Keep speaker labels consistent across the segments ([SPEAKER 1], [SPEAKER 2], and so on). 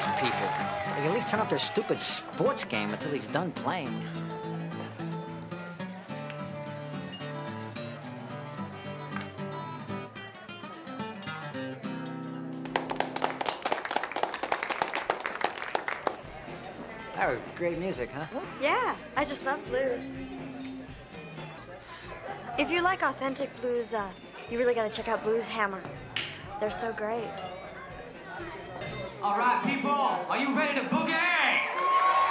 [SPEAKER 1] these people. At least turn off their stupid sports game until he's done playing. That was great music, huh?
[SPEAKER 2] Yeah, I just love blues. If you like authentic blues, uh, you really gotta check out Blues Hammer. They're so great.
[SPEAKER 3] All right, people, are you ready to boogie?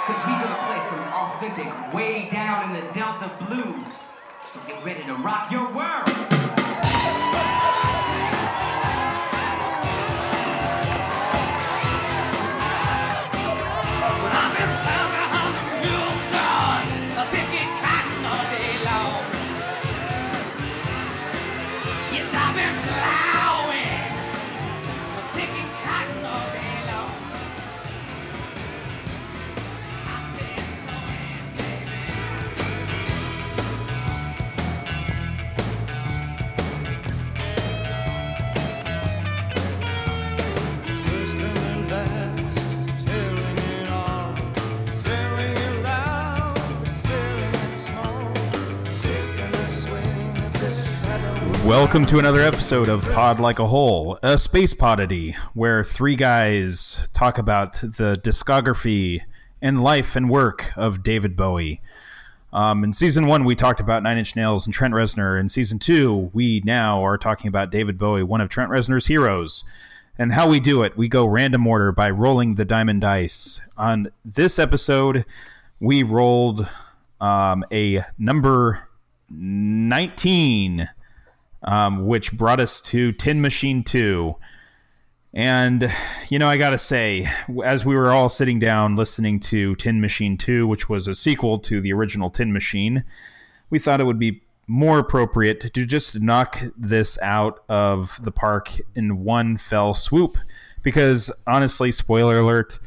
[SPEAKER 3] Cause we're gonna play some authentic, way down in the Delta blues. So get ready to rock your world.
[SPEAKER 4] Welcome to another episode of Pod Like a Hole, a space podity, where three guys talk about the discography and life and work of David Bowie. Um, in season one, we talked about Nine Inch Nails and Trent Reznor. In season two, we now are talking about David Bowie, one of Trent Reznor's heroes. And how we do it, we go random order by rolling the diamond dice. On this episode, we rolled um, a number 19 um, which brought us to Tin Machine 2. And, you know, I got to say, as we were all sitting down listening to Tin Machine 2, which was a sequel to the original Tin Machine, we thought it would be more appropriate to just knock this out of the park in one fell swoop. Because, honestly, spoiler alert,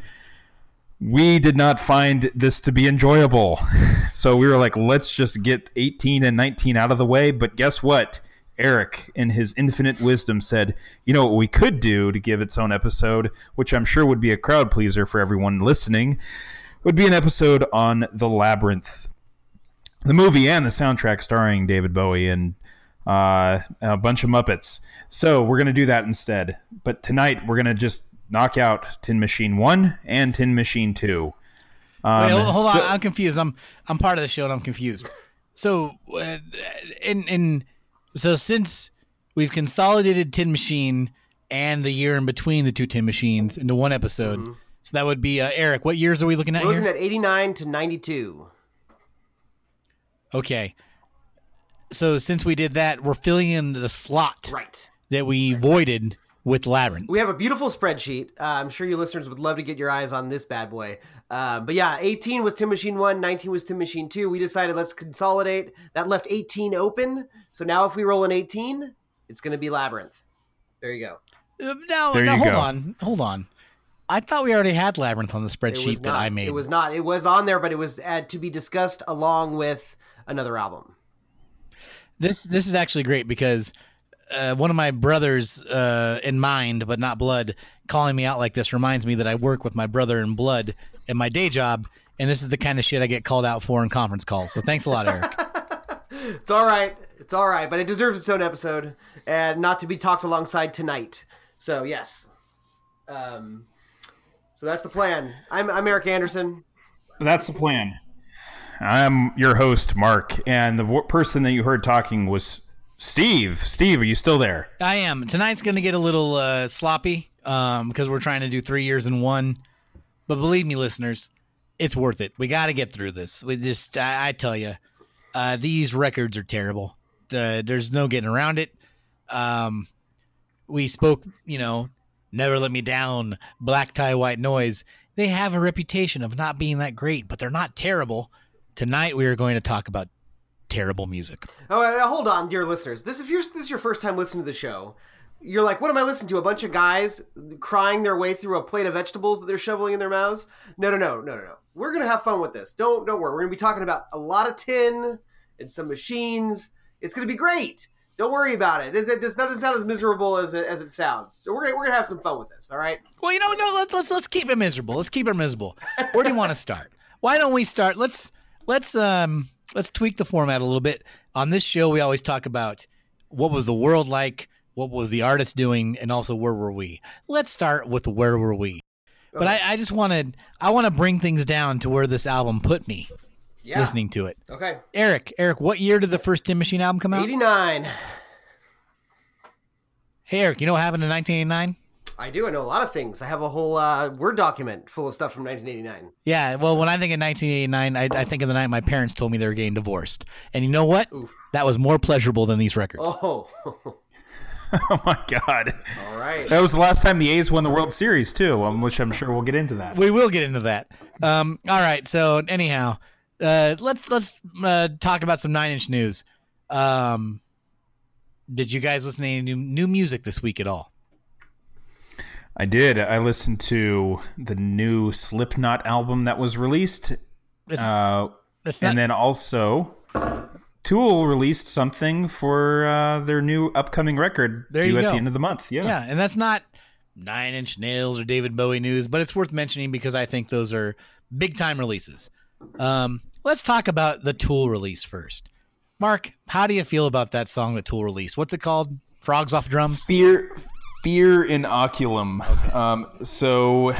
[SPEAKER 4] we did not find this to be enjoyable. So we were like, let's just get 18 and 19 out of the way. But guess what? Eric, in his infinite wisdom, said, you know what we could do to give its own episode, which I'm sure would be a crowd pleaser for everyone listening, would be an episode on The Labyrinth. The movie and the soundtrack starring David Bowie and uh, a bunch of Muppets. So we're going to do that instead. But tonight we're going to just knock out Tin Machine 1 and Tin Machine 2. Um,
[SPEAKER 5] Wait, hold, hold
[SPEAKER 4] so-
[SPEAKER 5] on. I'm confused. I'm I'm part of the show and I'm confused. So, uh, in in so since we've consolidated Tin Machine and the year in between the two Tin Machines into one episode, so that would be uh, Eric. What years are we looking at
[SPEAKER 6] We're
[SPEAKER 5] here?
[SPEAKER 6] looking at 89 to 92.
[SPEAKER 5] okay. So since we did that, we're filling in the slot
[SPEAKER 6] Right.
[SPEAKER 5] that we voided with Labyrinth.
[SPEAKER 6] We have a beautiful spreadsheet. Uh, I'm sure you listeners would love to get your eyes on this bad boy. Uh, but yeah, 18 was Tin Machine 1, 19 was Tin Machine 2. We decided let's consolidate. That left 18 open. So now if we roll an 18, it's going to be Labyrinth. There you go.
[SPEAKER 5] Uh, now,
[SPEAKER 4] There
[SPEAKER 5] now
[SPEAKER 4] you
[SPEAKER 5] hold
[SPEAKER 4] go.
[SPEAKER 5] on, hold on. I thought we already had Labyrinth on the spreadsheet
[SPEAKER 6] was
[SPEAKER 5] that
[SPEAKER 6] not.
[SPEAKER 5] I made.
[SPEAKER 6] It was not. It was on there, but it was uh, to be discussed along with another album.
[SPEAKER 5] This this is actually great because uh, one of my brothers uh, in mind, but not blood, calling me out like this reminds me that I work with my brother in blood in my day job, and this is the kind of shit I get called out for in conference calls. So thanks a lot, Eric.
[SPEAKER 6] It's all right. It's all right, but it deserves its own episode and not to be talked alongside tonight. So yes. Um. So that's the plan. I'm I'm Eric Anderson.
[SPEAKER 4] That's the plan. I'm your host, Mark, and the w- person that you heard talking was Steve. Steve, are you still there?
[SPEAKER 5] I am. Tonight's going to get a little uh, sloppy um, because we're trying to do three years in one. But believe me, listeners, it's worth it. We got to get through this. We just, I, I tell you, uh, these records are terrible. Uh, there's no getting around it. Um, we spoke, you know, never let me down, black tie, white noise. They have a reputation of not being that great, but they're not terrible. Tonight we are going to talk about terrible music.
[SPEAKER 6] Oh, uh, hold on, dear listeners. This if you're this is your first time listening to the show, you're like, what am I listening to? A bunch of guys crying their way through a plate of vegetables that they're shoveling in their mouths? No, no, no, no, no, no. We're gonna have fun with this. Don't don't worry. We're gonna be talking about a lot of tin and some machines. It's gonna be great. Don't worry about it. It, it does- doesn't sound as miserable as it, as it sounds. So we're gonna, we're gonna have some fun with this. All right.
[SPEAKER 5] Well, you know, no, let's let's let's keep it miserable. Let's keep it miserable. Where do you want to start? Why don't we start? Let's let's um let's tweak the format a little bit. On this show, we always talk about what was the world like, what was the artist doing, and also where were we. Let's start with where were we. But I, I just wanted I want to bring things down to where this album put me
[SPEAKER 6] Yeah.
[SPEAKER 5] listening to it.
[SPEAKER 6] Okay.
[SPEAKER 5] Eric, Eric, what year did the first Tin Machine album come out?
[SPEAKER 6] Eighty nine.
[SPEAKER 5] Hey, Eric, you know what happened in 1989?
[SPEAKER 6] I do. I know a lot of things. I have a whole uh, word document full of stuff from 1989.
[SPEAKER 5] Yeah, well, when I think of 1989, I, I think of the night my parents told me they were getting divorced. And you know what?
[SPEAKER 6] Oof.
[SPEAKER 5] That was more pleasurable than these records.
[SPEAKER 6] Oh,
[SPEAKER 4] oh my god.
[SPEAKER 6] all right.
[SPEAKER 4] That was the last time the A's won the World Series too, um, which I'm sure we'll get into that.
[SPEAKER 5] We will get into that. Um, all right. So anyhow, uh, let's let's uh, talk about some Nine Inch News. Um, did you guys listen to any new, new music this week at all?
[SPEAKER 4] I did. I listened to the new Slipknot album that was released,
[SPEAKER 5] It's,
[SPEAKER 4] uh,
[SPEAKER 5] it's not,
[SPEAKER 4] and then also Tool released something for uh, their new upcoming record
[SPEAKER 5] There
[SPEAKER 4] due at
[SPEAKER 5] go.
[SPEAKER 4] the end of the month. Yeah.
[SPEAKER 5] yeah, and that's not Nine Inch Nails or David Bowie news, but it's worth mentioning because I think those are big time releases. Um, let's talk about the Tool release first. Mark, how do you feel about that song that Tool released? What's it called? Frogs off drums.
[SPEAKER 4] Fear, fear inoculum. Um, so,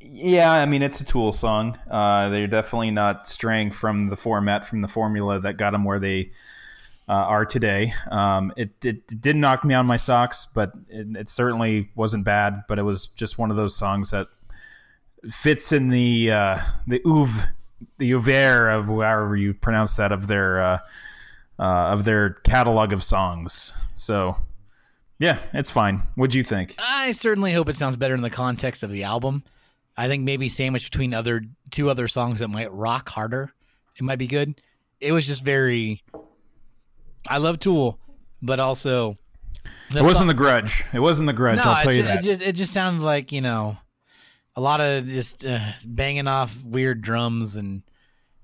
[SPEAKER 4] yeah, I mean it's a Tool song. Uh, they're definitely not straying from the format, from the formula that got them where they uh, are today. Um, it, it did knock me on my socks, but it, it certainly wasn't bad. But it was just one of those songs that fits in the uh, the oeuvre, the oeuvre of however you pronounce that of their uh, uh, of their catalog of songs. So. Yeah, it's fine. What'd you think?
[SPEAKER 5] I certainly hope it sounds better in the context of the album. I think maybe sandwiched between other two other songs that might rock harder, it might be good. It was just very. I love Tool, but also
[SPEAKER 4] It wasn't the grudge. It wasn't the grudge.
[SPEAKER 5] no,
[SPEAKER 4] I'll tell you that.
[SPEAKER 5] it just it just sounded like you know a lot of just uh, banging off weird drums and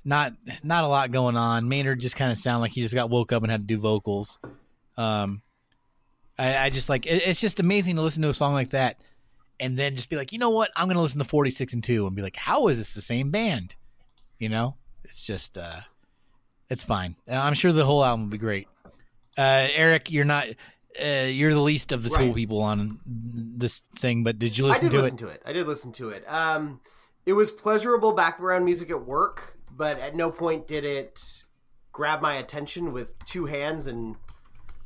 [SPEAKER 5] not not a lot going on. Maynard just kind of sounded like he just got woke up and had to do vocals. Um, I, I just like it, it's just amazing to listen to a song like that and then just be like, you know what, I'm gonna listen to 46 and two and be like, how is this the same band? You know, it's just uh, it's fine. Uh, I'm sure the whole album will be great. Uh, Eric, you're not. Uh, you're the least of the Tool
[SPEAKER 6] Right.
[SPEAKER 5] people on this thing, but did you listen to it?
[SPEAKER 6] I did
[SPEAKER 5] to
[SPEAKER 6] listen
[SPEAKER 5] it?
[SPEAKER 6] to it. I did listen to it. Um, it was pleasurable background music at work, but at no point did it grab my attention with two hands and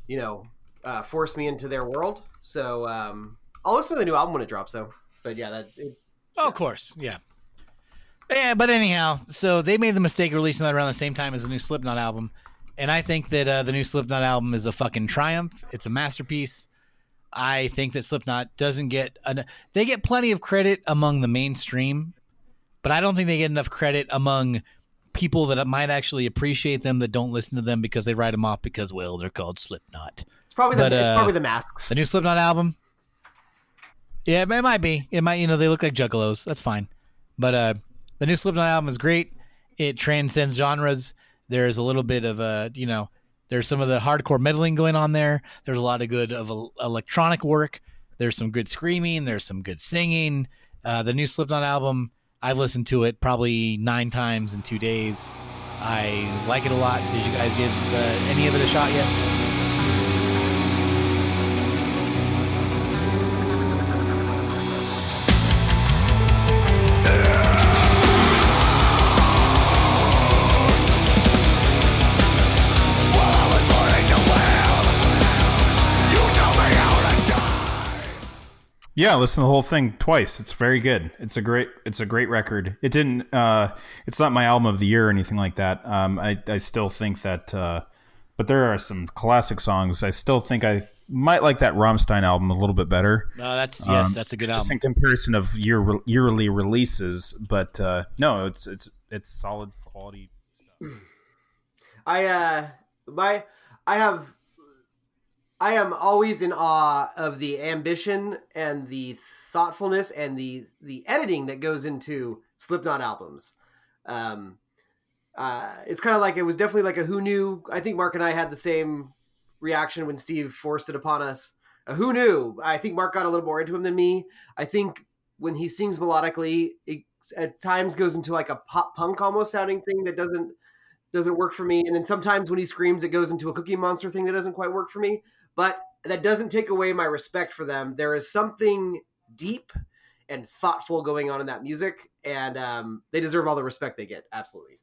[SPEAKER 6] you know uh, force me into their world. So um, I'll listen to the new album when it drops, though. But yeah, that it,
[SPEAKER 5] Oh, of course, yeah. Yeah, but anyhow, so they made the mistake of releasing that around the same time as the new Slipknot album, and I think that uh, the new Slipknot album is a fucking triumph. It's a masterpiece. I think that Slipknot doesn't get an, they get plenty of credit among the mainstream, but I don't think they get enough credit among people that might actually appreciate them that don't listen to them because they write them off because well they're called Slipknot.
[SPEAKER 6] It's probably the
[SPEAKER 5] But,
[SPEAKER 6] it's
[SPEAKER 5] uh,
[SPEAKER 6] probably the masks.
[SPEAKER 5] The new Slipknot album. Yeah, it might be. It might, you know, they look like juggalos. That's fine. But uh the new Slipknot album is great. It transcends genres. There's a little bit of a, you know, there's some of the hardcore meddling going on there. There's a lot of good of electronic work. There's some good screaming. There's some good singing. Uh, the new Slipknot album, I've listened to it probably nine times in two days. I like it a lot. Did you guys give uh, any of it a shot yet?
[SPEAKER 4] Yeah, listen to the whole thing twice. It's very good. It's a great. It's a great record. It didn't. Uh, it's not my album of the year or anything like that. Um, I I still think that. Uh, but there are some classic songs. I still think I might like that Rammstein album a little bit better.
[SPEAKER 5] No, that's yes,
[SPEAKER 4] Um,
[SPEAKER 5] that's a good
[SPEAKER 4] Just
[SPEAKER 5] album.
[SPEAKER 4] in comparison of year yearly releases, but uh, no, it's it's it's solid quality.
[SPEAKER 6] I uh my I have I am always in awe of the ambition and the thoughtfulness and the the editing that goes into Slipknot albums. Um uh it's kind of like it was definitely like a who knew I think Mark and I had the same reaction when Steve forced it upon us. Uh, who knew? I think Mark got a little more into him than me. I think when he sings melodically, it at times goes into like a pop punk almost sounding thing that doesn't doesn't work for me. And then sometimes when he screams, it goes into a Cookie Monster thing that doesn't quite work for me. But that doesn't take away my respect for them. There is something deep and thoughtful going on in that music, and um, they deserve all the respect they get. Absolutely.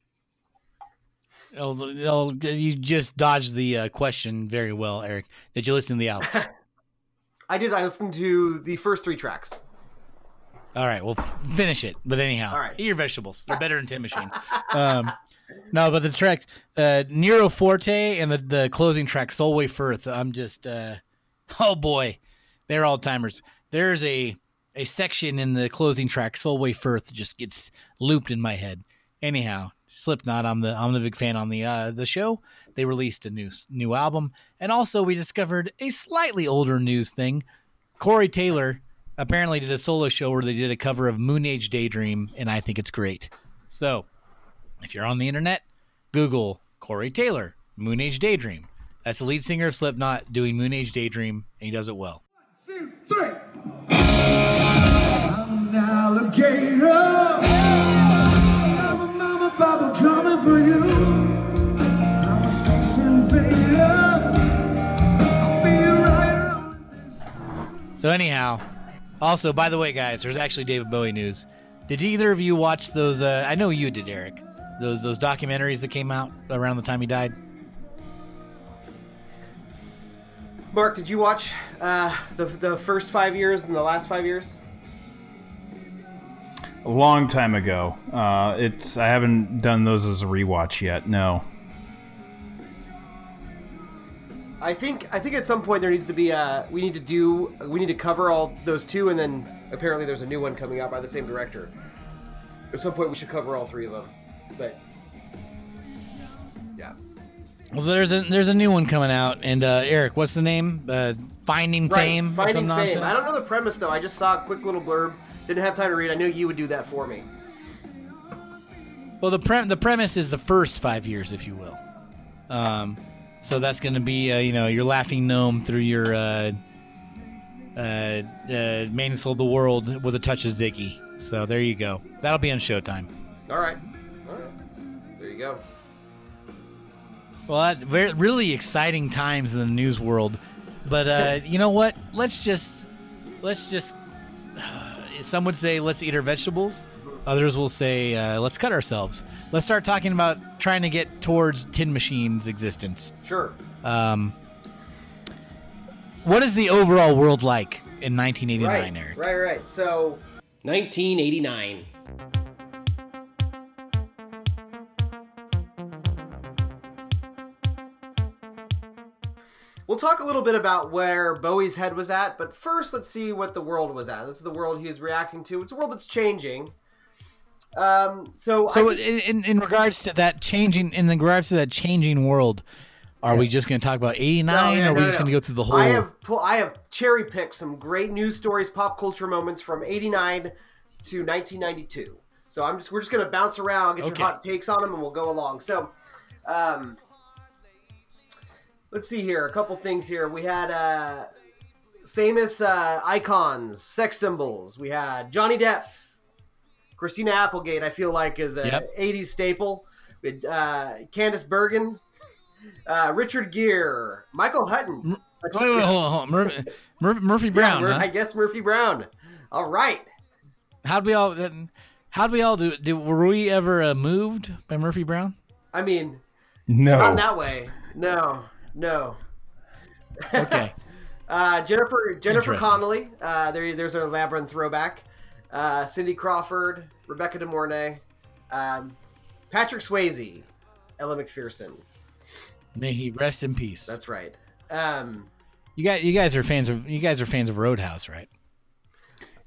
[SPEAKER 5] Oh, you just dodged the uh, question very well, Eric. Did you listen to the album?
[SPEAKER 6] I did. I listened to the first three tracks.
[SPEAKER 5] All right, well, finish it. But anyhow,
[SPEAKER 6] All right.
[SPEAKER 5] eat your vegetables. They're better than Tin Machine. Um, no, but the track uh, Nero Forte and the, the closing track Solway Firth. I'm just, uh, oh boy, they're all timers. There's a a section in the closing track Solway Firth just gets looped in my head. Anyhow, Slipknot. I'm the I'm the big fan on the uh, the show. They released a new new album, and also we discovered a slightly older news thing. Corey Taylor apparently did a solo show where they did a cover of Moon Age Daydream, and I think it's great. So, if you're on the internet, Google Corey Taylor, Moon Age Daydream. That's the lead singer of Slipknot doing Moon Age Daydream, and he does it well.
[SPEAKER 7] two, three. I'm an alligator. I'm a mama coming for you. I'm a space invader. I'll be right on this.
[SPEAKER 5] So anyhow, also by the way, guys, there's actually David Bowie news. Did either of you watch those? Uh, I know you did, Eric. Those those documentaries that came out around the time he died.
[SPEAKER 6] Mark, did you watch uh, the the first five years and the last five years?
[SPEAKER 4] A long time ago. Uh, it's I haven't done those as a rewatch yet. No.
[SPEAKER 6] I think I think at some point there needs to be a we need to do we need to cover all those two and then apparently there's a new one coming out by the same director. At some point we should cover all three of them. But yeah.
[SPEAKER 5] Well, there's a there's a new one coming out, and uh, Eric, what's the name? Uh, Finding
[SPEAKER 6] Right,
[SPEAKER 5] Fame. or
[SPEAKER 6] Finding
[SPEAKER 5] some
[SPEAKER 6] Fame.
[SPEAKER 5] nonsense?
[SPEAKER 6] I don't know the premise though. I just saw a quick little blurb. Didn't have time to read. I knew you would do that for me.
[SPEAKER 5] Well, the pre- the premise is the first five years, if you will. Um, so that's going to be uh, you know your laughing gnome through your uh, uh, uh, main soul of the world with a touch of Ziggy. So there you go. That'll be on Showtime.
[SPEAKER 6] All right. All right. There you go.
[SPEAKER 5] Well, that, very, really exciting times in the news world. But uh, you know what? Let's just let's just. some would say let's eat our vegetables. Others will say uh, let's cut ourselves. Let's start talking about trying to get towards Tin Machine's existence.
[SPEAKER 6] Sure.
[SPEAKER 5] Um, what is the overall world like in 1989,
[SPEAKER 6] Right.
[SPEAKER 5] Eric?
[SPEAKER 6] Right. Right. So 1989. We'll talk a little bit about where Bowie's head was at, but first let's see what the world was at. This is the world he was reacting to. It's a world that's changing. Um, so,
[SPEAKER 5] So
[SPEAKER 6] just-
[SPEAKER 5] in, in regards to that changing, in regards to that changing world, are we just going to talk about 89,
[SPEAKER 6] No, yeah,
[SPEAKER 5] or are we
[SPEAKER 6] no,
[SPEAKER 5] just going to go through the whole?
[SPEAKER 6] I have pull, I have cherry picked some great news stories, pop culture moments from '89 to 1992. So I'm just we're just gonna bounce around. I'll get
[SPEAKER 5] Okay.
[SPEAKER 6] your hot takes on them, and we'll go along. So, um, let's see here. A couple things here. We had uh, famous uh, icons, sex symbols. We had Johnny Depp, Christina Applegate. I feel like is a
[SPEAKER 5] Yep.
[SPEAKER 6] 80s staple. We had uh, Candice Bergen, uh, Richard Gere, Michael Hutton.
[SPEAKER 5] Wait, wait, hold on, hold on. Murphy, Murphy, Murphy Brown.
[SPEAKER 6] Yeah, Mur-
[SPEAKER 5] huh?
[SPEAKER 6] I guess Murphy Brown. All right.
[SPEAKER 5] How'd we all? How'd we all do? Did, were we ever uh, moved by Murphy Brown?
[SPEAKER 6] I mean,
[SPEAKER 4] No.
[SPEAKER 6] not that way. No, no.
[SPEAKER 5] Okay.
[SPEAKER 6] Uh, Jennifer Jennifer
[SPEAKER 5] Interesting.
[SPEAKER 6] Connelly. Uh, there, there's our labyrinth throwback. Uh, Cindy Crawford, Rebecca De Mornay, um, Patrick Swayze, Elle Macpherson.
[SPEAKER 5] May he rest in peace.
[SPEAKER 6] That's right. Um,
[SPEAKER 5] you guys. You guys are fans of. You guys are fans of Roadhouse, right?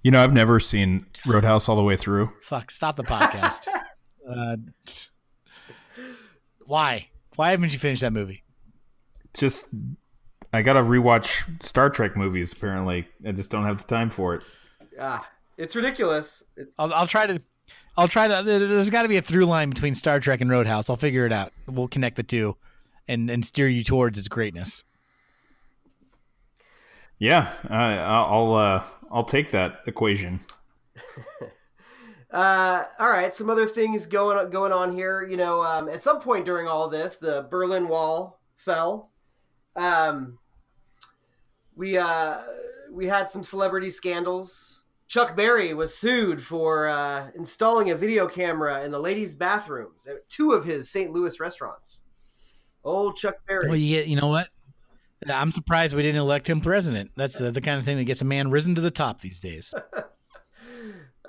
[SPEAKER 4] You know, I've never seen Roadhouse all the way through.
[SPEAKER 5] Fuck. Stop the podcast. uh, why? Why haven't you finished that movie?
[SPEAKER 4] Just, I gotta rewatch Star Trek movies. Apparently, I just don't have the time for it.
[SPEAKER 6] ah, it's ridiculous. It's
[SPEAKER 5] I'll, I'll try to. I'll try to. there- There's got to be a through line between Star Trek and Roadhouse. I'll figure it out. We'll connect the two, and and steer you towards its greatness.
[SPEAKER 4] Yeah, I, I'll uh, I'll take that equation.
[SPEAKER 6] Uh, all right, some other things going going on here. You know, um, at some point during all this, the Berlin Wall fell. Um, we uh, we had some celebrity scandals. Chuck Berry was sued for uh, installing a video camera in the ladies' bathrooms at two of his St. Louis restaurants. Old Chuck Berry.
[SPEAKER 5] Well, you, you know what? I'm surprised we didn't elect him president. That's uh, the kind of thing that gets a man risen to the top these days.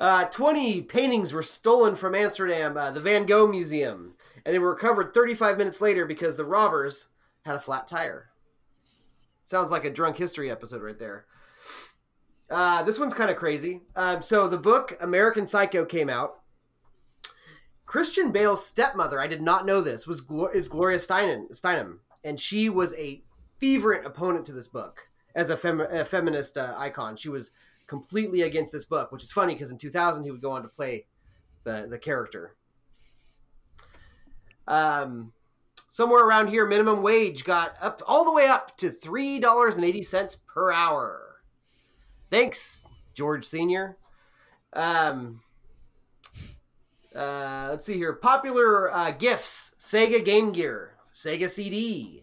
[SPEAKER 6] Uh, 20 paintings were stolen from Amsterdam, uh, the Van Gogh Museum, and they were recovered 35 minutes later because the robbers had a flat tire. Sounds like a drunk history episode right there. Uh, this one's kind of crazy. Um, so the book American Psycho came out. Christian Bale's stepmother, I did not know this, was is Gloria Steinem, Steinem, and she was a fervent opponent to this book as a, fem- a feminist uh, icon. She was completely against this book, which is funny because in 2000 he would go on to play the the character. Um, somewhere around here, minimum wage got up all the way up to three dollars and eighty cents per hour. Thanks, George Senior. Um, uh, let's see here. Popular uh, gifts: Sega Game Gear, Sega CD,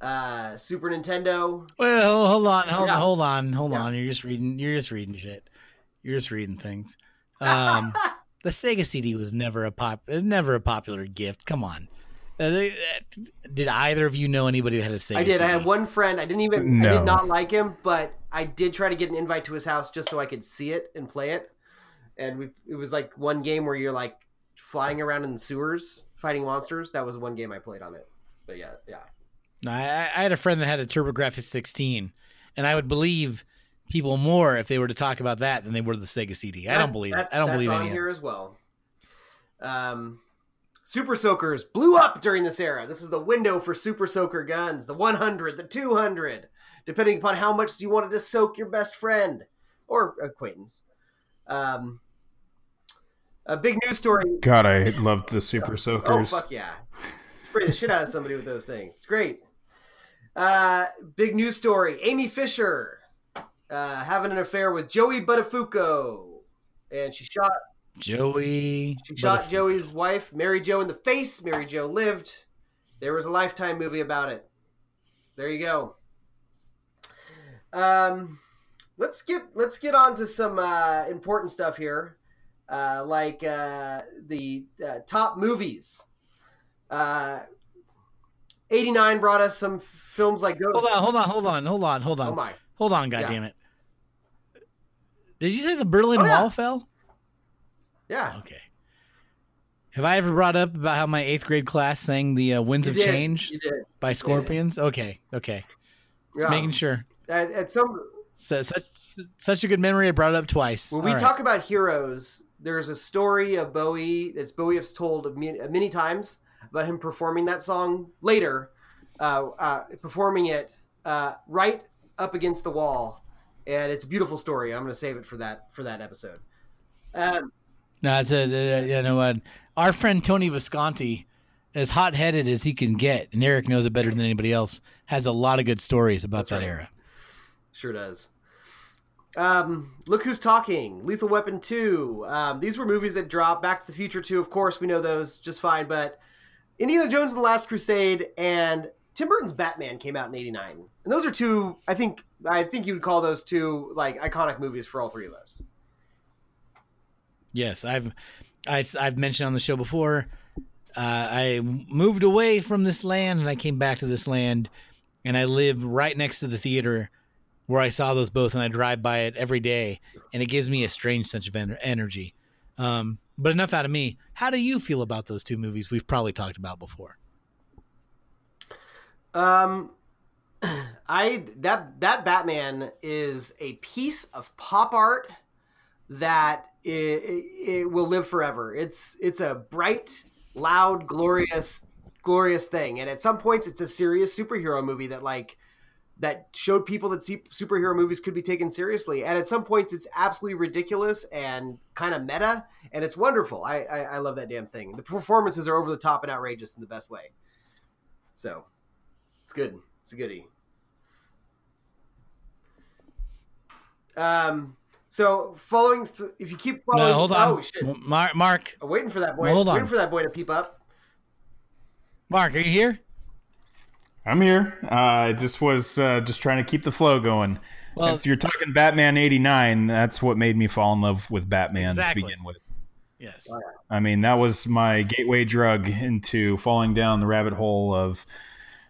[SPEAKER 6] uh, Super Nintendo.
[SPEAKER 5] Well, hold on, hold
[SPEAKER 6] Yeah.
[SPEAKER 5] on, hold on, hold
[SPEAKER 6] Yeah.
[SPEAKER 5] on. You're just reading. You're just reading shit. You're just reading things. Um, the Sega CD was never a pop. Never a popular gift. Come on. Uh, they- uh, did either of you know anybody that had a Sega?
[SPEAKER 6] I did. I had one friend. I didn't even. I
[SPEAKER 4] No.
[SPEAKER 6] did not like him, but I did try to get an invite to his house just so I could see it and play it. And we, it was like one game where you're like flying around in the sewers fighting monsters. That was one game I played on it. But yeah, yeah.
[SPEAKER 5] No, I, I had a friend that had a TurboGrafx 16, and I would believe people more if they were to talk about that than they were the Sega CD. I don't believe it. I don't
[SPEAKER 6] that's
[SPEAKER 5] believe
[SPEAKER 6] on
[SPEAKER 5] any of
[SPEAKER 6] here as well. Um, Super Soakers blew up during this era. This was the window for Super Soaker guns, the 100, the 200, depending upon how much you wanted to soak your best friend or acquaintance. Um, a big news story.
[SPEAKER 4] God, I loved the Super Soakers.
[SPEAKER 6] Oh fuck yeah! Spray the shit out of somebody with those things. It's great. Uh, big news story: Amy Fisher uh, having an affair with Joey Buttafuoco, and she shot
[SPEAKER 5] Joey.
[SPEAKER 6] she shot Joey's wife, Mary Jo, in the face. Mary Jo lived. There was a Lifetime movie about it. There you go. Um, let's get let's get on to some uh, important stuff here, uh, like uh, the uh, top movies. Uh, 89 brought us some films like Go.
[SPEAKER 5] Hold on, hold on, hold on, hold on, hold on.
[SPEAKER 6] Oh my!
[SPEAKER 5] Hold on, God
[SPEAKER 6] Yeah.
[SPEAKER 5] goddammit. Did you say the Berlin
[SPEAKER 6] Oh, yeah.
[SPEAKER 5] Wall fell?
[SPEAKER 6] Yeah,
[SPEAKER 5] Okay. Have I ever brought up about how my eighth grade class sang the uh, "Winds
[SPEAKER 6] you
[SPEAKER 5] of
[SPEAKER 6] did.
[SPEAKER 5] Change" by Scorpions? Okay, okay.
[SPEAKER 6] Yeah.
[SPEAKER 5] Making sure.
[SPEAKER 6] At, at some
[SPEAKER 5] So, such such a good memory. I brought it up twice.
[SPEAKER 6] When we
[SPEAKER 5] All right.
[SPEAKER 6] talk about heroes, there's a story of Bowie that's Bowie has told many, many times about him performing that song later, uh, uh, performing it uh, right up against the wall, and it's a beautiful story. I'm going to save it for that for that episode. Um,
[SPEAKER 5] No, it's a, uh, you know what? Our friend Tony Visconti, as hot headed as he can get, and Eric knows it better than anybody else, has a lot of good stories about
[SPEAKER 6] That's
[SPEAKER 5] that
[SPEAKER 6] right.
[SPEAKER 5] era.
[SPEAKER 6] Sure does. Um, Look Who's Talking, Lethal Weapon 2. Um, these were movies that dropped. Back to the Future 2, of course, we know those just fine. But Indiana Jones and the Last Crusade and Tim Burton's Batman came out in 89. And those are two, I think, I think you would call those two, like, iconic movies for all three of us.
[SPEAKER 5] Yes, I've I, have mentioned on the show before. Uh, I moved away from this land and I came back to this land, and I live right next to the theater where I saw those both, and I drive by it every day, and it gives me a strange sense of en- energy. Um, but enough out of me. How do you feel about those two movies we've probably talked about before?
[SPEAKER 6] Um, I that that Batman is a piece of pop art that it, it will live forever. It's it's a bright, loud, glorious, glorious thing, and at some points, it's a serious superhero movie that like that showed people that superhero movies could be taken seriously. And at some points, it's absolutely ridiculous and kind of meta, and it's wonderful. I, I I love that damn thing. The performances are over the top and outrageous in the best way. So it's good. It's a goodie. Um, so following, th- if you keep following,
[SPEAKER 5] No, hold on.
[SPEAKER 6] Oh shit!
[SPEAKER 5] Mark, Mark,
[SPEAKER 6] I'm waiting for that boy.
[SPEAKER 5] Well, hold on.
[SPEAKER 6] Waiting for that boy to peep up.
[SPEAKER 5] Mark, are you here?
[SPEAKER 4] I'm here. Uh, I just was uh, just trying to keep the flow going.
[SPEAKER 5] Well-
[SPEAKER 4] if you're talking Batman '89, that's what made me fall in love with Batman
[SPEAKER 5] Exactly.
[SPEAKER 4] to begin with.
[SPEAKER 5] Yes.
[SPEAKER 4] I mean, that was my gateway drug into falling down the rabbit hole of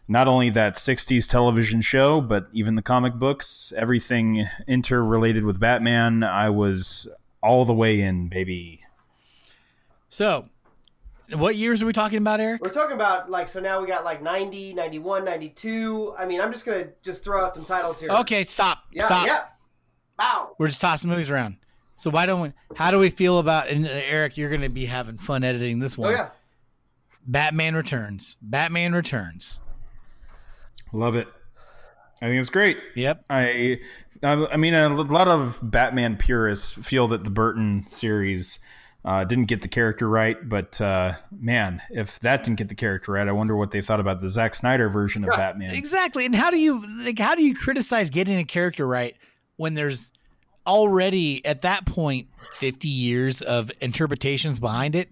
[SPEAKER 4] not only that 60s television show, but even the comic books, everything interrelated with Batman. I was all the way in, baby.
[SPEAKER 5] So, what years are we talking about, Eric?
[SPEAKER 6] We're talking about like so now we got like 90, 91, 92. I mean, I'm just gonna just throw out some titles here.
[SPEAKER 5] Okay, stop.
[SPEAKER 6] Yeah.
[SPEAKER 5] stop.
[SPEAKER 6] Yeah. Bow.
[SPEAKER 5] We're just tossing movies around. So why don't we? How do we feel about? And uh, Eric, you're going to be having fun editing this
[SPEAKER 6] Oh
[SPEAKER 5] one.
[SPEAKER 6] yeah.
[SPEAKER 5] Batman Returns. Batman Returns.
[SPEAKER 4] Love it. I think it's great.
[SPEAKER 5] Yep.
[SPEAKER 4] I, I I mean, a lot of Batman purists feel that the Burton series uh, didn't get the character right, but uh, man, if that didn't get the character right, I wonder what they thought about the Zack Snyder version of Batman.
[SPEAKER 5] Exactly. And how do you like? How do you criticize getting a character right when there's already at that point 50 years of interpretations behind it?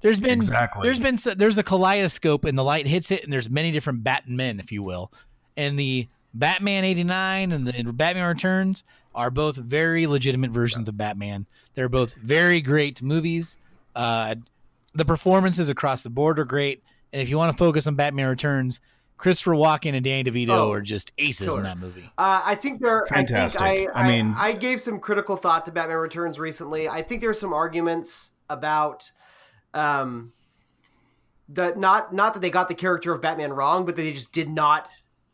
[SPEAKER 5] There's been
[SPEAKER 4] Exactly.
[SPEAKER 5] there's been there's a kaleidoscope and the light hits it and there's many different Batmen, if you will, and the Batman 89 and the Batman Returns are both very legitimate versions of Batman. They're both very great movies. Uh, the performances across the board are great. And if you want to focus on Batman Returns, Christopher Walken and Danny DeVito
[SPEAKER 6] Oh,
[SPEAKER 5] are just aces
[SPEAKER 6] killer.
[SPEAKER 5] in that movie.
[SPEAKER 6] Uh, I think they're
[SPEAKER 4] Fantastic.
[SPEAKER 6] I, think I,
[SPEAKER 4] I mean-
[SPEAKER 6] I, gave some critical thought to Batman Returns recently. I think there are some arguments about, um, that not not that they got the character of Batman wrong, but they just did not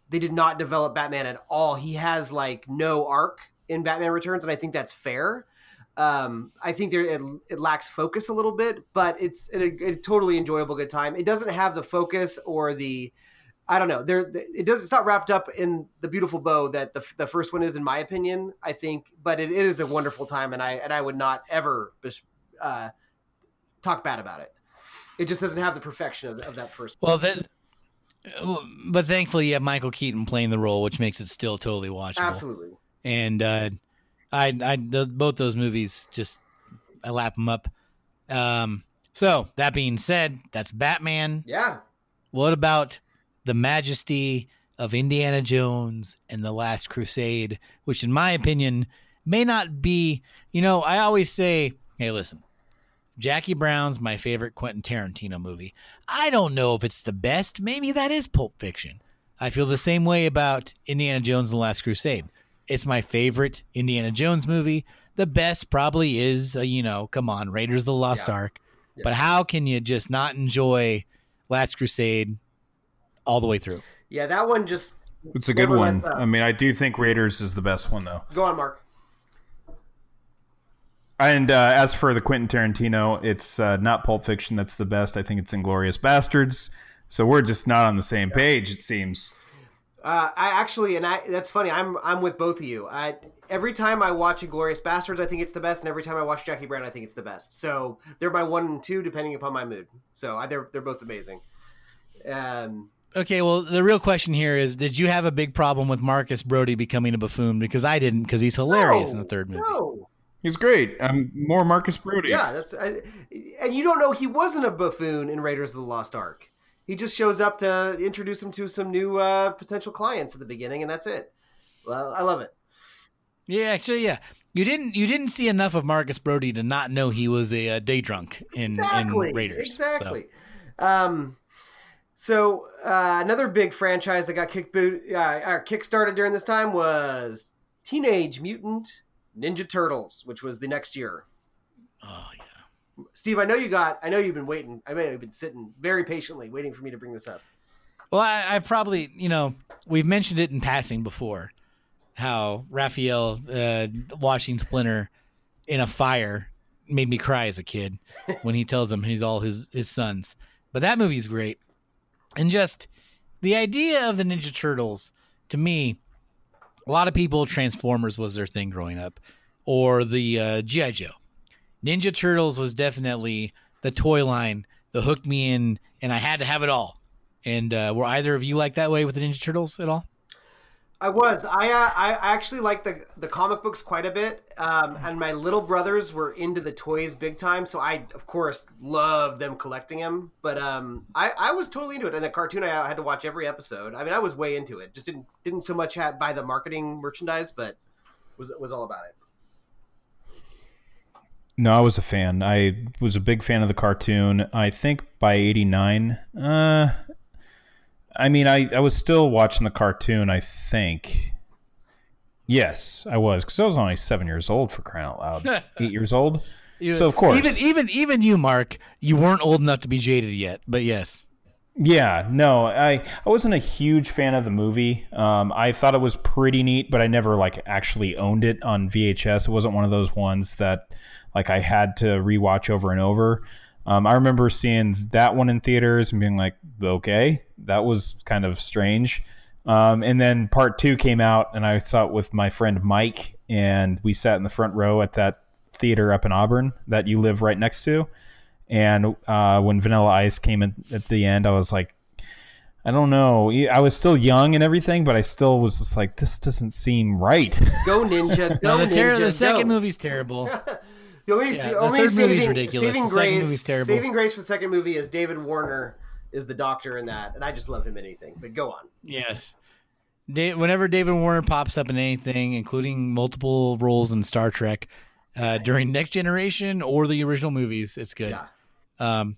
[SPEAKER 6] they did not develop Batman at all. He has like no arc in Batman Returns, and I think that's fair. Um, I think there it, it lacks focus a little bit, but it's a, a totally enjoyable good time. It doesn't have the focus or the I don't know. There, it does. It's not wrapped up in the beautiful bow that the, the first one is, in my opinion. I think, but it, it is a wonderful time, and I and I would not ever uh, talk bad about it. It just doesn't have the perfection of, of that first.
[SPEAKER 5] Well, then, but thankfully you have Michael Keaton playing the role, which makes it still totally watchable.
[SPEAKER 6] Absolutely.
[SPEAKER 5] And uh, I, I, those, both those movies just I lap them up. Um, so that being said, that's Batman.
[SPEAKER 6] Yeah.
[SPEAKER 5] What about the majesty of Indiana Jones and the Last Crusade, which, in my opinion, may not be. You know, I always say, "Hey, listen, Jackie Brown's my favorite Quentin Tarantino movie. I don't know if it's the best. Maybe that is Pulp Fiction. I feel the same way about Indiana Jones and the Last Crusade. It's my favorite Indiana Jones movie. The best probably is, uh, you know, come on, Raiders of the Lost
[SPEAKER 6] Yeah.
[SPEAKER 5] Ark. But how can you just not enjoy Last Crusade all the way through?
[SPEAKER 6] Yeah, that one just
[SPEAKER 4] It's a good one. I mean, I do think Raiders is the best one, though.
[SPEAKER 6] go on, Mark.
[SPEAKER 4] And uh, as for the Quentin Tarantino, it's uh, not Pulp Fiction that's the best. I think it's Inglourious Basterds. So we're just not on the same page, it seems.
[SPEAKER 6] Uh, I actually, and I that's funny. I'm I'm with both of you. I every time I watch Inglourious Basterds, I think it's the best, and every time I watch Jackie Brown, I think it's the best. So they're my one and two, depending upon my mood. So I, they're they're both amazing. Um,
[SPEAKER 5] Okay, well, the real question here is did you have a big problem with Marcus Brody becoming a buffoon? Because I didn't, because he's hilarious in the third movie.
[SPEAKER 6] No,
[SPEAKER 4] He's great. I'm more Marcus Brody.
[SPEAKER 6] yeah, that's I, and you don't know he wasn't a buffoon in Raiders of the Lost Ark. He just shows up to introduce him to some new uh, potential clients at the beginning, and that's it. Well, I love it.
[SPEAKER 5] Yeah, actually, yeah. You didn't you didn't see enough of Marcus Brody to not know he was a, uh day drunk in,
[SPEAKER 6] exactly,
[SPEAKER 5] in Raiders. so.
[SPEAKER 6] Exactly. Um, so uh, another big franchise that got kick boot, uh, uh, kickstarted during this time was Teenage Mutant Ninja Turtles, which was the next year.
[SPEAKER 5] Oh yeah.
[SPEAKER 6] Steve, I know you got. I know you've been waiting. I mean, you've been sitting very patiently, waiting for me to bring this up.
[SPEAKER 5] Well, I, I probably, you know, we've mentioned it in passing before, how Raphael uh, washing Splinter in a fire made me cry as a kid when he tells him he's all his his sons. But that movie's great, and just the idea of the Ninja Turtles to me, a lot of people Transformers was their thing growing up, or the uh, GI Joe. Ninja Turtles was definitely the toy line that hooked me in, and I had to have it all. And uh, were either of you like that way with the Ninja Turtles at all?
[SPEAKER 6] I was. I uh, I actually like the the comic books quite a bit, um, and my little brothers were into the toys big time. So I, of course, loved them collecting them. But um, I I was totally into it. And the cartoon, I had to watch every episode. I mean, I was way into it. Just didn't didn't so much have, buy the marketing merchandise, but was was all about it.
[SPEAKER 4] No, I was a fan. I was a big fan of the cartoon. I think by '89, uh, I mean, I, I was still watching the cartoon. I think. Yes, I was because I was only seven years old for crying out loud. Eight years old.
[SPEAKER 5] You-
[SPEAKER 4] So, of course.
[SPEAKER 5] even even even you, Mark, you weren't old enough to be jaded yet, but yes,
[SPEAKER 4] Yeah, no, I I wasn't a huge fan of the movie. Um, I thought it was pretty neat, but I never like actually owned it on VHS. It wasn't one of those ones that like I had to rewatch over and over. Um, I remember seeing that one in theaters and being like, okay, that was kind of strange. Um, and then part two came out, and I saw it with my friend Mike, and we sat in the front row at that theater up in Auburn that you live right next to. And uh, when Vanilla Ice came in at the end, I was like, I don't know. I was still young and everything, but I still was just like, this doesn't seem right.
[SPEAKER 6] Go ninja, go
[SPEAKER 5] no, the, ter-
[SPEAKER 6] ninja.
[SPEAKER 5] the second
[SPEAKER 6] go.
[SPEAKER 5] movie's terrible.
[SPEAKER 6] The only,
[SPEAKER 5] Yeah,
[SPEAKER 6] the only saving, saving grace,
[SPEAKER 5] terrible.
[SPEAKER 6] saving grace for the second movie is David Warner is the doctor in that, and I just love him in anything. But go on.
[SPEAKER 5] Yes. Whenever David Warner pops up in anything, including multiple roles in Star Trek, uh, during Next Generation or the original movies, it's good.
[SPEAKER 6] Yeah.
[SPEAKER 5] Um,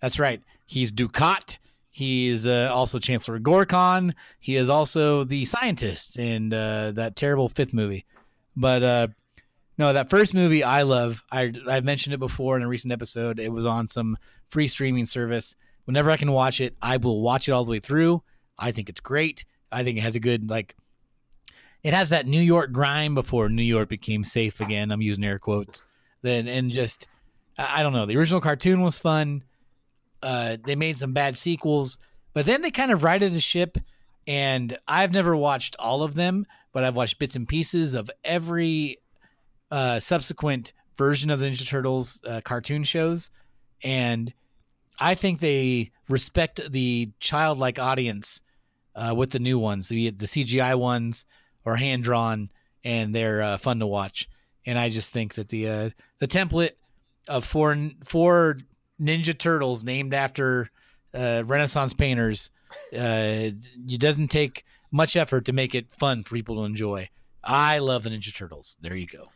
[SPEAKER 5] that's right. He's Dukat. He is uh, also Chancellor Gorkon. He is also the scientist in uh, that terrible fifth movie. But uh, no, that first movie I love. I I've mentioned it before in a recent episode. It was on some free streaming service. Whenever I can watch it, I will watch it all the way through. I think it's great. I think it has a good like. It has that New York grime before New York became safe again. I'm using air quotes. Then and just I don't know. The original cartoon was fun. Uh, they made some bad sequels, but then they kind of righted the ship. And I've never watched all of them, but I've watched bits and pieces of every uh, subsequent version of the Ninja Turtles uh, cartoon shows, and I think they respect the childlike audience uh, with the new ones, it the CGI ones are hand drawn, and they're uh, fun to watch. And I just think that the uh, the template of four four Ninja Turtles named after uh, Renaissance painters, it doesn't take much effort to make it fun for people to enjoy. I love the Ninja Turtles. There you go.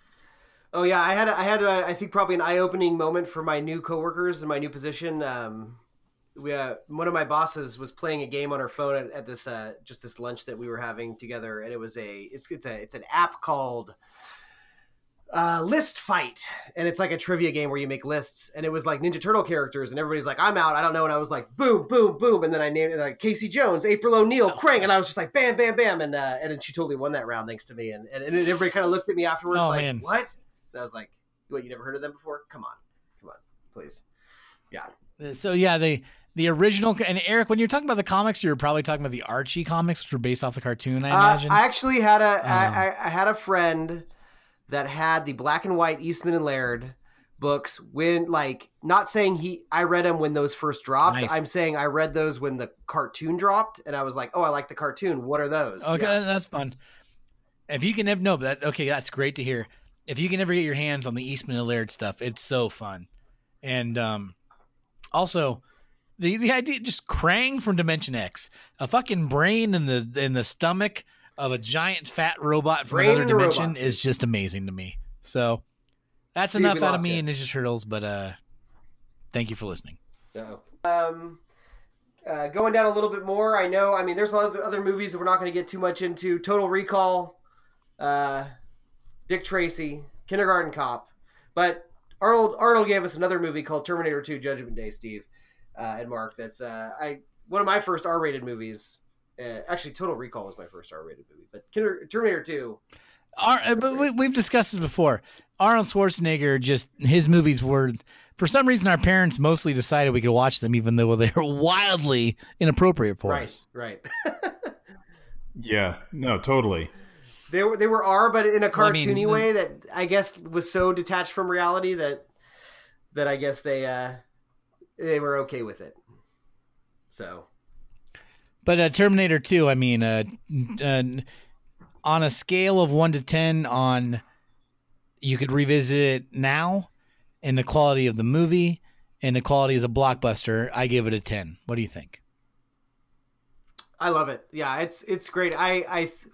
[SPEAKER 6] Oh yeah, I had a, I had a, I think probably an eye opening moment for my new coworkers in my new position. Um, we uh, one of my bosses was playing a game on her phone at, at this uh, just this lunch that we were having together, and it was a it's it's a it's an app called uh, List Fight, and it's like a trivia game where you make lists, and it was like Ninja Turtle characters, and everybody's like, "I'm out, I don't know," and I was like, "Boom, boom, boom," and then I named it like Casey Jones, April O'Neil, Krang, and I was just like, "Bam, bam, bam," and uh, and then she totally won that round thanks to me, and and, and everybody kind of looked at me afterwards
[SPEAKER 5] Oh,
[SPEAKER 6] like,
[SPEAKER 5] man.
[SPEAKER 6] "What?" And I was like, "What? You never heard of them before? Come on, come on, please." Yeah,
[SPEAKER 5] Uh, So yeah, the the original and Eric, when you're talking about the comics, you're probably talking about the Archie comics, which were based off the cartoon. I
[SPEAKER 6] Uh,
[SPEAKER 5] imagine.
[SPEAKER 6] I actually had a I
[SPEAKER 5] Um,
[SPEAKER 6] I, I had a friend that had the black and white Eastman and Laird books when like not saying he I read them when those first dropped.
[SPEAKER 5] Nice.
[SPEAKER 6] I'm saying I read those when the cartoon dropped, and I was like, oh, I like the cartoon. What are those?
[SPEAKER 5] okay,
[SPEAKER 6] Yeah.
[SPEAKER 5] that's fun. If you can have no, but that okay, that's great to hear. If you can ever get your hands on the Eastman and Laird stuff, it's so fun. And um, also, the the idea just Krang from Dimension X, a fucking brain in the in the stomach of a giant fat robot from
[SPEAKER 6] Brain
[SPEAKER 5] another dimension
[SPEAKER 6] robot suit.
[SPEAKER 5] is just amazing to me. So that's
[SPEAKER 6] Dude,
[SPEAKER 5] enough out of me
[SPEAKER 6] you.
[SPEAKER 5] and Ninja Turtles, but uh, thank you for listening.
[SPEAKER 6] So, um, uh, going down a little bit more, I know. I mean, there's a lot of other movies that we're not going to get too much into. Total Recall, uh, Dick Tracy, Kindergarten Cop, but Arnold Arnold gave us another movie called Terminator 2: Judgment Day. Steve uh, and Mark. That's uh, I one of my first R-rated movies. Uh, actually, Total Recall was my first R-rated movie, but Kinder, Terminator 2.
[SPEAKER 5] Ar- uh, but we, we've discussed this before. Arnold Schwarzenegger, just his movies were, for some reason, our parents mostly decided we could watch them, even though they were wildly inappropriate for
[SPEAKER 6] Right,
[SPEAKER 5] us.
[SPEAKER 6] right.
[SPEAKER 4] yeah, no, totally.
[SPEAKER 6] They were they were R, but in a
[SPEAKER 5] Well, I mean,
[SPEAKER 6] cartoony way that I guess was so detached from reality that that I guess they uh they were okay with it. So
[SPEAKER 5] But uh, Terminator 2, I mean, uh, uh, on a scale of one to ten, on you could revisit it now, and the quality of the movie and the quality of the blockbuster, I give it a ten. What do you think?
[SPEAKER 6] I love it. Yeah, it's it's great. I I th-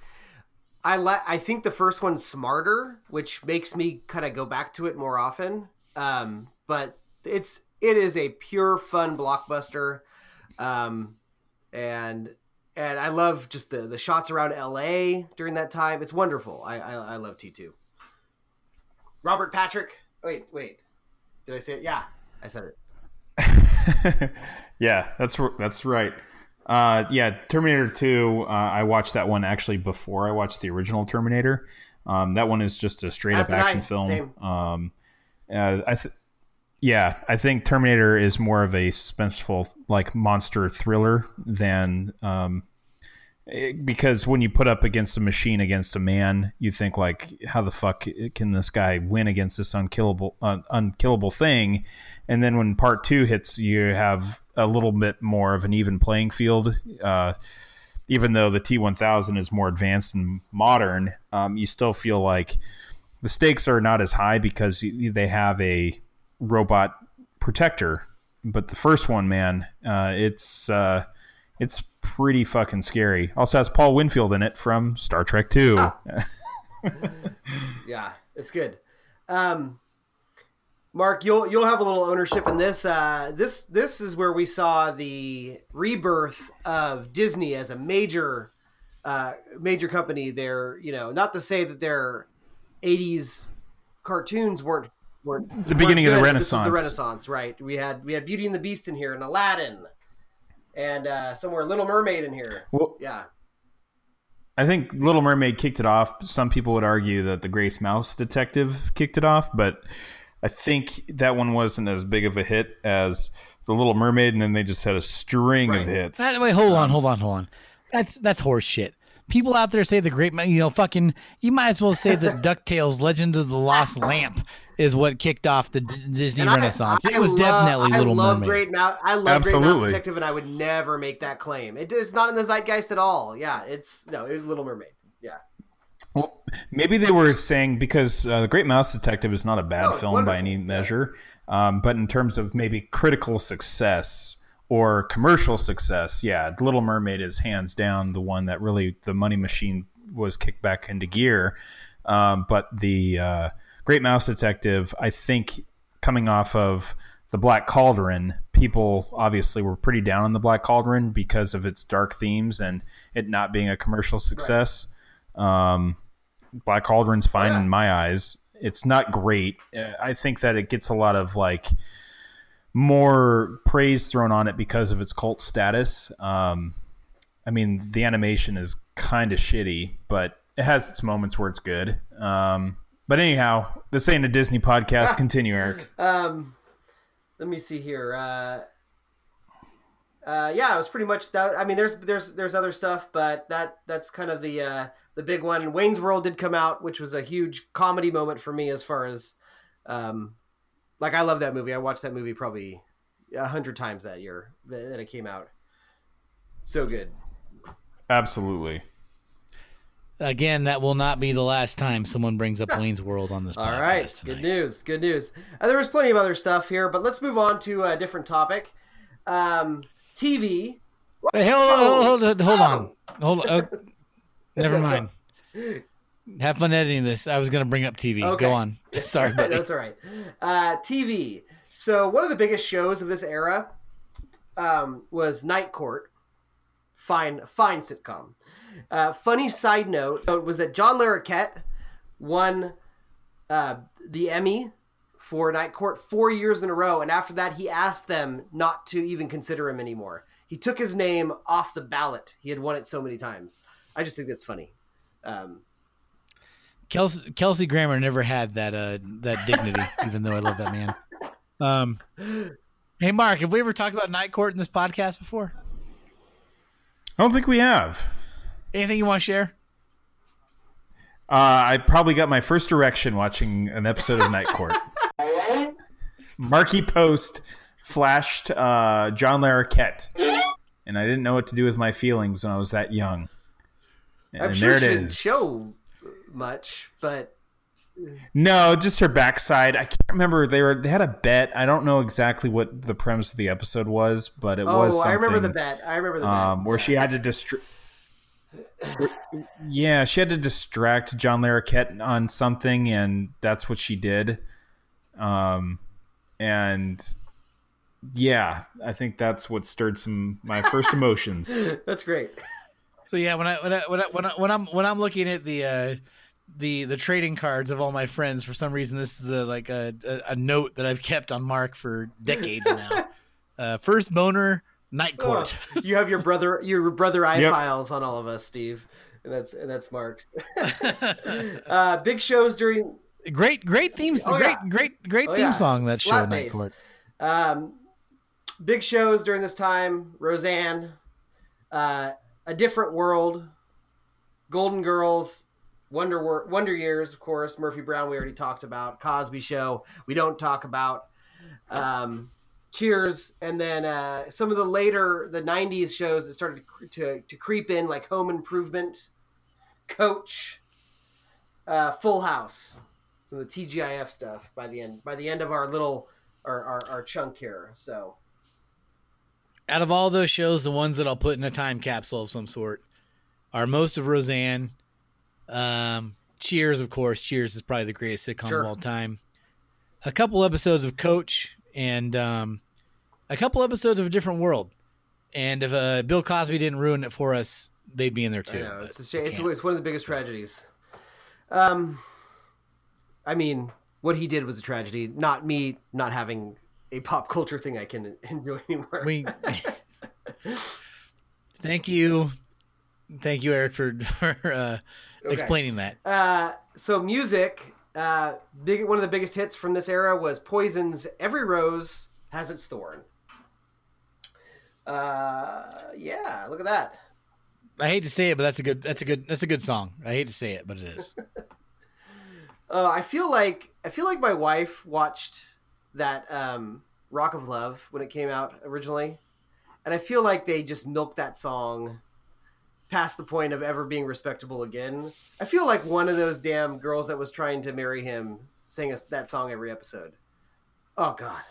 [SPEAKER 6] I I think the first one's smarter, which makes me kind of go back to it more often. Um, but it's it is a pure fun blockbuster, um, and and I love just the the shots around L.A. during that time. It's wonderful. I I, I love T two. Robert Patrick. Wait, wait. Did I say it? Yeah, I said it.
[SPEAKER 4] yeah, that's that's right. Uh, yeah, Terminator Two. Uh, I watched that one actually before I watched the original Terminator. Um, that one is just a straight up action film. Um, uh, I th- yeah, I think Terminator is more of a suspenseful like monster thriller than um, it- because when you put up against a machine against a man, you think like, how the fuck can this guy win against this unkillable uh, unkillable thing? And then when part two hits, you have a little bit more of an even playing field. Uh, even though the T one thousand is more advanced and modern, um, you still feel like the stakes are not as high because they have a robot protector. But the first one, man, uh, it's uh, it's pretty fucking scary. Also has Paul Winfield in it from Star Trek Two.
[SPEAKER 6] Yeah, it's good. Um, Mark, you'll you'll have a little ownership in this. Uh, this this is where we saw the rebirth of Disney as a major uh, major company. They're you know not to say that their '80s cartoons weren't weren't
[SPEAKER 4] The beginning of the
[SPEAKER 6] weren't good, but This was the
[SPEAKER 4] Renaissance.
[SPEAKER 6] Renaissance, right? We had we had Beauty and the Beast in here, and Aladdin, and uh, somewhere Little Mermaid in here.
[SPEAKER 4] Well,
[SPEAKER 6] Yeah,
[SPEAKER 4] I think Little Mermaid kicked it off. Some people would argue that the Great Mouse Detective kicked it off, but I think that one wasn't as big of a hit as the Little Mermaid, and then they just had a string
[SPEAKER 6] Right.
[SPEAKER 4] of hits.
[SPEAKER 5] Wait, hold on, um, hold on, hold on. That's that's horse shit. People out there say the great, you know, fucking. You might as well say that Ducktales: Legend of the Lost Lamp is what kicked off the D- Disney
[SPEAKER 6] And
[SPEAKER 5] Renaissance.
[SPEAKER 6] I
[SPEAKER 5] it was
[SPEAKER 6] love-
[SPEAKER 5] definitely
[SPEAKER 6] I
[SPEAKER 5] Little
[SPEAKER 6] love
[SPEAKER 5] Mermaid.
[SPEAKER 6] Great Mouse. I love Great Mouse
[SPEAKER 4] Absolutely.
[SPEAKER 6] Detective, and I would never make that claim. It is not in the zeitgeist at all. Yeah, it's no, it was Little Mermaid.
[SPEAKER 4] Well, maybe they were saying because uh, the Great Mouse Detective is not a bad
[SPEAKER 6] Oh, it's
[SPEAKER 4] film
[SPEAKER 6] wonderful.
[SPEAKER 4] by any measure, um, but in terms of maybe critical success or commercial success, yeah, Little Mermaid is hands down the one that really the money machine was kicked back into gear. Um, but the uh, Great Mouse Detective, I think, coming off of the Black Cauldron, people obviously were pretty down on the Black Cauldron because of its dark themes and it not being a commercial success. Um, Black Cauldron's fine
[SPEAKER 6] yeah.
[SPEAKER 4] in my eyes. It's not great. Uh, I think that it gets a lot of like more praise thrown on it because of its cult status. Um, I mean, the animation is kind of shitty, but it has its moments where it's good. Um, but anyhow, this ain't a Disney podcast. Continue, Eric.
[SPEAKER 6] Um, let me see here. Uh, uh, yeah, it was pretty much that. I mean, there's there's there's other stuff, but that that's kind of the uh, the big one. And Wayne's World did come out, which was a huge comedy moment for me as far as, um, like I love that movie. I watched that movie probably a hundred times that year that, that it came out. So good.
[SPEAKER 4] Absolutely.
[SPEAKER 5] Again, that will not be the last time someone brings up Wayne's World on this
[SPEAKER 6] All
[SPEAKER 5] podcast
[SPEAKER 6] right,
[SPEAKER 5] tonight.
[SPEAKER 6] good news, good news. Uh, there was plenty of other stuff here, but let's move on to a different topic. Um, TV.
[SPEAKER 5] Hey, hold, hold, hold, hold on. Hold on. Never mind. Have fun editing this. I was going to bring up TV.
[SPEAKER 6] Okay.
[SPEAKER 5] Go on. Sorry, buddy.
[SPEAKER 6] That's all right. Uh, TV. So one of the biggest shows of this era um, was Night Court. Fine, fine sitcom. Uh, funny side note was that John Larroquette won uh, the Emmy for Night Court four years in a row, and after that, he asked them not to even consider him anymore. He took his name off the ballot. He had won it so many times. I just think that's funny. Um,
[SPEAKER 5] Kelsey, Kelsey Grammer never had that uh, that dignity, even though I love that man. Um, hey, Mark, have we ever talked about Night Court in this podcast before?
[SPEAKER 4] I don't think we have.
[SPEAKER 5] Anything you want to share?
[SPEAKER 4] Uh, I probably got my first erection watching an episode of Night Court. Markie Post flashed uh, John Larroquette, and I didn't know what to do with my feelings when I was that young.
[SPEAKER 6] I'm sure
[SPEAKER 4] there
[SPEAKER 6] she
[SPEAKER 4] it
[SPEAKER 6] didn't
[SPEAKER 4] is.
[SPEAKER 6] show much, but
[SPEAKER 4] No, just her backside. I can't remember. They were they had a bet. I don't know exactly what the premise of the episode was, but it
[SPEAKER 6] oh,
[SPEAKER 4] was. Something,
[SPEAKER 6] I remember the bet. I remember the
[SPEAKER 4] um,
[SPEAKER 6] bet.
[SPEAKER 4] where she had to distract. yeah, she had to distract John Larroquette on something, and that's what she did. Um, and yeah, I think that's what stirred some my first emotions.
[SPEAKER 6] That's great.
[SPEAKER 5] So yeah, when I when I when I, when, I, when I'm when I'm looking at the uh, the the trading cards of all my friends, for some reason this is the, like a, a a note that I've kept on Mark for decades now. uh, first boner, night court.
[SPEAKER 6] Oh, you have your brother your brother eye
[SPEAKER 4] Yep.
[SPEAKER 6] files on all of us, Steve. And that's and that's Mark's. uh, big shows during
[SPEAKER 5] great great themes,
[SPEAKER 6] Oh,
[SPEAKER 5] great
[SPEAKER 6] yeah.
[SPEAKER 5] great great
[SPEAKER 6] Oh,
[SPEAKER 5] theme
[SPEAKER 6] yeah.
[SPEAKER 5] song that
[SPEAKER 6] Slap
[SPEAKER 5] show, night court.
[SPEAKER 6] Um, big shows during this time: Roseanne, uh, A Different World, Golden Girls, Wonder Wonder Years, of course. Murphy Brown, we already talked about. Cosby Show, we don't talk about. Um, Cheers, and then uh, some of the later the '90s shows that started to, to to creep in, like Home Improvement, Coach, uh, Full House. Some of the TGIF stuff by the end by the end of our little our, our, our chunk here. So
[SPEAKER 5] Out of all those shows, the ones that I'll put in a time capsule of some sort are most of Roseanne. Um, Cheers, of course. Cheers is probably the greatest sitcom
[SPEAKER 6] Sure.
[SPEAKER 5] of all time. A couple episodes of Coach and um, a couple episodes of A Different World. And if uh, Bill Cosby didn't ruin it for us, they'd be in there too.
[SPEAKER 6] know it's a shame. It's, it's one of the biggest tragedies. Um, I mean, what he did was a tragedy. Not me not having a pop culture thing I can enjoy anymore.
[SPEAKER 5] we thank you, thank you, Eric, for, for uh,
[SPEAKER 6] Okay.
[SPEAKER 5] explaining that.
[SPEAKER 6] Uh, so music, uh, big one of the biggest hits from this era was Poison's "Every Rose Has Its Thorn." Uh, yeah, look at that.
[SPEAKER 5] I hate to say it, but that's a good that's a good that's a good song. I hate to say it, but it is.
[SPEAKER 6] Uh, I feel like I feel like my wife watched that um, "Rock of Love" when it came out originally, and I feel like they just milked that song past the point of ever being respectable again. I feel like one of those damn girls that was trying to marry him sang us that song every episode. Oh God,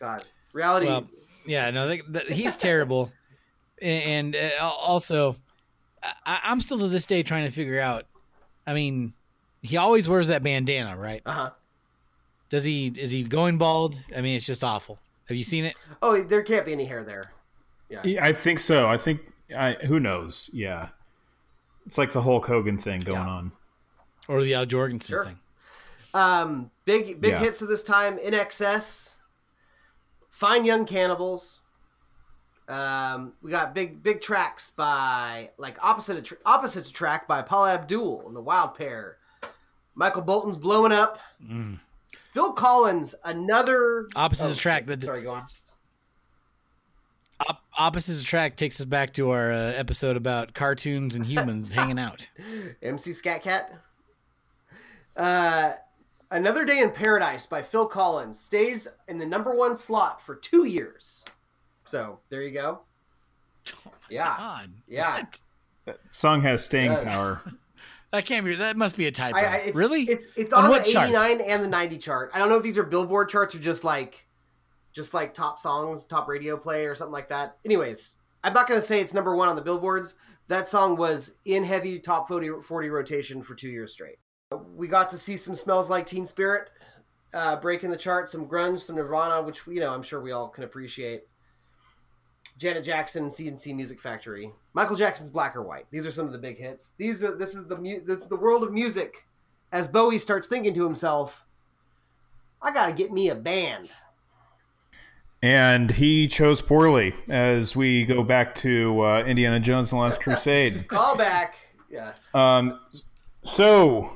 [SPEAKER 6] God, reality.
[SPEAKER 5] Well, yeah, no, they, th he's terrible, and, and uh, also, I, I'm still to this day trying to figure out. I mean, he always wears that bandana, right?
[SPEAKER 6] uh huh.
[SPEAKER 5] Does he? Is he going bald? I mean, it's just awful. Have you seen it?
[SPEAKER 6] Oh, there can't be any hair there. Yeah.
[SPEAKER 4] Yeah, I think so. I think I who knows. Yeah, it's like the Hulk Hogan thing going
[SPEAKER 6] Yeah.
[SPEAKER 4] on.
[SPEAKER 5] Or the Al Jourgensen
[SPEAKER 6] Sure.
[SPEAKER 5] thing?
[SPEAKER 6] Um, big big
[SPEAKER 4] Yeah.
[SPEAKER 6] hits of this time. INXS, fine young cannibals. Um, we got big big tracks by like opposite Attr- opposites track by Paula Abdul and the Wild Pair. Michael Bolton's blowing up.
[SPEAKER 5] Mm.
[SPEAKER 6] Phil Collins, another
[SPEAKER 5] Opposite
[SPEAKER 6] Oh,
[SPEAKER 5] attract. That
[SPEAKER 6] Sorry, go on.
[SPEAKER 5] op- opposites attract takes us back to our uh, episode about cartoons and humans hanging out.
[SPEAKER 6] MC Scat Cat. Uh, Another Day in Paradise by Phil Collins stays in the number one slot for two years. So there you go. Yeah,
[SPEAKER 5] God,
[SPEAKER 6] yeah.
[SPEAKER 5] what?
[SPEAKER 4] Song has staying
[SPEAKER 6] Yes.
[SPEAKER 4] power.
[SPEAKER 5] That can't be. That must be a typo.
[SPEAKER 6] I, I, it's,
[SPEAKER 5] really?
[SPEAKER 6] It's it's
[SPEAKER 5] On
[SPEAKER 6] on,
[SPEAKER 5] what
[SPEAKER 6] the 89 and the 90 chart. I don't know if these are Billboard charts or just like just like top songs, top radio play or something like that. Anyways, I'm not going to say it's number 1 on the billboards. That song was in heavy top 40, 40 rotation for 2 years straight. We got to see some smells like Teen Spirit uh, breaking the chart, some grunge, some Nirvana, which you know, I'm sure we all can appreciate. Janet Jackson, C+C Music Factory, Michael Jackson's Black or White. These are some of the big hits. These are this is the mu- this is the world of music. As Bowie starts thinking to himself, "I got to get me a band."
[SPEAKER 4] And he chose poorly as we go back to uh, Indiana Jones and the Last Crusade.
[SPEAKER 6] Call back. Yeah.
[SPEAKER 4] Um, so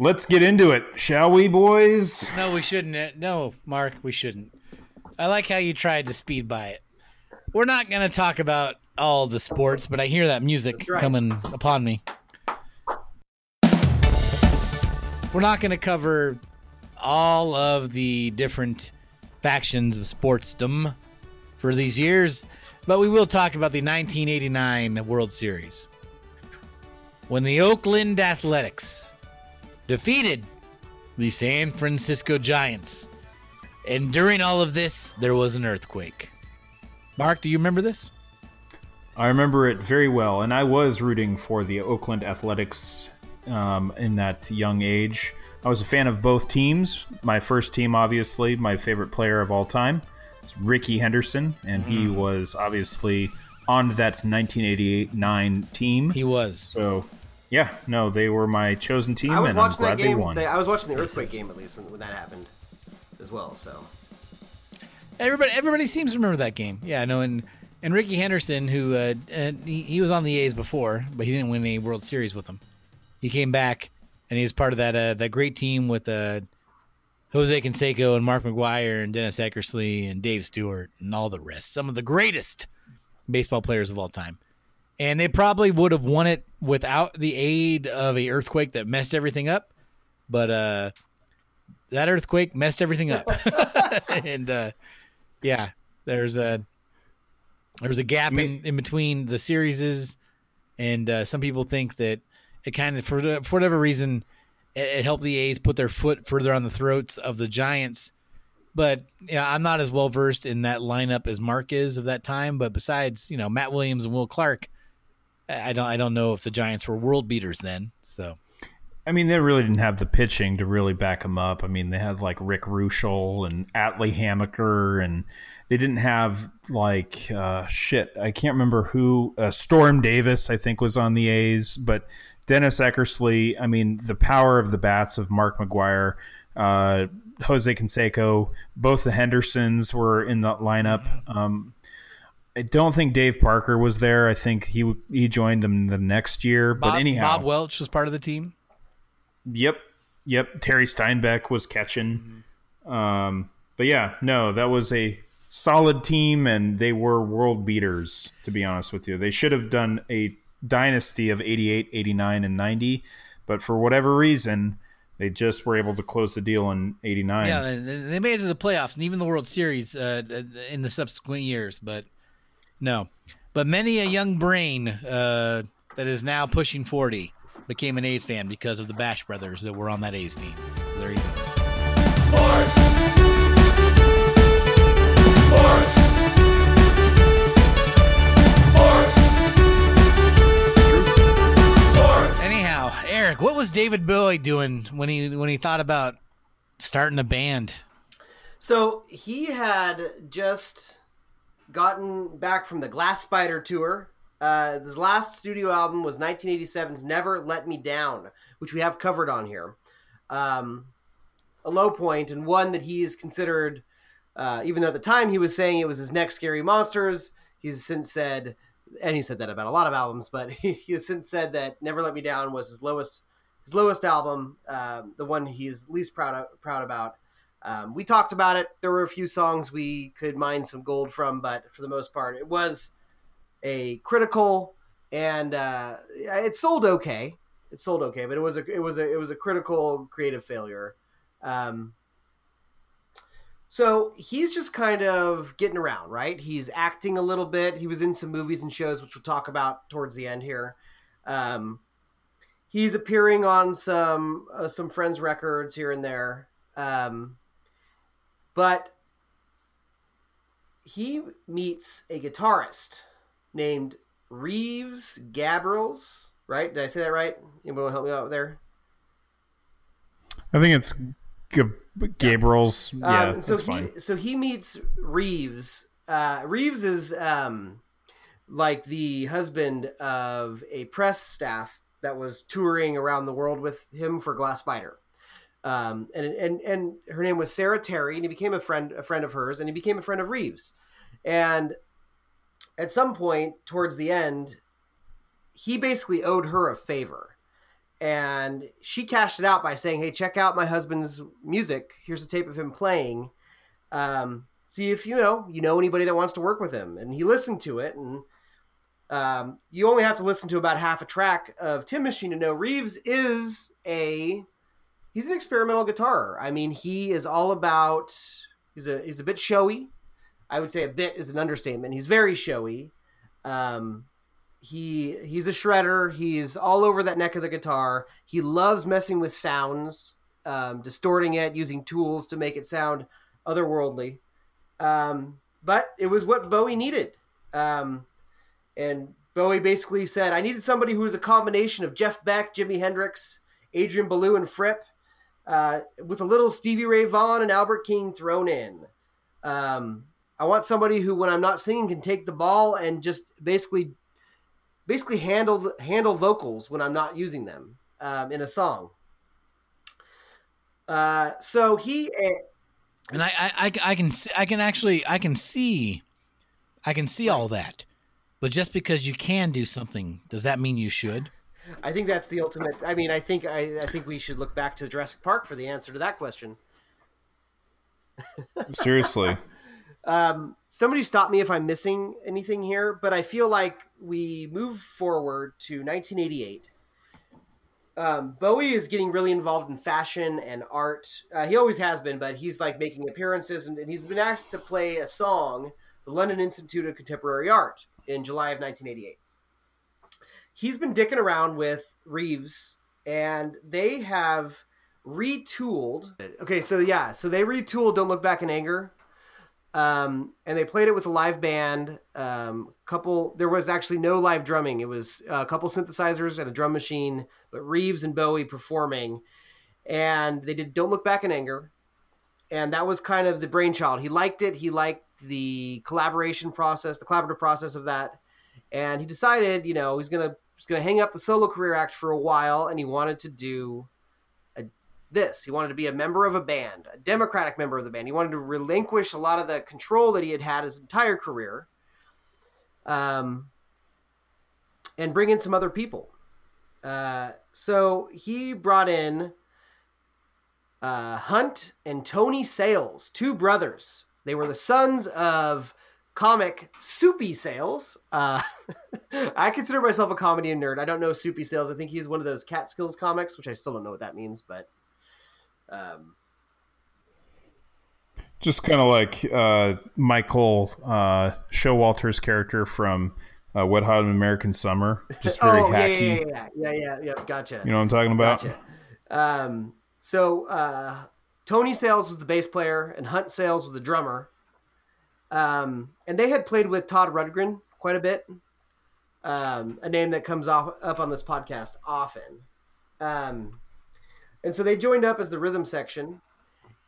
[SPEAKER 4] let's get into it, shall we, boys?
[SPEAKER 5] no, we shouldn't. No, Mark, we shouldn't. I like how you tried to speed by it. We're not going to talk about all the sports, but I hear that music
[SPEAKER 6] right.
[SPEAKER 5] coming upon me. We're not going to cover all of the different factions of sportsdom for these years. But we will talk about the 1989 World Series when the Oakland Athletics defeated the San Francisco Giants. And during all of this, there was an earthquake. Mark, do you remember this?
[SPEAKER 4] I remember it very well, and I was rooting for the Oakland Athletics um, in that young age. I was a fan of both teams. My first team, obviously, my favorite player of all time, is Rickey Henderson, and he was obviously on that 1988-9 team.
[SPEAKER 5] He was.
[SPEAKER 4] So, yeah, no, they were my chosen team,
[SPEAKER 6] I was
[SPEAKER 4] and I'm
[SPEAKER 6] watching
[SPEAKER 4] glad
[SPEAKER 6] that
[SPEAKER 4] they won.
[SPEAKER 6] they- I was watching the earthquake game at least when, when that happened, as well. So
[SPEAKER 5] Everybody, everybody seems to remember that game. Yeah, I know. And and Rickey Henderson, who uh, he, he was on the A's before, but he didn't win any World Series with them. He came back, and he was part of that uh, that great team with uh, Jose Canseco and Mark McGwire and Dennis Eckersley and Dave Stewart and all the rest. Some of the greatest baseball players of all time. And they probably would have won it without the aid of a earthquake that messed everything up. But uh, that earthquake messed everything up. and uh, yeah, there's a there's a gap in, in between the series, and uh, some people think that it kind of for, for whatever reason it, it helped the A's put their foot further on the throats of the Giants. But yeah, I'm not as well versed in that lineup as Mark is of that time. But besides, you know, Matt Williams and Will Clark, I I don't I don't know if the Giants were world beaters then. So
[SPEAKER 4] I mean, they really didn't have the pitching to really back them up. I mean, they had like Rick Reuschel and Atlee Hammaker, and they didn't have like uh, shit. I can't remember who. Uh, Storm Davis, I think, was on the A's, but Dennis Eckersley. I mean, the power of the bats of Mark McGwire, uh, Jose Canseco, both the Hendersons were in the lineup. Um, I don't think Dave Parker was there. I think he he joined them the next year.
[SPEAKER 5] Bob,
[SPEAKER 4] but anyhow,
[SPEAKER 5] Bob Welch was part of the team.
[SPEAKER 4] Yep, yep. Terry Steinbach was catching. Um, but yeah, no, that was a solid team, and they were world beaters. To be honest with you, they should have done a dynasty of 88, 89, and 90, but for whatever reason, they just were able to close the deal in 89.
[SPEAKER 5] Yeah, they made it to the playoffs and even the World Series uh, in the subsequent years, but no. But many a young brain uh, that is now pushing 40 became an A's fan because of the Bash brothers that were on that A's team. So there you go. Sports. Anyhow, Eric, what was David Bowie doing when he when he thought about starting a band?
[SPEAKER 6] So he had just gotten back from the Glass Spider tour. Uh, his last studio album was 1987's "Never Let Me Down," which we have covered on here. Um, a low point and one that he is considered, uh, even though at the time he was saying it was his next Scary Monsters. He's since said, and he said that about a lot of albums, but he, he has since said that "Never Let Me Down" was his lowest, his lowest album, uh, the one he's least proud of, proud about. Um, we talked about it. There were a few songs we could mine some gold from, but for the most part, it was a critical and uh, it sold okay. It sold okay, but it was a it was a it was a critical creative failure. Um, so he's just kind of getting around, right? He's acting a little bit. He was in some movies and shows, which we'll talk about towards the end here. Um, he's appearing on some uh, some friends' records here and there. Um, but he meets a guitarist named Reeves Gabrels. Right? Did I say that right? Anybody want to help me out there?
[SPEAKER 4] I think it's G- Gabriel's. Yeah,
[SPEAKER 6] Um, so
[SPEAKER 4] that's fine.
[SPEAKER 6] he so he meets Reeves. Uh, Reeves is um, like the husband of a press staff that was touring around the world with him for Glass Spider. Um, and and and her name was Sarah Terry, and he became a friend a friend of hers, and he became a friend of Reeves. And at some point towards the end, he basically owed her a favor and she cashed it out by saying, "Hey, check out my husband's music. Here's a tape of him playing. Um, see if you know you know anybody that wants to work with him." And he listened to it, and um, you only have to listen to about half a track of Tin Machine to know Reeves is a he's an experimental guitar. I mean, he is all about he's a he's a bit showy. I would say a bit is an understatement. He's very showy. Um, he he's a shredder. He's all over that neck of the guitar. He loves messing with sounds, um, distorting it, using tools to make it sound otherworldly. Um, but it was what Bowie needed. Um, and Bowie basically said, I needed somebody who was a combination of Jeff Beck, Jimi Hendrix, Adrian Belew, and Fripp, uh, with a little Stevie Ray Vaughan and Albert King thrown in. Um, I want somebody who, when I'm not singing, can take the ball and just basically, basically handle handle vocals when I'm not using them um, in a song. Uh, so he
[SPEAKER 5] And I, I, I, I can, s- I can actually, I can see, I can see all that. But just because you can do something, does that mean you should?
[SPEAKER 6] I think that's the ultimate. I mean, I think I, I think we should look back to Jurassic Park for the answer to that question.
[SPEAKER 4] Seriously.
[SPEAKER 6] Um, somebody stop me if I'm missing anything here, but I feel like we move forward to 1988. Um, Bowie is getting really involved in fashion and art. Uh, he always has been, but he's like making appearances, and, and he's been asked to play a song, the London Institute of Contemporary Art, in July of 1988. He's been dicking around with Reeves, and they have retooled. Okay, so yeah, so they retooled "Don't Look Back in Anger." Um, and they played it with a live band. Um, couple, there was actually no live drumming. It was a couple synthesizers and a drum machine, but Reeves and Bowie performing, and they did "Don't Look Back in Anger," and that was kind of the brainchild. He liked it. He liked the collaboration process, the collaborative process of that, and he decided, you know, he's gonna he's gonna hang up the solo career act for a while, and he wanted to do this. He wanted to be a member of a band, a democratic member of the band. He wanted to relinquish a lot of the control that he had had his entire career, um, and bring in some other people. Uh, so he brought in uh, Hunt and Tony Sales, two brothers. They were the sons of comic Soupy Sales. Uh, I consider myself a comedy nerd. I don't know Soupy Sales. I think he's one of those Catskills comics, which I still don't know what that means, but um,
[SPEAKER 4] Just kind of like uh, Michael uh, Showalter's character from uh, Wet Hot American Summer. Just very
[SPEAKER 6] oh, yeah,
[SPEAKER 4] hacky.
[SPEAKER 6] yeah, yeah, yeah, yeah, yeah, Gotcha.
[SPEAKER 4] You know what I'm talking about?
[SPEAKER 6] Gotcha. Um, so uh, Tony Sales was the bass player, and Hunt Sales was the drummer. Um, and they had played with Todd Rundgren quite a bit. Um, a name that comes off, up on this podcast often. Um, and so they joined up as the rhythm section,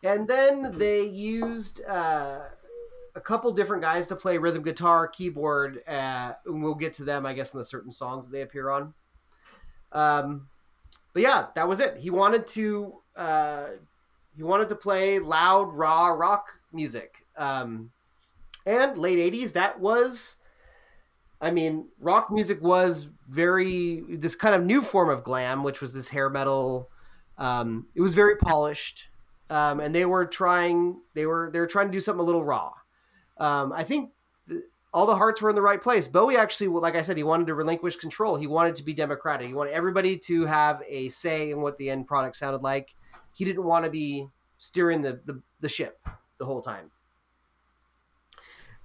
[SPEAKER 6] and then they used uh, a couple different guys to play rhythm guitar, keyboard, uh, and we'll get to them, I guess, in the certain songs that they appear on. Um, but yeah, that was it. He wanted to uh, he wanted to play loud, raw rock music. Um, and late '80s, that was, I mean, rock music was very this kind of new form of glam, which was this hair metal. Um, it was very polished, um, and they were trying they were they were trying to do something a little raw. Um, I think th- all the hearts were in the right place. Bowie actually, like I said, he wanted to relinquish control. He wanted to be democratic. He wanted everybody to have a say in what the end product sounded like. He didn't want to be steering the, the, the ship the whole time.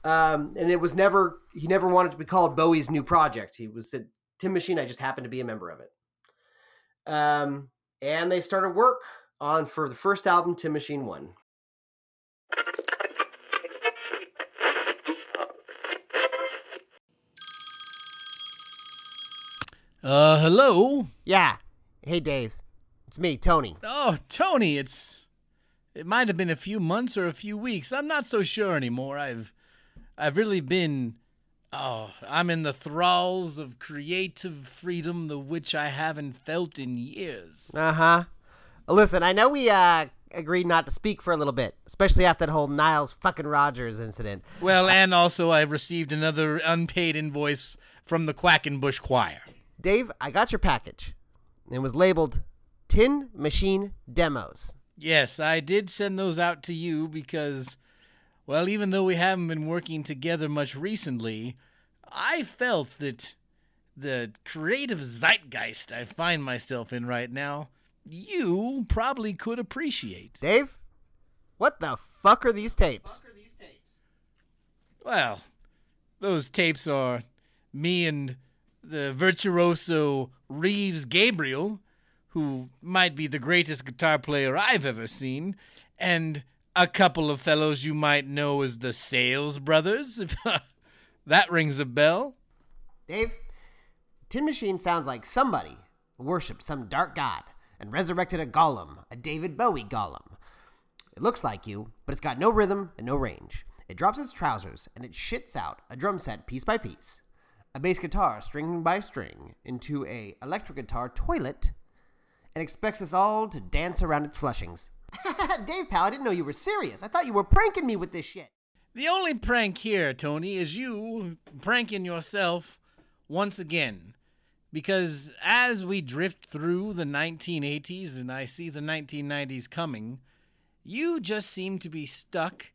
[SPEAKER 6] Um, and it was never, he never wanted to be called Bowie's new project. He was said, Tin Machine, I just happened to be a member of it. Um, and they started work on for the first album, Tin Machine 1.
[SPEAKER 5] Uh, hello.
[SPEAKER 6] Yeah. Hey, Dave. It's me, Tony.
[SPEAKER 5] Oh, Tony, it's it might have been a few months or a few weeks. I'm not so sure anymore. I've I've really been oh, I'm in the thralls of creative freedom the which I haven't felt in years.
[SPEAKER 8] Uh huh. Listen, I know we uh agreed not to speak for a little bit, especially after that whole Niles fucking Rodgers incident.
[SPEAKER 5] Well, and also I received another unpaid invoice from the Quackenbush Choir.
[SPEAKER 8] Dave, I got your package. It was labeled Tin Machine Demos.
[SPEAKER 5] Yes, I did send those out to you because, well, even though we haven't been working together much recently, I felt that the creative zeitgeist I find myself in right now, you probably could appreciate.
[SPEAKER 8] Dave, what the fuck are these tapes?
[SPEAKER 5] Well, those tapes are me and the virtuoso Reeves Gabrels, who might be the greatest guitar player I've ever seen, and a couple of fellows you might know as the Sales Brothers, if that rings a bell.
[SPEAKER 6] Dave, Tin Machine sounds like somebody worshipped some dark god and resurrected a golem, a David Bowie golem. It looks like you, but it's got no rhythm and no range. It drops its trousers and it shits out a drum set piece by piece, a bass guitar string by string into a electric guitar toilet, and expects us all to dance around its flushings. Dave, pal, I didn't know you were serious. I thought you were pranking me with this shit.
[SPEAKER 5] The only prank here, Tony, is you pranking yourself once again. Because as we drift through the 1980s and I see the 1990s coming, you just seem to be stuck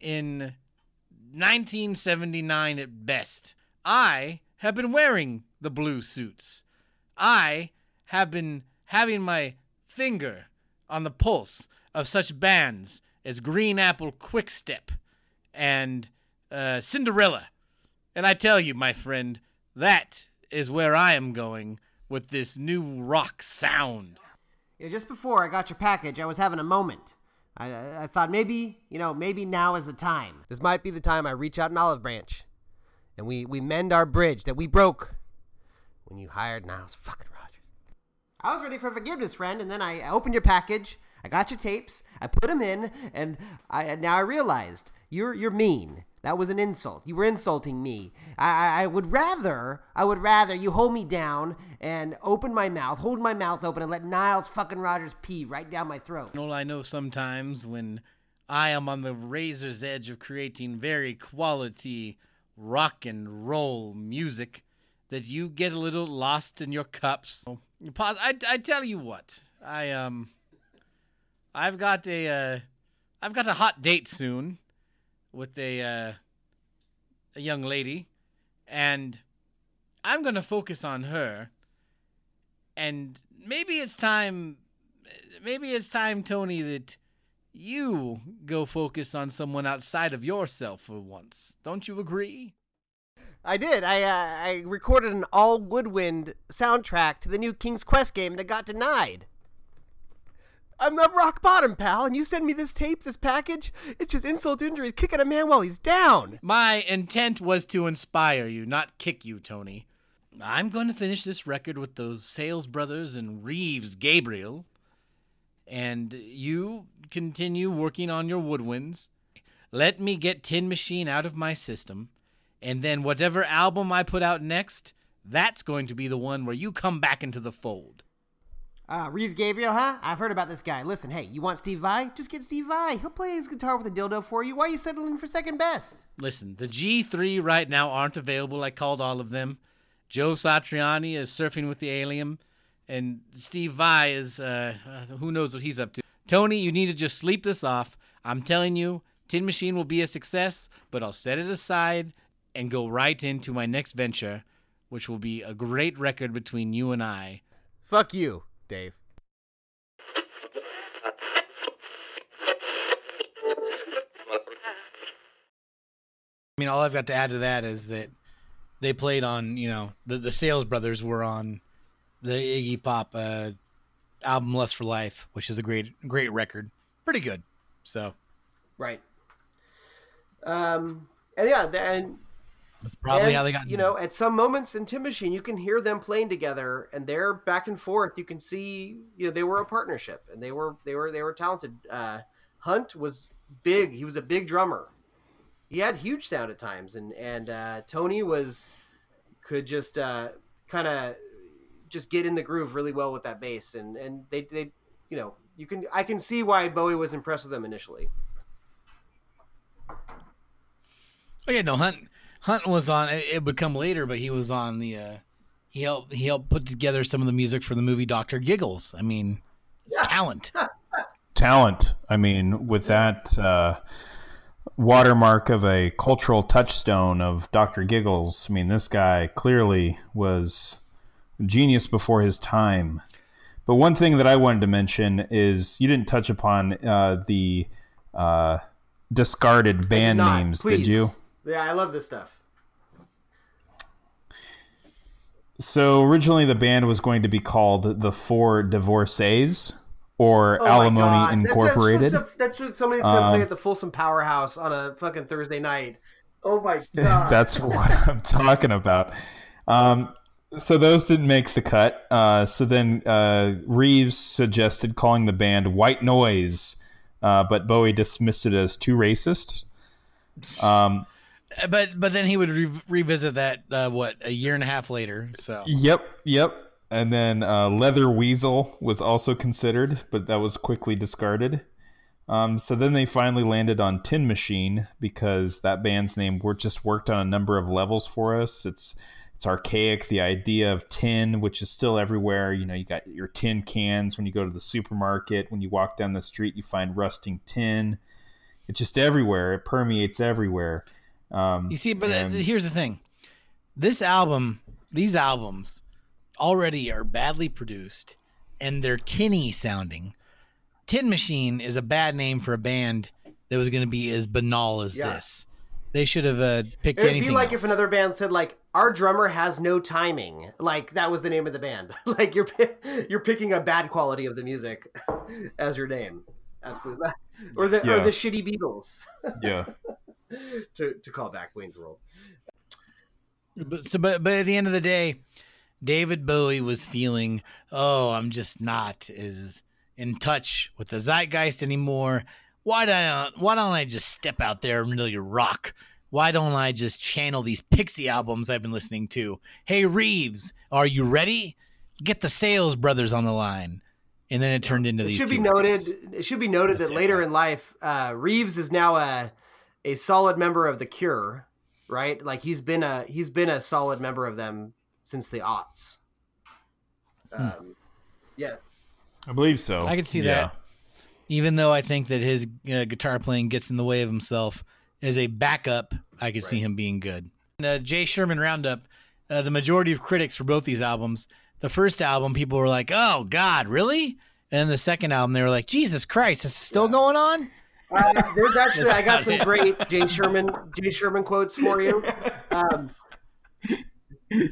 [SPEAKER 5] in 1979 at best. I have been wearing the blue suits. I have been having my finger on the pulse of such bands as Green Apple Quickstep and uh, Cinderella. And I tell you, my friend, that is where I am going with this new rock sound.
[SPEAKER 6] You know, just before I got your package, I was having a moment. I, I thought maybe, you know, maybe now is the time. This might be the time I reach out an olive branch and we, we mend our bridge that we broke when you hired Niles fucking Rodgers. I was ready for forgiveness, friend, and then I opened your package. I got your tapes. I put them in, and I and now I realized you're you're mean. That was an insult. You were insulting me. I, I would rather I would rather you hold me down and open my mouth, hold my mouth open, and let Niles fucking Rodgers pee right down my throat.
[SPEAKER 5] And all I know sometimes when I am on the razor's edge of creating very quality rock and roll music that you get a little lost in your cups. You. I, I tell you what, I um, I've got a uh, I've got a hot date soon with a uh, a young lady, and I'm gonna focus on her. And maybe it's time, maybe it's time, Tony, that you go focus on someone outside of yourself for once. Don't you agree?
[SPEAKER 6] I did. I uh, I recorded an all woodwind soundtrack to the new King's Quest game, and it got denied. I'm the rock bottom, pal, and you send me this tape, this package. It's just insult to injury, kicking a man while he's down.
[SPEAKER 5] My intent was to inspire you, not kick you, Tony. I'm going to finish this record with those Sales Brothers and Reeves Gabrels. And you continue working on your woodwinds. Let me get Tin Machine out of my system. And then whatever album I put out next, that's going to be the one where you come back into the fold.
[SPEAKER 6] Uh, Reeves Gabrels, huh? I've heard about this guy. Listen, hey, you want Steve Vai? Just get Steve Vai. He'll play his guitar with a dildo for you. Why are you settling for second best?
[SPEAKER 5] Listen, the G3 right now aren't available. I called all of them. Joe Satriani is surfing with the alien, and Steve Vai is, uh, uh, who knows what he's up to. Tony, you need to just sleep this off. I'm telling you, Tin Machine will be a success, but I'll set it aside and go right into my next venture, which will be a great record between you and I.
[SPEAKER 6] Fuck you, Dave.
[SPEAKER 5] I mean, all I've got to add to that is that they played on, you know, the, the Sales Brothers were on the Iggy Pop uh, album Lust for Life, which is a great, great record. Pretty good. So
[SPEAKER 9] Right. Um, and yeah, th- and
[SPEAKER 5] that's probably
[SPEAKER 9] and,
[SPEAKER 5] how they got.
[SPEAKER 9] You know, at some moments in Tin Machine, you can hear them playing together, and they're back and forth. You can see, you know, they were a partnership, and they were they were they were talented. Uh, Hunt was big; he was a big drummer. He had huge sound at times, and and uh, Tony was could just uh, kind of just get in the groove really well with that bass, and and they they you know you can I can see why Bowie was impressed with them initially.
[SPEAKER 5] Oh yeah, no Hunt. Hunt was on. It it would come later, but he was on the. Uh, he helped. He helped put together some of the music for the movie Doctor Giggles. I mean, talent.
[SPEAKER 4] talent. I mean, with that uh, watermark of a cultural touchstone of Dr. Giggles, I mean, this guy clearly was genius before his time. But one thing that I wanted to mention is you didn't touch upon uh, the uh, discarded band
[SPEAKER 9] not.
[SPEAKER 4] names,
[SPEAKER 9] Please.
[SPEAKER 4] did you?
[SPEAKER 6] Yeah, I love this stuff.
[SPEAKER 4] So originally the band was going to be called the Four Divorcees or
[SPEAKER 6] Oh
[SPEAKER 4] Alimony
[SPEAKER 6] God. That's-
[SPEAKER 4] Incorporated.
[SPEAKER 6] That's, that's, that's what somebody's gonna play
[SPEAKER 4] Um,
[SPEAKER 6] at the Folsom Powerhouse on a fucking Thursday night. Oh my god.
[SPEAKER 4] That's what I'm talking about. Um, so those didn't make the cut. Uh, so then uh, Reeves suggested calling the band White Noise, uh, but Bowie dismissed it as too racist. Um,
[SPEAKER 5] But but then he would re- revisit that uh, what a year and a half later. So
[SPEAKER 4] Yep, yep. And then uh, Leather Weasel was also considered, but that was quickly discarded. Um, so then they finally landed on Tin Machine because that band's name worked just worked on a number of levels for us. It's it's archaic. The idea of tin, which is still everywhere. You know, you got your tin cans when you go to the supermarket. When you walk down the street, you find rusting tin. It's just everywhere. It permeates everywhere. Um,
[SPEAKER 5] you see, but uh,
[SPEAKER 4] and-
[SPEAKER 5] here's the thing: this album, these albums, already are badly produced, and they're tinny sounding. Tin Machine is a bad name for a band that was going to be as banal as
[SPEAKER 6] Yeah.
[SPEAKER 5] this. They should have uh, picked
[SPEAKER 6] It'd
[SPEAKER 5] anything.
[SPEAKER 6] be like
[SPEAKER 5] else.
[SPEAKER 6] if another band said like our drummer has no timing. Like that was the name of the band. like you're pi- you're picking a bad quality of the music as your name. Absolutely. Or the or the shitty Beatles
[SPEAKER 4] yeah.
[SPEAKER 6] to to call back Wayne's World.
[SPEAKER 5] But so, but but at the end of the day, David Bowie was feeling, oh, I'm just not as in touch with the zeitgeist anymore. Why don't I, why don't I just step out there and really rock? Why don't I just channel these Pixie albums I've been listening to? Hey Reeves, are you ready? Get the Sales Brothers on the line. And then it turned into
[SPEAKER 6] It
[SPEAKER 5] these.
[SPEAKER 6] should be noted. It should be noted
[SPEAKER 5] That's
[SPEAKER 6] that later
[SPEAKER 5] right.
[SPEAKER 6] in life, uh, Reeves is now a a solid member of the Cure, right? Like he's been a he's been a solid member of them since the aughts.
[SPEAKER 5] Hmm.
[SPEAKER 6] Um, yeah,
[SPEAKER 4] I believe so.
[SPEAKER 5] I can see
[SPEAKER 4] Yeah.
[SPEAKER 5] that. Even though I think that his uh, guitar playing gets in the way of himself as a backup, I could see him being good. The Jay Sherman Roundup, uh, the majority of critics for both these albums, the first album, people were like, "Oh God, really?" And the second album, they were like, "Jesus Christ, this is still going on."
[SPEAKER 6] Uh, there's actually I got some great Jay Sherman Jay Sherman quotes for you. Um,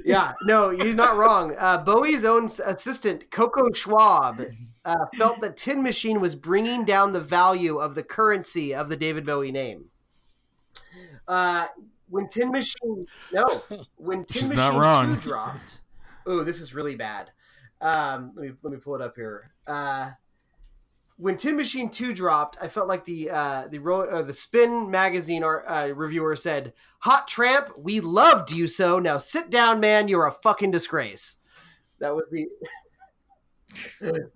[SPEAKER 6] yeah, no, you're not wrong. Uh, Bowie's own assistant Coco Schwab uh, felt that Tin Machine was bringing down the value of the currency of the David Bowie name. Uh, when Tin Machine, no, when Tin
[SPEAKER 4] She's
[SPEAKER 6] Machine. Two dropped. Oh, this is really bad. Um, let me let me pull it up here. Uh, when Tin Machine Two dropped, I felt like the uh, the uh, the Spin magazine or, uh, reviewer said, "Hot Tramp, we loved you so. Now sit down, man. You're a fucking disgrace." That was the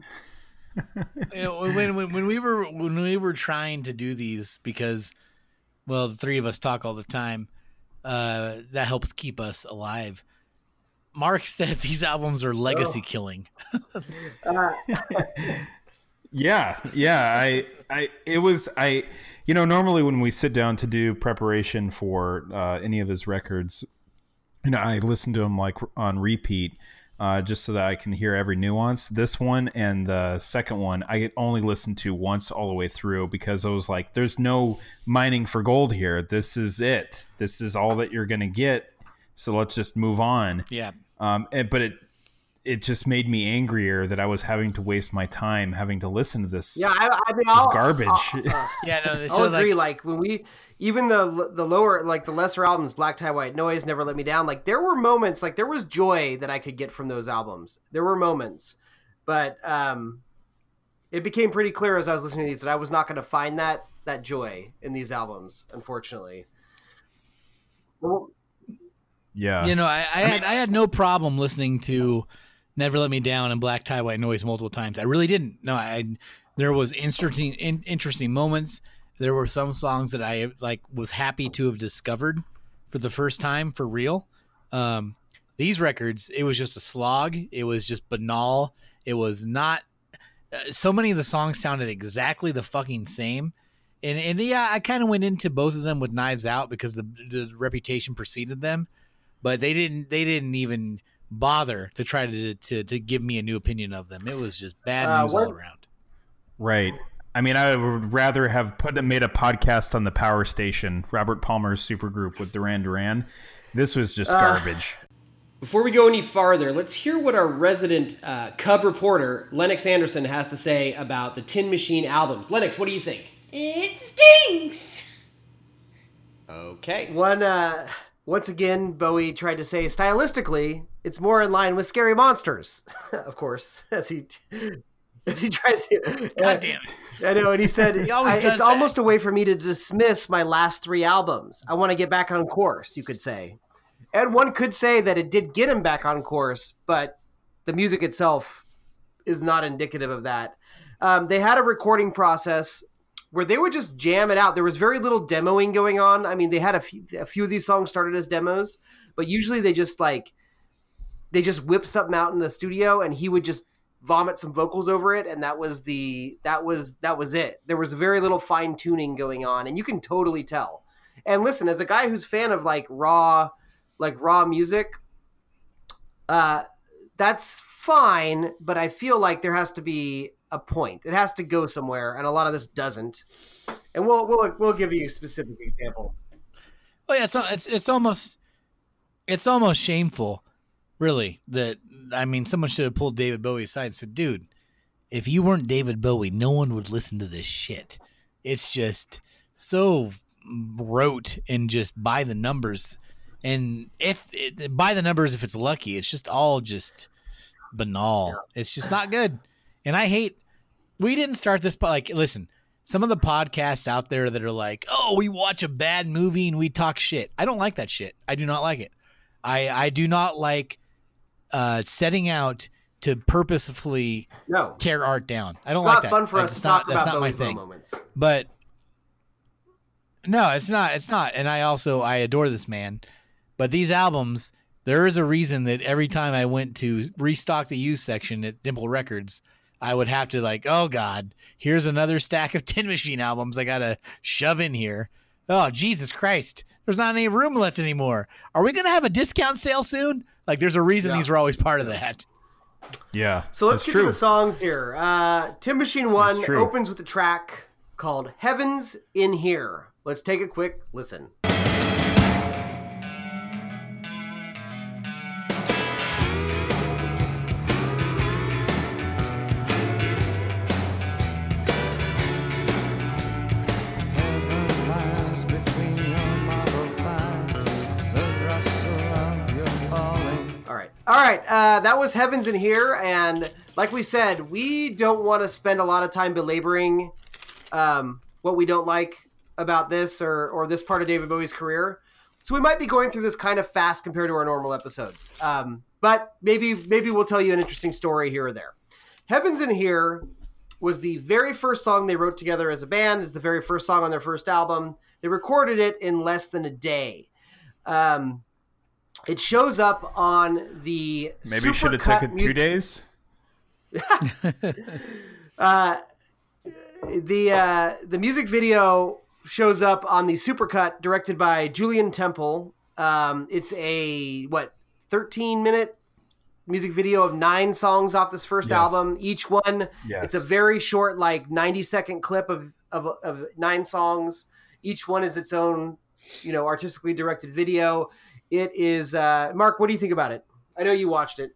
[SPEAKER 5] You know, when, when when we were when we were trying to do these because, well, the three of us talk all the time. Uh, that helps keep us alive. Mark said these albums are legacy killing.
[SPEAKER 4] Yeah, yeah. I, I, it was, I, you know, normally when we sit down to do preparation for uh, any of his records, you know, I listen to him like on repeat, uh, just so that I can hear every nuance. This one and the second one, I only listened to once all the way through because I was like, "There's no mining for gold here. This is it. This is all that you're gonna get. So let's just move on."
[SPEAKER 5] Yeah,
[SPEAKER 4] Um, and, but it it just made me angrier that I was having to waste my time having to listen to this.
[SPEAKER 6] yeah. I, I mean,
[SPEAKER 4] this
[SPEAKER 6] I'll,
[SPEAKER 4] garbage.
[SPEAKER 6] I'll,
[SPEAKER 5] yeah. No,
[SPEAKER 6] I'll
[SPEAKER 5] so
[SPEAKER 6] agree.
[SPEAKER 5] like,
[SPEAKER 6] Like, when we even the the lower like the lesser albums, Black Tie White Noise, Never Let Me Down. Like there were moments, like there was joy that I could get from those albums. There were moments, but um, it became pretty clear as I was listening to these that I was not going to find that that joy in these albums. Unfortunately. Well,
[SPEAKER 4] yeah.
[SPEAKER 5] you know, I, I had I had no problem listening to "Never Let Me Down" and "Black Tie White Noise" multiple times. I really didn't. No, I there was interesting in, interesting moments. There were some songs that I like was happy to have discovered for the first time for real. Um, these records, it was just a slog. It was just banal. It was not. Uh, so many of the songs sounded exactly the fucking same. And, and yeah, I kind of went into both of them with Knives Out because the, the reputation preceded them, but they didn't. They didn't even bother to try to to, to give me a new opinion of them. It was just bad
[SPEAKER 6] Uh,
[SPEAKER 5] news
[SPEAKER 6] one-
[SPEAKER 5] all around.
[SPEAKER 4] Right. I mean, I would rather have put made a podcast on the Power Station, Robert Palmer's supergroup with Duran Duran. This was just garbage.
[SPEAKER 6] Before we go any farther, let's hear what our resident uh, Cub reporter, Lennox Anderson, has to say about the Tin Machine albums. Lennox, what do you think?
[SPEAKER 10] It stinks.
[SPEAKER 6] Okay. One, uh, once again, Bowie tried to say stylistically, it's more in line with Scary Monsters, of course, as he as he tries to.
[SPEAKER 5] God damn it.
[SPEAKER 6] I know, and he said,
[SPEAKER 5] He
[SPEAKER 6] "I- "It's
[SPEAKER 5] that."
[SPEAKER 6] almost a way for me to dismiss my last three albums. I want to get back on course." You could say, and one could say that it did get him back on course, but the music itself is not indicative of that. Um, they had a recording process where they would just jam it out. There was very little demoing going on. I mean, they had a few, a few of these songs started as demos, but usually they just like they just whip something out in the studio, and he would just vomit some vocals over it, and that was the that was that was it. There was very little fine tuning going on, and you can totally tell. And listen, as a guy who's fan of like raw, like raw music, uh, that's fine, but I feel like there has to be a point. It has to go somewhere, and a lot of this doesn't. And we'll we'll we'll give you specific examples.
[SPEAKER 5] Well, yeah, it's it's it's almost it's almost shameful, really. That I mean, someone should have pulled David Bowie aside and said, "Dude, if you weren't David Bowie, no one would listen to this shit. It's just so rote and just by the numbers. And if it, by the numbers, if it's lucky, it's just all just banal. It's just not good. And I hate. We didn't start this. po- Like, listen, some of the podcasts out there that are like, "Oh, we watch a bad movie and we talk shit." I don't like that shit. I do not like it. I I do not like uh, setting out to purposefully
[SPEAKER 6] No,
[SPEAKER 5] tear art down. I don't
[SPEAKER 6] it's
[SPEAKER 5] like
[SPEAKER 6] not
[SPEAKER 5] that.
[SPEAKER 6] fun for
[SPEAKER 5] Like,
[SPEAKER 6] us to
[SPEAKER 5] not-
[SPEAKER 6] talk
[SPEAKER 5] that's
[SPEAKER 6] about
[SPEAKER 5] not my thing.
[SPEAKER 6] moments.
[SPEAKER 5] But no, it's not. It's not. And I also I adore this man. But these albums, there is a reason that every time I went to restock the used section at Dimple Records, I would have to like, oh God, here's another stack of Tin Machine albums I gotta shove in here. Oh Jesus Christ, there's not any room left anymore. Are we gonna have a discount sale soon? Like, there's a reason
[SPEAKER 6] Yeah.
[SPEAKER 5] these are always part of that.
[SPEAKER 4] Yeah.
[SPEAKER 6] So let's get
[SPEAKER 4] true.
[SPEAKER 6] to the songs here. Uh, Tin Machine One opens with a track called "Heavens in Here." Let's take a quick listen. All right. Uh, that was "Heavens in Here," and like we said, we don't want to spend a lot of time belaboring um, what we don't like about this or or this part of David Bowie's career. So we might be going through this kind of fast compared to our normal episodes. Um, but maybe maybe we'll tell you an interesting story here or there. Heavens in Here was the very first song they wrote together as a band. It's the very first song on their first album. They recorded it in less than a day. Um, it shows up on the
[SPEAKER 4] Maybe should have taken two days.
[SPEAKER 6] Uh, the uh, the music video shows up on the supercut directed by Julian Temple. Um, it's a what 13 minute music video of nine songs off this first
[SPEAKER 4] Yes.
[SPEAKER 6] album. Each one,
[SPEAKER 4] Yes.
[SPEAKER 6] it's a very short, like 90 second clip of, of of nine songs. Each one is its own, you know, artistically directed video. It is uh, Mark. What do you think about it? I know you watched it.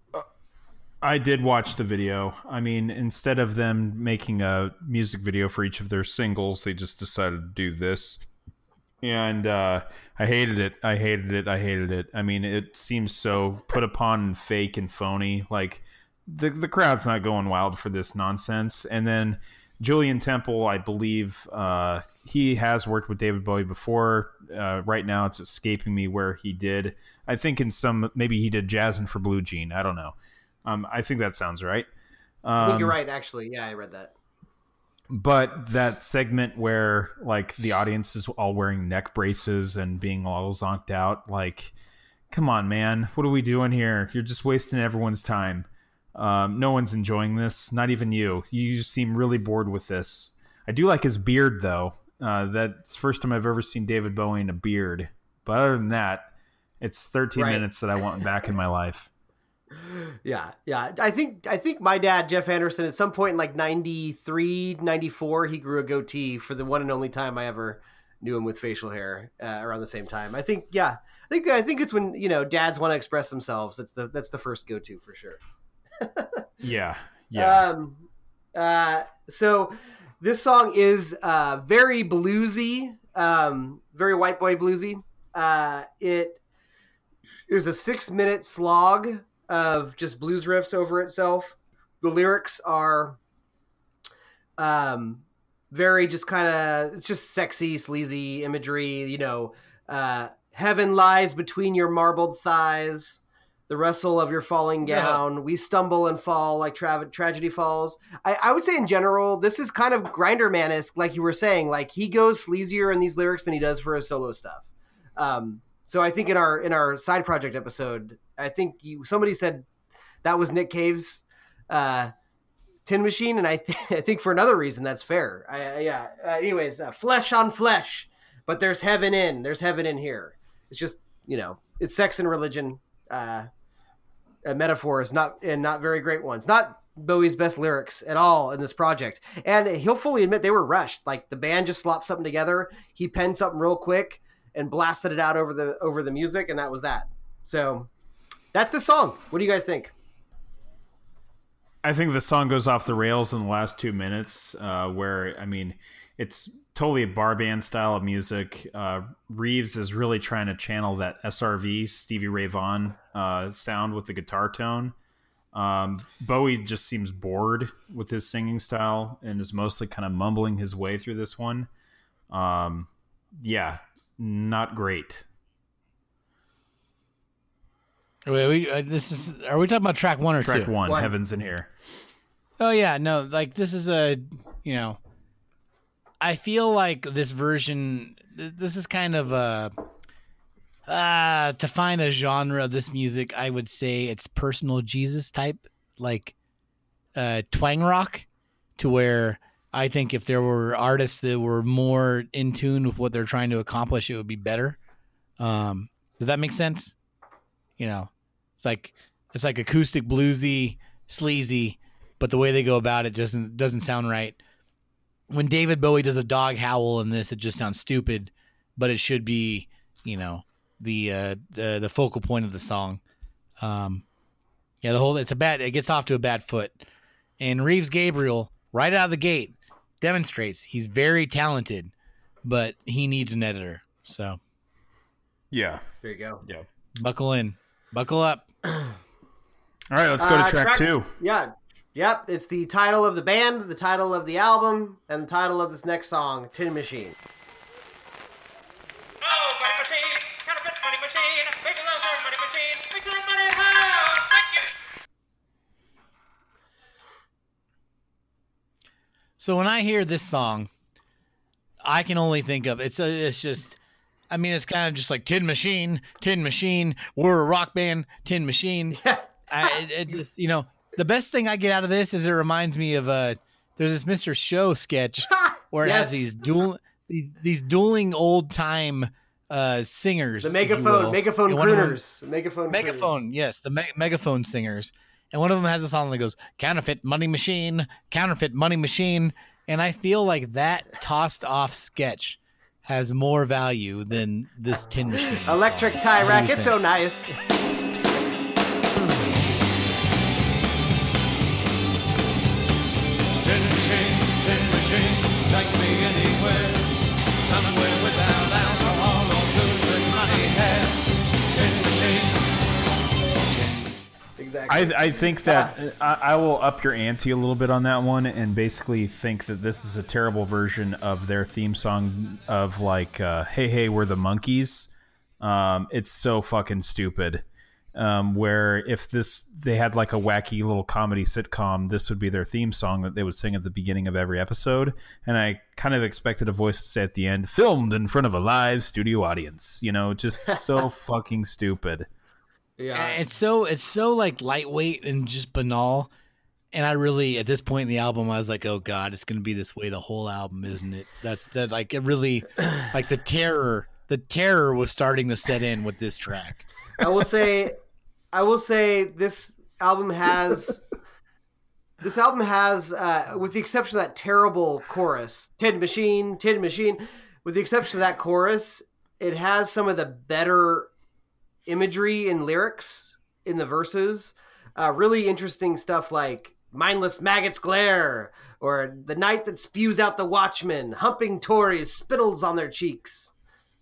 [SPEAKER 4] I did watch the video. I mean, instead of them making a music video for each of their singles, they just decided to do this. And uh, I hated it. I hated it. I hated it. I mean, it seems so put upon and fake and phony. Like the the crowd's not going wild for this nonsense. And then Julian Temple, I believe, uh, he has worked with David Bowie before. Uh, right now, it's escaping me where he did. I think in some maybe he did Jazzin' for Blue Jean. I don't know. Um, I think that sounds right. Um,
[SPEAKER 6] I think you're right. Actually, yeah, I read that.
[SPEAKER 4] But that segment where like the audience is all wearing neck braces and being all zonked out, like, come on, man, what are we doing here? You're just wasting everyone's time. Um, no one's enjoying this, not even you. You seem really bored with this. I do like his beard though. Uh, that's the first time I've ever seen David Bowie in a beard. But other than that, it's 13
[SPEAKER 6] Right.
[SPEAKER 4] minutes that I want back in my life.
[SPEAKER 6] Yeah, yeah. I think I think my dad Jeff Anderson at some point in like 93, 94, he grew a goatee for the one and only time I ever knew him with facial hair uh, around the same time. I think yeah. I think I think it's when, you know, dads want to express themselves. That's the that's the first go-to for sure.
[SPEAKER 4] Yeah, yeah.
[SPEAKER 6] Um, uh, so this song is uh, very bluesy, um, very white boy bluesy. Uh, it is a six minute slog of just blues riffs over itself. The lyrics are um, very just kind of it's just sexy, sleazy imagery. You know, uh, heaven lies between your marbled thighs the rustle of your falling gown. We stumble and fall like tra- tragedy falls. I, I would say in general, this is kind of Grinderman esque, like you were saying. Like he goes sleazier in these lyrics than he does for his solo stuff. Um, so I think in our in our side project episode, I think you somebody said that was Nick Cave's uh, Tin Machine, and I th- I think for another reason that's fair. I, I- yeah. Uh, anyways, uh, flesh on flesh, but there's heaven in. There's heaven in here. It's just you know, it's sex and religion. Uh, metaphors, not and not very great ones. Not Bowie's best lyrics at all in this project. And he'll fully admit they were rushed. Like the band just slopped something together. He penned something real quick and blasted it out over the over the music, and that was that. So that's the song. What do you guys think?
[SPEAKER 4] I think the song goes off the rails in the last two minutes, uh, where I mean, it's totally a bar band style of music. Uh, Reeves is really trying to channel that SRV Stevie Ray Vaughan uh, sound with the guitar tone. Um, Bowie just seems bored with his singing style and is mostly kind of mumbling his way through this one. Um, yeah, not great.
[SPEAKER 5] Wait, we, uh, this is. Are we talking about track one or
[SPEAKER 4] Track
[SPEAKER 5] two?
[SPEAKER 4] one,
[SPEAKER 6] One.
[SPEAKER 4] Heaven's in here.
[SPEAKER 5] Oh yeah, no, like this is a, you know, I feel like this version, this is kind of a, uh, to find a genre of this music, I would say it's personal Jesus type, like, uh, twang rock, to where I think if there were artists that were more in tune with what they're trying to accomplish, it would be better. Um, does that make sense? You know, it's like it's like acoustic bluesy, sleazy, but the way they go about it doesn't, doesn't sound right. When David Bowie does a dog howl in this, it just sounds stupid, but it should be, you know, the uh, the the focal point of the song. Um, yeah, the whole it's a bad. It gets off to a bad foot, and Reeves Gabrels right out of the gate demonstrates he's very talented, but he needs an editor. So
[SPEAKER 4] Yeah,
[SPEAKER 6] There you go.
[SPEAKER 4] yeah.
[SPEAKER 5] buckle in, buckle up.
[SPEAKER 4] All right, let's go to
[SPEAKER 6] Uh,
[SPEAKER 4] track, two.
[SPEAKER 6] Yeah. Yep. It's the title of the band, the title of the album, and the title of this next song, Tin Machine.
[SPEAKER 11] Oh, money machine, counterfeit money machine, make a little sort of money machine, make some money, wow, thank you.
[SPEAKER 5] So when I hear this song, I can only think of it's a, it's just I mean it's kind of just like Tin Machine, Tin Machine, we're a rock band, Tin Machine. I, it, it just you know the best thing I get out of this is it reminds me of uh there's this Mr. Show sketch where it
[SPEAKER 6] Yes.
[SPEAKER 5] has these dual these, these dueling old time uh singers
[SPEAKER 6] The megaphone, megaphone crooners. Megaphone.
[SPEAKER 5] Megaphone, yes, the me- megaphone singers. And one of them has a song that goes, Counterfeit Money Machine, Counterfeit Money Machine. And I feel like that tossed off sketch has more value than this Tin Machine.
[SPEAKER 6] Electric tie rack. It's so nice.
[SPEAKER 7] take me anywhere. Somewhere without alcohol or booze with money hair. Tin machine.
[SPEAKER 6] Exactly.
[SPEAKER 4] I, I think that I, I will up your ante a little bit on that one and basically think that this is a terrible version of their theme song of like uh, hey hey we're the Monkees um, it's so fucking stupid um, where if this they had like a wacky little comedy sitcom this would be their theme song that they would sing at the beginning of every episode and i kind of expected a voice to say at the end filmed in front of a live studio audience you know just so fucking stupid
[SPEAKER 6] yeah.
[SPEAKER 5] It's so it's so like lightweight and just banal. And I really at this point in the album I was like, oh god, it's gonna be this way the whole album, isn't it? That's that like it really like the terror the terror was starting to set in with this track.
[SPEAKER 6] I will say, I will say this album has this album has, uh, with the exception of that terrible chorus, Tin Machine, Tin Machine, with the exception of that chorus, it has some of the better imagery and lyrics in the verses. Uh, really interesting stuff like mindless maggots glare or the night that spews out the watchman humping tories spittles on their cheeks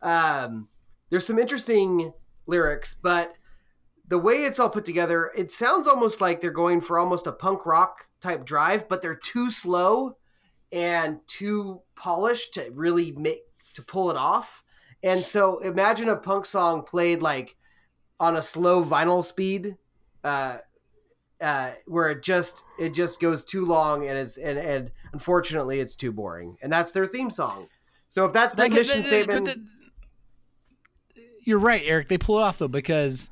[SPEAKER 6] um, there's some interesting lyrics but the way it's all put together it sounds almost like they're going for almost a punk rock type drive but they're too slow and too polished to really make to pull it off. And so imagine a punk song played like on a slow vinyl speed uh, uh, where it just it just goes too long and it's and and unfortunately it's too boring. And that's their theme song. So if that's the
[SPEAKER 5] Like,
[SPEAKER 6] mission
[SPEAKER 5] but
[SPEAKER 6] statement
[SPEAKER 5] you're right, Eric. They pull it off though because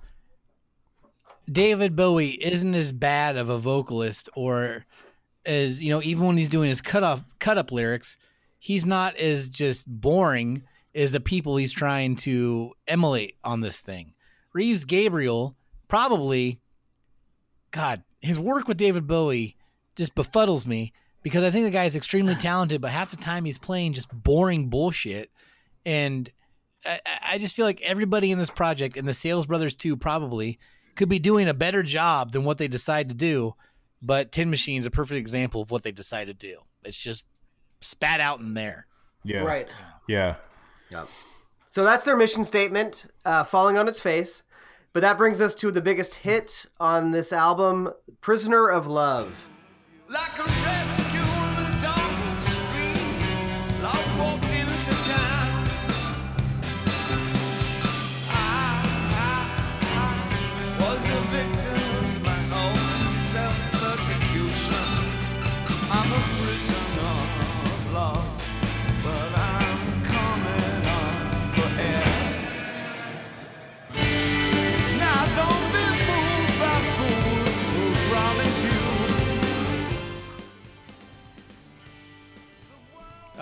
[SPEAKER 5] David Bowie isn't as bad of a vocalist, or as you know, even when he's doing his cut off cut up lyrics, he's not as just boring as the people he's trying to emulate on this thing. Reeves Gabrels probably, God, his work with David Bowie just befuddles me because I think the guy is extremely talented, but half the time he's playing just boring bullshit. And I, I just feel like everybody in this project, and the Sales Brothers too, probably could be doing a better job than what they decide to do. But Tin Machine's a perfect example of what they decide to do. It's just spat out in there.
[SPEAKER 4] Yeah.
[SPEAKER 6] right
[SPEAKER 4] Yeah.
[SPEAKER 6] so that's their mission statement uh, falling on its face but that brings us to the biggest hit on this album prisoner of love
[SPEAKER 7] Like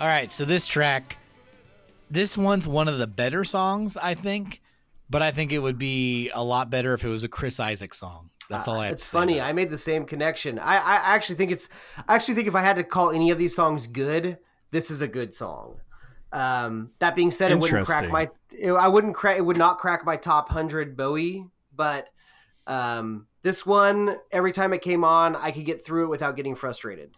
[SPEAKER 5] All right, so this track, this one's one of the better songs, I think, but I think it would be a lot better if it was a Chris Isaak song. That's all I have
[SPEAKER 6] it's
[SPEAKER 5] to say.
[SPEAKER 6] funny
[SPEAKER 5] about
[SPEAKER 6] i made the same connection I, I actually think it's i actually think if i had to call any of these songs good this is a good song um, that being said it wouldn't crack my it, i wouldn't crack it would not crack my top 100 bowie but um, this one every time it came on i could get through it without getting frustrated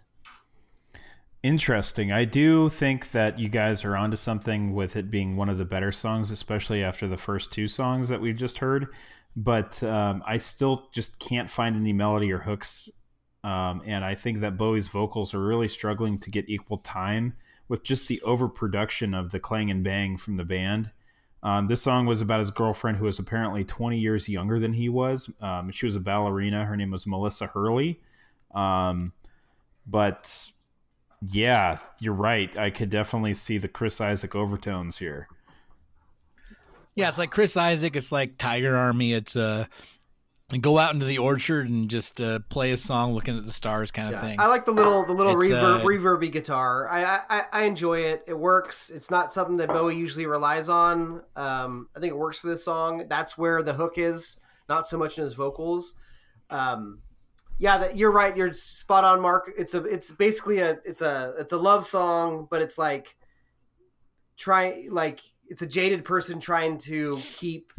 [SPEAKER 4] Interesting. I do think that you guys are onto something with it being one of the better songs, especially after the first two songs that we've just heard. But um, I still just can't find any melody or hooks. Um, and I think that Bowie's vocals are really struggling to get equal time with just the overproduction of the clang and bang from the band. Um, this song was about his girlfriend, who was apparently 20 years younger than he was. Um, she was a ballerina. Her name was Melissa Hurley. Um, but yeah, you're right. I could definitely see the Chris Isaak overtones here.
[SPEAKER 5] Yeah, it's like Chris Isaak. It's like Tiger Army. It's uh, go out into the orchard and just uh, play a song, looking at the stars, kind of
[SPEAKER 6] Yeah,
[SPEAKER 5] thing.
[SPEAKER 6] I like the little the little
[SPEAKER 5] It's,
[SPEAKER 6] reverb
[SPEAKER 5] uh,
[SPEAKER 6] reverby guitar. I, I I enjoy it. It works. It's not something that Bowie usually relies on. Um, I think it works for this song. That's where the hook is, not so much in his vocals. Um, yeah, that you're right. You're spot on, Mark. It's a it's basically a it's a it's a love song, but it's like try like it's a jaded person trying to keep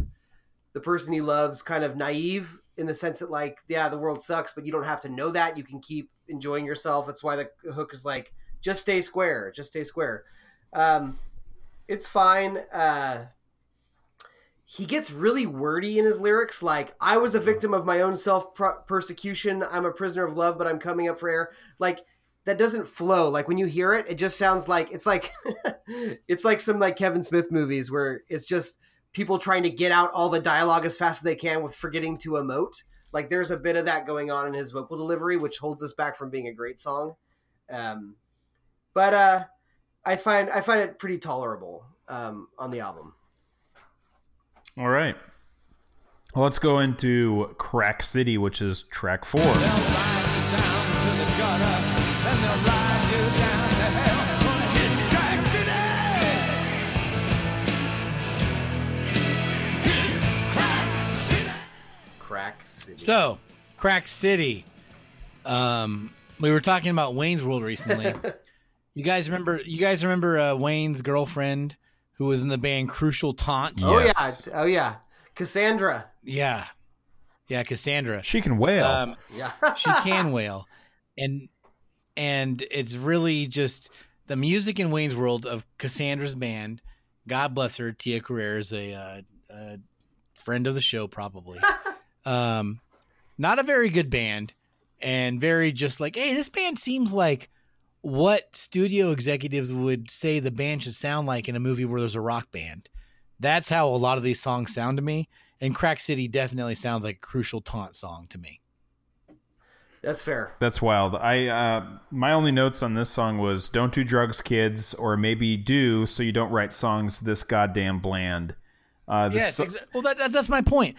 [SPEAKER 6] the person he loves kind of naive in the sense that like yeah the world sucks but you don't have to know that you can keep enjoying yourself that's why the hook is like just stay square just stay square um it's fine uh he gets really wordy in his lyrics like i was a victim of my own self persecution i'm a prisoner of love but i'm coming up for air. Like that doesn't flow. Like when you hear it it just sounds like it's like it's like some like kevin smith movies where it's just people trying to get out all the dialogue as fast as they can with forgetting to emote. Like there's a bit of that going on in his vocal delivery which holds us back from being a great song. Um but uh i find i find it pretty tolerable um on the album
[SPEAKER 4] All right. Well, let's go into Crack City, which is track four.
[SPEAKER 7] They'll ride you down to the gutter, and they'll ride you down to hell. Gonna hit Crack City. Hit Crack City.
[SPEAKER 6] crack city
[SPEAKER 5] So, Crack City. Um, we were talking about Wayne's World recently. you guys remember? You guys remember uh, Wayne's girlfriend who was in the band Crucial Taunt?
[SPEAKER 6] Oh yeah, oh yeah, Cassandra.
[SPEAKER 5] Yeah, yeah, Cassandra.
[SPEAKER 4] She can wail.
[SPEAKER 5] Um,
[SPEAKER 6] Yeah,
[SPEAKER 5] she can wail, and and it's really just the music in Wayne's World of Cassandra's band. God bless her. Tia Carrere is a, uh, a friend of the show, probably. um, not a very good band, and very just like, hey, this band seems like what studio executives would say the band should sound like in a movie where there's a rock band. That's how a lot of these songs sound to me. And Crack City definitely sounds like a crucial taunt song to me.
[SPEAKER 6] that's fair.
[SPEAKER 4] That's wild. I uh, my only notes on this song was "Don't do drugs, kids," or maybe do so you don't write songs this goddamn bland. Uh, the
[SPEAKER 5] Yes,
[SPEAKER 4] so-
[SPEAKER 5] exa- well, that, that, that's my point.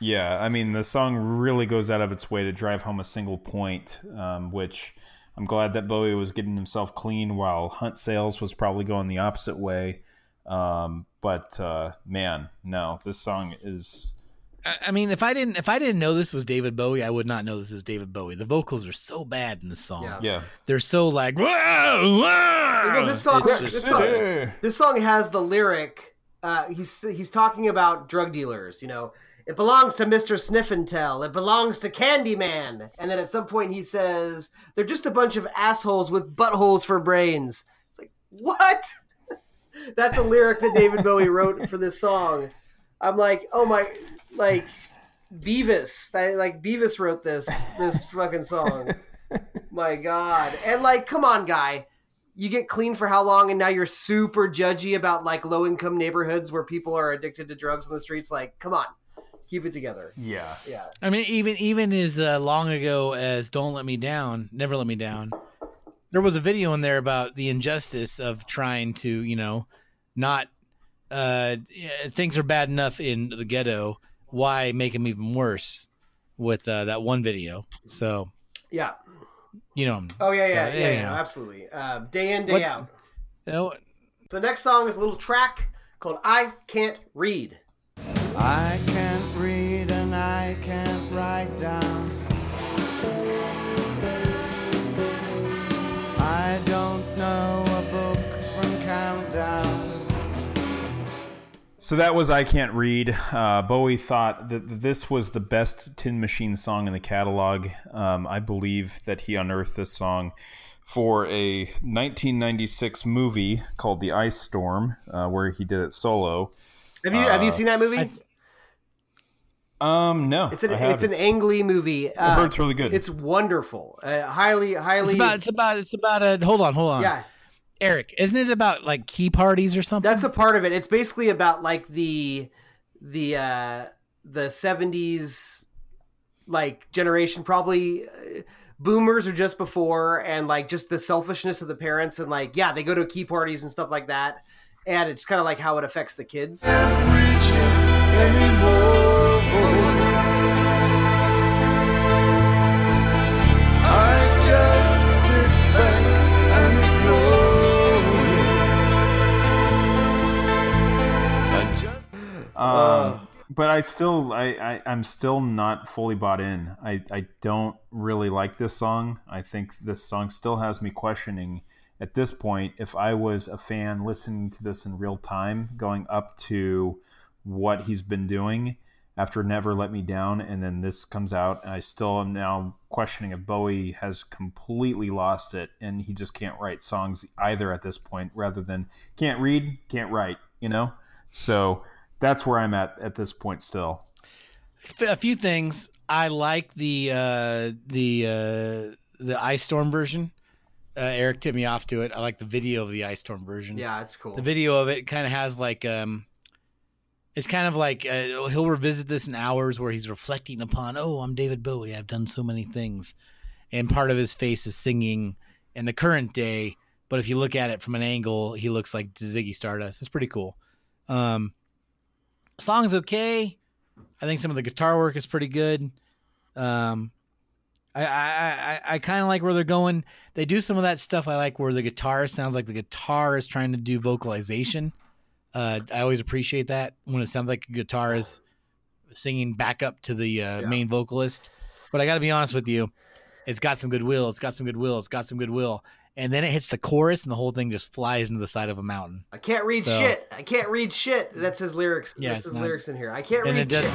[SPEAKER 4] yeah. I mean, the song really goes out of its way to drive home a single point, um, which I'm glad that Bowie was getting himself clean while Hunt Sales was probably going the opposite way. Um, but uh, man, no, this song is
[SPEAKER 5] I, I mean, if I didn't, if I didn't know this was David Bowie, I would not know this was David Bowie. The vocals are so bad in this song.
[SPEAKER 6] Yeah.
[SPEAKER 4] yeah.
[SPEAKER 5] They're so like, "Whoa, whoa."
[SPEAKER 6] You know, this song,
[SPEAKER 5] It's
[SPEAKER 6] this, song, this song has the lyric. Uh, he's he's talking about drug dealers. You know, it belongs to Mister Sniff and Tell. It belongs to Candyman. And then at some point he says they're just a bunch of assholes with buttholes for brains. It's like what? That's a lyric that David Bowie wrote for this song. I'm like, oh my, like Beavis. I, like Beavis wrote this this fucking song. My God. And like, come on, guy. You get clean for how long and now you're super judgy about like low income neighborhoods where people are addicted to drugs on the streets? Like, come on. Keep it together.
[SPEAKER 4] Yeah.
[SPEAKER 6] Yeah.
[SPEAKER 5] I mean, even even as uh, long ago as "Don't Let Me Down," "Never Let Me Down," there was a video in there about the injustice of trying to, you know, not uh, things are bad enough in the ghetto. Why make them even worse with uh, that one video? So
[SPEAKER 6] Yeah.
[SPEAKER 5] you know,
[SPEAKER 6] Oh, yeah, yeah,
[SPEAKER 5] So,
[SPEAKER 6] yeah,
[SPEAKER 5] you
[SPEAKER 6] yeah,
[SPEAKER 5] know.
[SPEAKER 6] absolutely. Uh, day in, day
[SPEAKER 5] What-
[SPEAKER 6] out.
[SPEAKER 5] you know,
[SPEAKER 6] So, next song is a little track called I Can't Read.
[SPEAKER 7] I can't read and I can't write down. I don't know a book from Countdown.
[SPEAKER 4] So that was I Can't Read. Uh, Bowie thought that this was the best Tin Machine song in the catalog. Um, I believe that he unearthed this song for a 1996 movie called The Ice Storm, uh, where he did it solo.
[SPEAKER 6] Have you have you
[SPEAKER 4] Uh,
[SPEAKER 6] seen that movie?
[SPEAKER 4] Um, no,
[SPEAKER 6] it's an it's an
[SPEAKER 4] haven't.
[SPEAKER 6] Ang Lee movie. Uh,
[SPEAKER 4] I've heard it's really good.
[SPEAKER 6] It's wonderful. Uh, highly highly.
[SPEAKER 5] it's about it's about it's about a hold on, hold on.
[SPEAKER 6] yeah.
[SPEAKER 5] Eric, isn't it about like key parties or something?
[SPEAKER 6] That's a part of it. It's basically about like the the uh the 70s like generation probably uh, boomers or just before and like just the selfishness of the parents and like yeah, they go to key parties and stuff like that. And it's kind of like how it affects the kids.
[SPEAKER 4] Um, but I still, I, I, I'm still not fully bought in. I, I don't really like this song. I think this song still has me questioning at this point if I was a fan listening to this in real time, going up to what he's been doing after Never Let Me Down, and then this comes out, and I still am now questioning if Bowie has completely lost it and he just can't write songs either at this point, rather than can't read, can't write, you know? So that's where I'm at at this point still.
[SPEAKER 5] A few things. I like the uh, the uh, the Ice Storm version. Uh, Eric tipped me off to it. I like the video of the Ice Storm version.
[SPEAKER 6] Yeah, it's cool.
[SPEAKER 5] The video of it kind of has like um, it's kind of like uh, he'll revisit this in hours where he's reflecting upon, oh, I'm David Bowie. I've done so many things, and part of his face is singing in the current day. But if you look at it from an angle, he looks like Ziggy Stardust. It's pretty cool. Um, song's okay. I think some of the guitar work is pretty good. Um, I I I, I kind of like where they're going. They do some of that stuff I like where the guitar sounds like the guitar is trying to do vocalization. Uh, I always appreciate that when it sounds like a guitar is singing back up to the uh,
[SPEAKER 6] Yeah.
[SPEAKER 5] main vocalist. But I got to be honest with you, it's got some goodwill. It's got some goodwill. It's got some goodwill. And then it hits the chorus, and the whole thing just flies into the side of a mountain.
[SPEAKER 6] I can't read
[SPEAKER 5] So-
[SPEAKER 6] shit. I can't read shit. That's his lyrics.
[SPEAKER 5] Yeah,
[SPEAKER 6] That's his
[SPEAKER 5] not-
[SPEAKER 6] lyrics in here. I can't read
[SPEAKER 5] it does-
[SPEAKER 6] shit.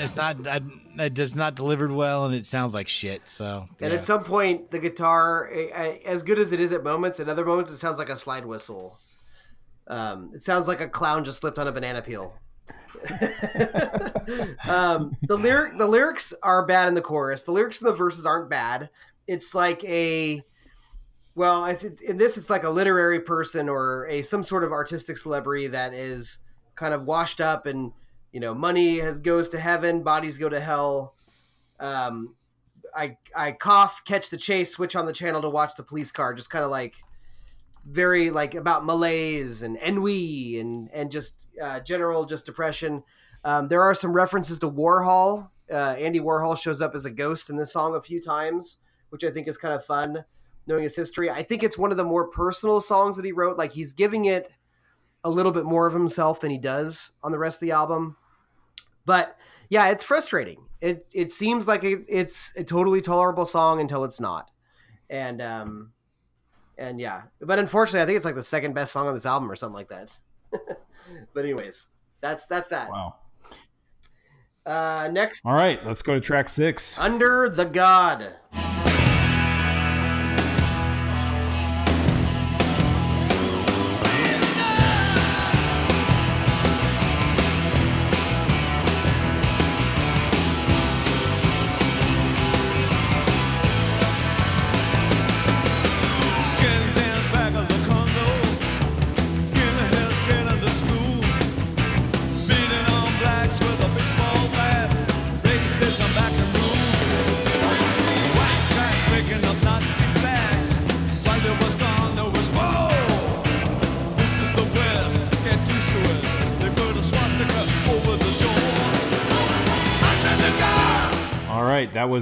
[SPEAKER 5] It's not. I, it does not delivered well, and it sounds like shit. So
[SPEAKER 6] And at some point, the guitar, eh, eh, as good as it is at moments, at other moments, it sounds like a slide whistle. Um, it sounds like a clown just slipped on a banana peel. um, the lyric, the lyrics are bad in the chorus. The lyrics in the verses aren't bad. It's like a, well, I think in this, it's like a literary person or a some sort of artistic celebrity that is kind of washed up and you know money has goes to heaven, bodies go to hell. Um, I I cough, catch the chase, switch on the channel to watch the police car. Just kind of like very like about malaise and ennui and and just uh, general just depression. Um, there are some references to Warhol. Uh, Andy Warhol shows up as a ghost in this song a few times, which I think is kind of fun knowing his history. I think it's one of the more personal songs that he wrote. Like he's giving it a little bit more of himself than he does on the rest of the album. But yeah, it's frustrating. It it seems like it, it's a totally tolerable song until it's not. And um and yeah, but unfortunately, I think it's like the second best song on this album or something like that. but anyways, that's that's that.
[SPEAKER 4] Wow.
[SPEAKER 6] Uh next
[SPEAKER 4] All right, let's go to track six.
[SPEAKER 6] Under the God.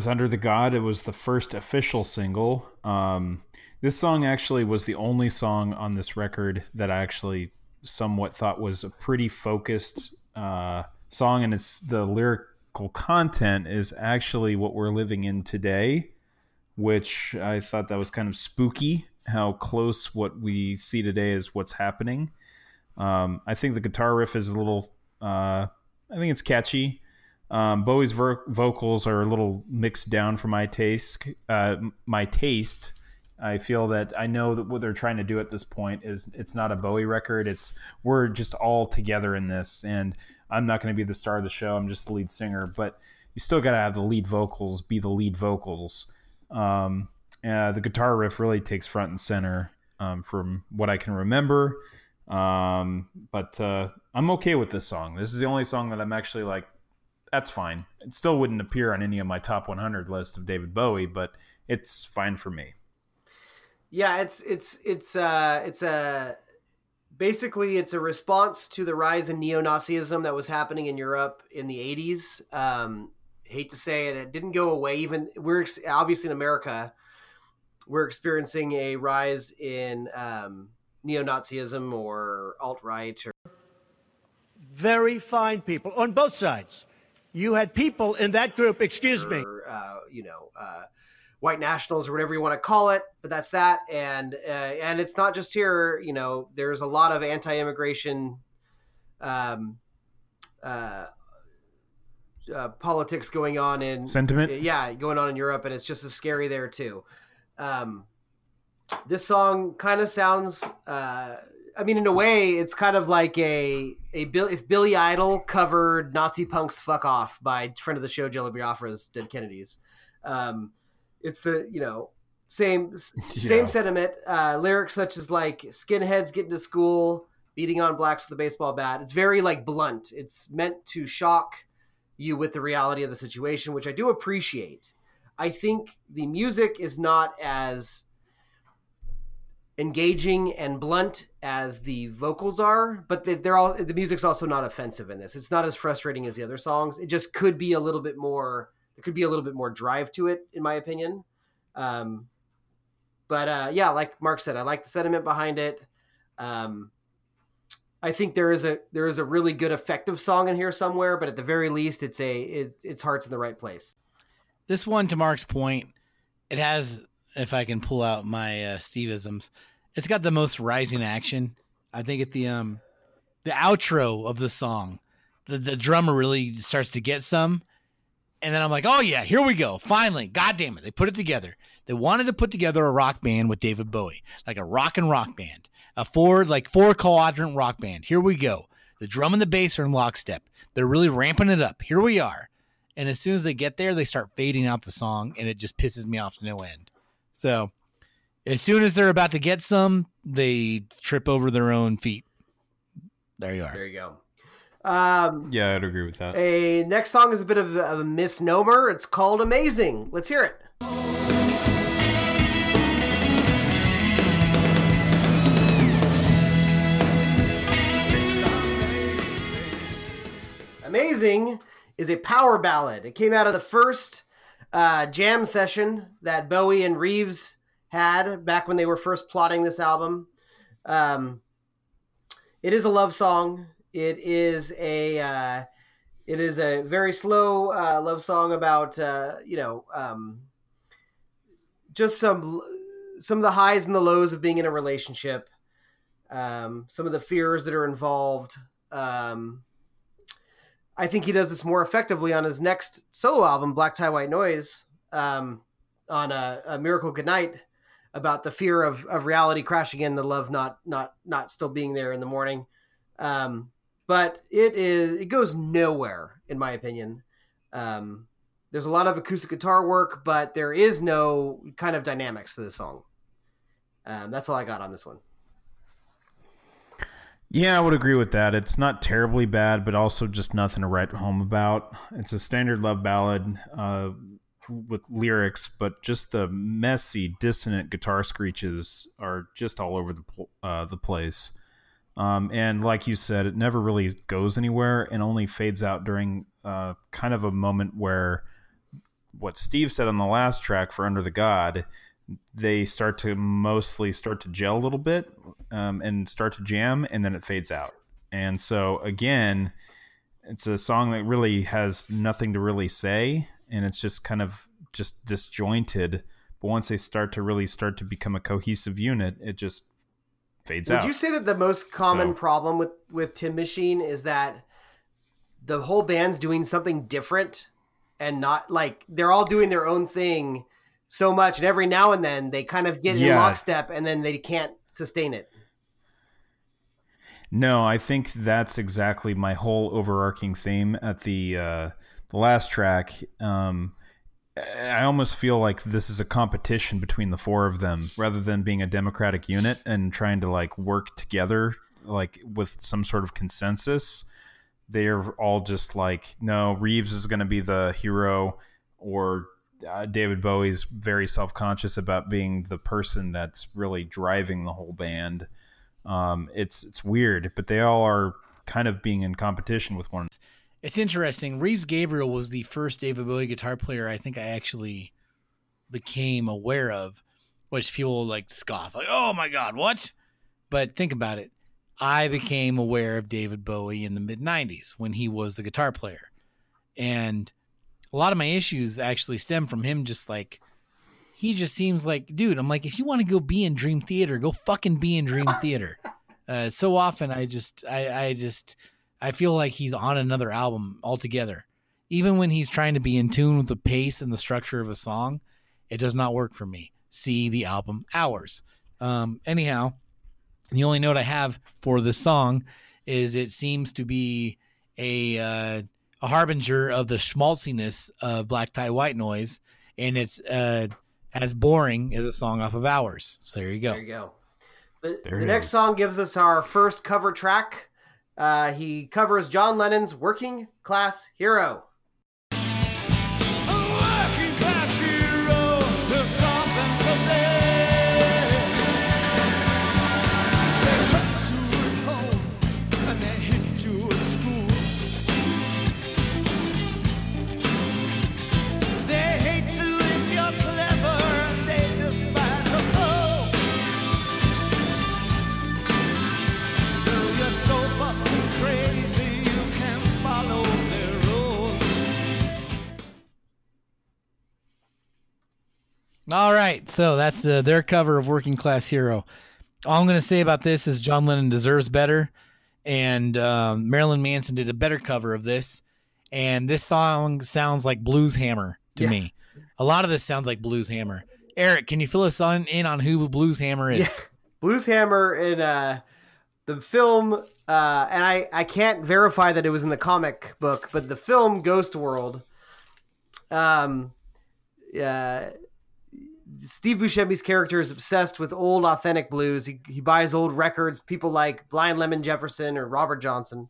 [SPEAKER 7] Was Under the
[SPEAKER 4] God. It was the first official single. Um, this song actually was the only song on this record that I actually somewhat thought was a pretty focused uh, song, and it's the lyrical content is actually what we're living in today, which I thought that was kind of spooky. How close what we see today is what's happening. Um, I think the guitar riff is a little. Uh, I think it's catchy. Um, Bowie's ver- vocals are a little mixed down for my taste. Uh, my taste. I feel that I know that what they're trying to do at this point is it's not a Bowie record. It's we're just all together in this, and I'm not going to be the star of the show. I'm just the lead singer, but you still got to have the lead vocals be the lead vocals. Um, uh, the guitar riff really takes front and center um, from what I can remember. Um, but uh, I'm okay with this song. This is the only song that I'm actually like, that's fine. It still wouldn't appear on any of my top 100 list of David Bowie, but it's fine for me.
[SPEAKER 6] Yeah, it's it's it's uh it's a basically it's a response to the rise in neo-Nazism that was happening in Europe in the 80s. Um hate to say it, it didn't go away even we're ex- obviously in America we're experiencing a rise in um neo-Nazism or alt-right or
[SPEAKER 12] Very fine people on both sides. You had people in that group, excuse me.
[SPEAKER 6] uh, you know, uh, white nationals or whatever you want to call it. But that's that, and uh, and it's not just here. You know, there's a lot of anti-immigration um, uh, uh, politics going on in
[SPEAKER 4] Sentiment?
[SPEAKER 6] Yeah, going on in Europe, and it's just as scary there too. Um, this song kind of sounds. Uh, I mean, in a way, it's kind of like a a Bill if Billy Idol covered Nazi punks "Fuck Off" by friend of the show Jello Biafra's "Dead Kennedys." Um, it's the you know same same sentiment. Uh, lyrics such as like skinheads getting to school, beating on blacks with a baseball bat. It's very like blunt. It's meant to shock you with the reality of the situation, which I do appreciate. I think the music is not as engaging and blunt as the vocals are, but they- they're all the music's also not offensive in this. It's not as frustrating as the other songs. It just could be a little bit more. There could be a little bit more drive to it, in my opinion. Um, but uh, yeah, like Mark said, I like the sentiment behind it. Um, I think there is a there is a really good effective song in here somewhere, but at the very least, it's a it's its heart's in the right place.
[SPEAKER 5] This one, to Mark's point, it has, if I can pull out my uh, Steveisms, it's got the most rising action. I think at the um, the outro of the song, the the drummer really starts to get some, and then I'm like, oh yeah, here we go, finally, god damn it, they put it together. They wanted to put together a rock band with David Bowie, like a rock and rock band, a four like four quadrant rock band. Here we go. The drum and the bass are in lockstep. They're really ramping it up. Here we are. And as soon as they get there, they start fading out the song, and it just pisses me off to no end. So, as soon as they're about to get some, they trip over their own feet. There you are.
[SPEAKER 6] There you go. Um,
[SPEAKER 4] Yeah, I'd agree with that.
[SPEAKER 6] a next song is a bit of a, of a misnomer. It's called "Amazing." Let's hear it. Amazing is a power ballad. It came out of the first uh, jam session that Bowie and Reeves had back when they were first plotting this album. Um, it is a love song. It is a uh, it is a very slow uh, love song about uh, you know um, just some some of the highs and the lows of being in a relationship. Um, some of the fears that are involved. Um, I think he does this more effectively on his next solo album, Black Tie White Noise, um, on a, a Miracle Goodnight, about the fear of, of reality crashing in, the love not not not still being there in the morning. Um, but it is it goes nowhere in my opinion. Um, there's a lot of acoustic guitar work, but there is no kind of dynamics to the song. Um, that's all I got on this one.
[SPEAKER 4] Yeah, I would agree with that. It's not terribly bad, but also just nothing to write home about. It's a standard love ballad uh, with lyrics, but just the messy, dissonant guitar screeches are just all over the pl- uh, the place. Um, and like you said, it never really goes anywhere and only fades out during uh, kind of a moment where what Steve said on the last track for Under the God, they start to mostly start to gel a little bit um, and start to jam, and then it fades out. And so again, it's a song that really has nothing to really say, and it's just kind of just disjointed. But once they start to really start to become a cohesive unit, it just fades
[SPEAKER 6] Would
[SPEAKER 4] out.
[SPEAKER 6] Would you say that the most common
[SPEAKER 4] So-
[SPEAKER 6] problem with with Tin Machine is that the whole band's doing something different and not like they're all doing their own thing so much, and every now and then they kind of get in
[SPEAKER 4] Yeah.
[SPEAKER 6] lockstep, and then they can't sustain it.
[SPEAKER 4] No, I think that's exactly my whole overarching theme at the uh, the last track. Um, I almost feel like this is a competition between the four of them, rather than being a democratic unit and trying to like work together, like with some sort of consensus. They're all just like, no, Reeves is going to be the hero, or uh, David Bowie's very self conscious about being the person that's really driving the whole band. Um, it's it's weird, but they all are kind of being in competition with one.
[SPEAKER 5] It's interesting. Reeves Gabrels was the first David Bowie guitar player I think I actually became aware of, which people like scoff, like, "Oh my god, what?" But think about it. I became aware of David Bowie in the mid '90s when he was the guitar player, and a lot of my issues actually stem from him. Just like he just seems like, dude. I'm like, if you want to go be in Dream Theater, go fucking be in Dream Theater. Uh, so often, I just, I, I just. I feel like he's on another album altogether. Even when he's trying to be in tune with the pace and the structure of a song, it does not work for me. See the album Hours. Um, anyhow, the only note I have for this song is it seems to be a uh, a harbinger of the schmaltziness of Black Tie White Noise, and it's uh, as boring as a song off of Hours. So there you go.
[SPEAKER 6] There you go. The, the next
[SPEAKER 4] is.
[SPEAKER 6] song gives us our first cover track. Uh, he covers John Lennon's "Working Class Hero."
[SPEAKER 5] All right, so that's uh, their cover of "Working Class Hero." All I'm going to say about this is John Lennon deserves better, and um, Marilyn Manson did a better cover of this. And this song sounds like Blues Hammer to
[SPEAKER 6] Yeah.
[SPEAKER 5] me. A lot of this sounds like Blues Hammer. Eric, can you fill us on in on who Blues Hammer is?
[SPEAKER 6] Yeah. Blues Hammer in uh, the film, uh, and I, I can't verify that it was in the comic book, but the film Ghost World, um, uh, Steve Buscemi's character is obsessed with old authentic blues. He, he buys old records, people like Blind Lemon Jefferson or Robert Johnson.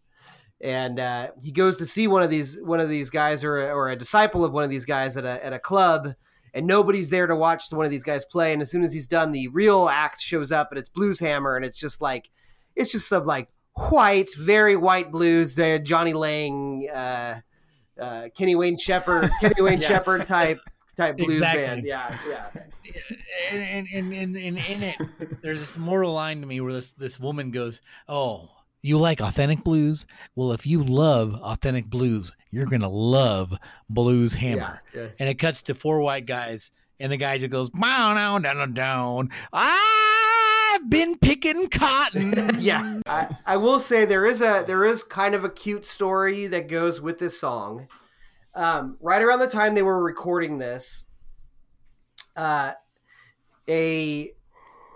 [SPEAKER 6] And uh, he goes to see one of these one of these guys or a, or a disciple of one of these guys at a, at a club, and nobody's there to watch one of these guys play. And as soon as he's done, the real act shows up, and it's Blues Hammer, and it's just like it's just some like white, very white blues. Uh, Jonny Lang, uh, uh, Kenny Wayne Shepherd, Kenny Wayne
[SPEAKER 5] Yeah.
[SPEAKER 6] Shepherd type type blues
[SPEAKER 5] Exactly.
[SPEAKER 6] band. Yeah, yeah.
[SPEAKER 5] and and and, in it, there's this moral line to me where this this woman goes, "Oh, you like authentic blues? Well, if you love authentic blues, you're gonna love Blues Hammer."
[SPEAKER 6] Yeah, yeah.
[SPEAKER 5] And it cuts to four white guys, and the guy just goes, "Down, down, down, down. I've been picking cotton."
[SPEAKER 6] yeah, I, I will say there is a there is kind of a cute story that goes with this song. Um, right around the time they were recording this, uh, a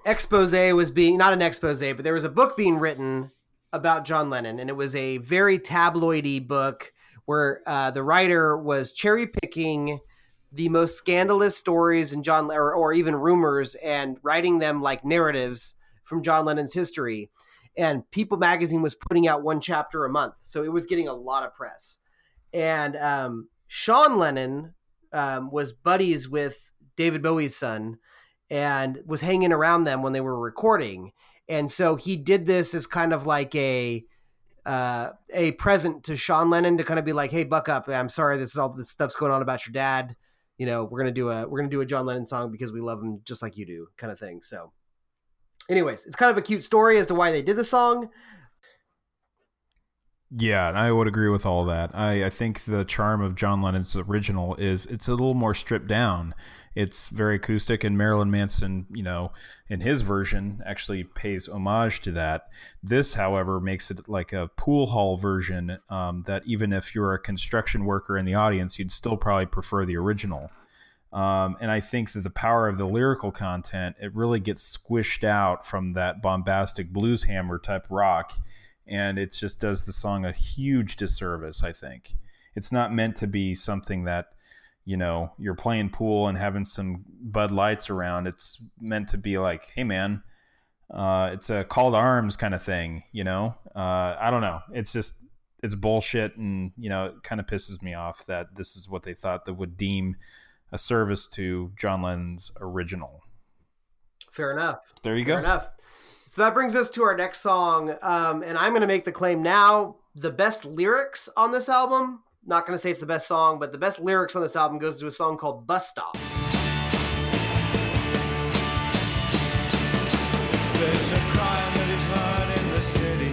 [SPEAKER 6] expose was being not an expose, but there was a book being written about John Lennon, and it was a very tabloidy book where uh, the writer was cherry picking the most scandalous stories in John or, or even rumors and writing them like narratives from John Lennon's history. And People magazine was putting out one chapter a month, so it was getting a lot of press. And um, Sean Lennon um, was buddies with David Bowie's son and was hanging around them when they were recording. And so he did this as kind of like a uh, a present to Sean Lennon to kind of be like, "Hey, buck up! I'm sorry, this is all this stuff's going on about your dad. You know, we're gonna do a we're gonna do a John Lennon song because we love him just like you do, kind of thing." So, anyways, it's kind of a cute story as to why they did the song.
[SPEAKER 4] Yeah, I would agree with all that. I, I think the charm of John Lennon's original is it's a little more stripped down. It's very acoustic, and Marilyn Manson, you know, in his version, actually pays homage to that. This, however, makes it like a pool hall version um, that even if you're a construction worker in the audience, you'd still probably prefer the original. Um, and I think that the power of the lyrical content, it really gets squished out from that bombastic blues hammer type rock and it just does the song a huge disservice i think it's not meant to be something that you know you're playing pool and having some bud lights around it's meant to be like hey man uh, it's a call to arms kind of thing you know uh, i don't know it's just it's bullshit and you know it kind of pisses me off that this is what they thought that would deem a service to john lennon's original
[SPEAKER 6] Fair enough.
[SPEAKER 4] there you go.
[SPEAKER 6] Fair
[SPEAKER 4] go
[SPEAKER 6] enough. So that brings us to our next song, um, and I'm going to make the claim now: the best lyrics on this album. Not going to say it's the best song, but the best lyrics on this album goes to a song called "Bus Stop."
[SPEAKER 7] There's a cry that is heard in the city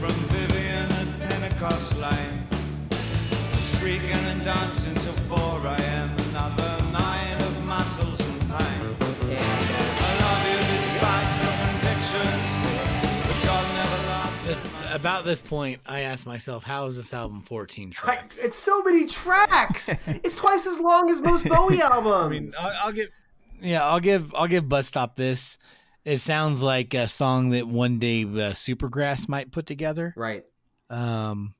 [SPEAKER 7] from Vivian Pentecost Lane. Shrieking and till
[SPEAKER 5] about this point, I asked myself, "How is this album 14
[SPEAKER 6] I-
[SPEAKER 5] tracks?"
[SPEAKER 6] It's so many tracks. it's twice as long as most Bowie albums.
[SPEAKER 5] I mean, I'll, I'll give, yeah, I'll give, I'll give Bus Stop this. It sounds like a song that one day uh, Supergrass might put together.
[SPEAKER 6] right.
[SPEAKER 5] Um,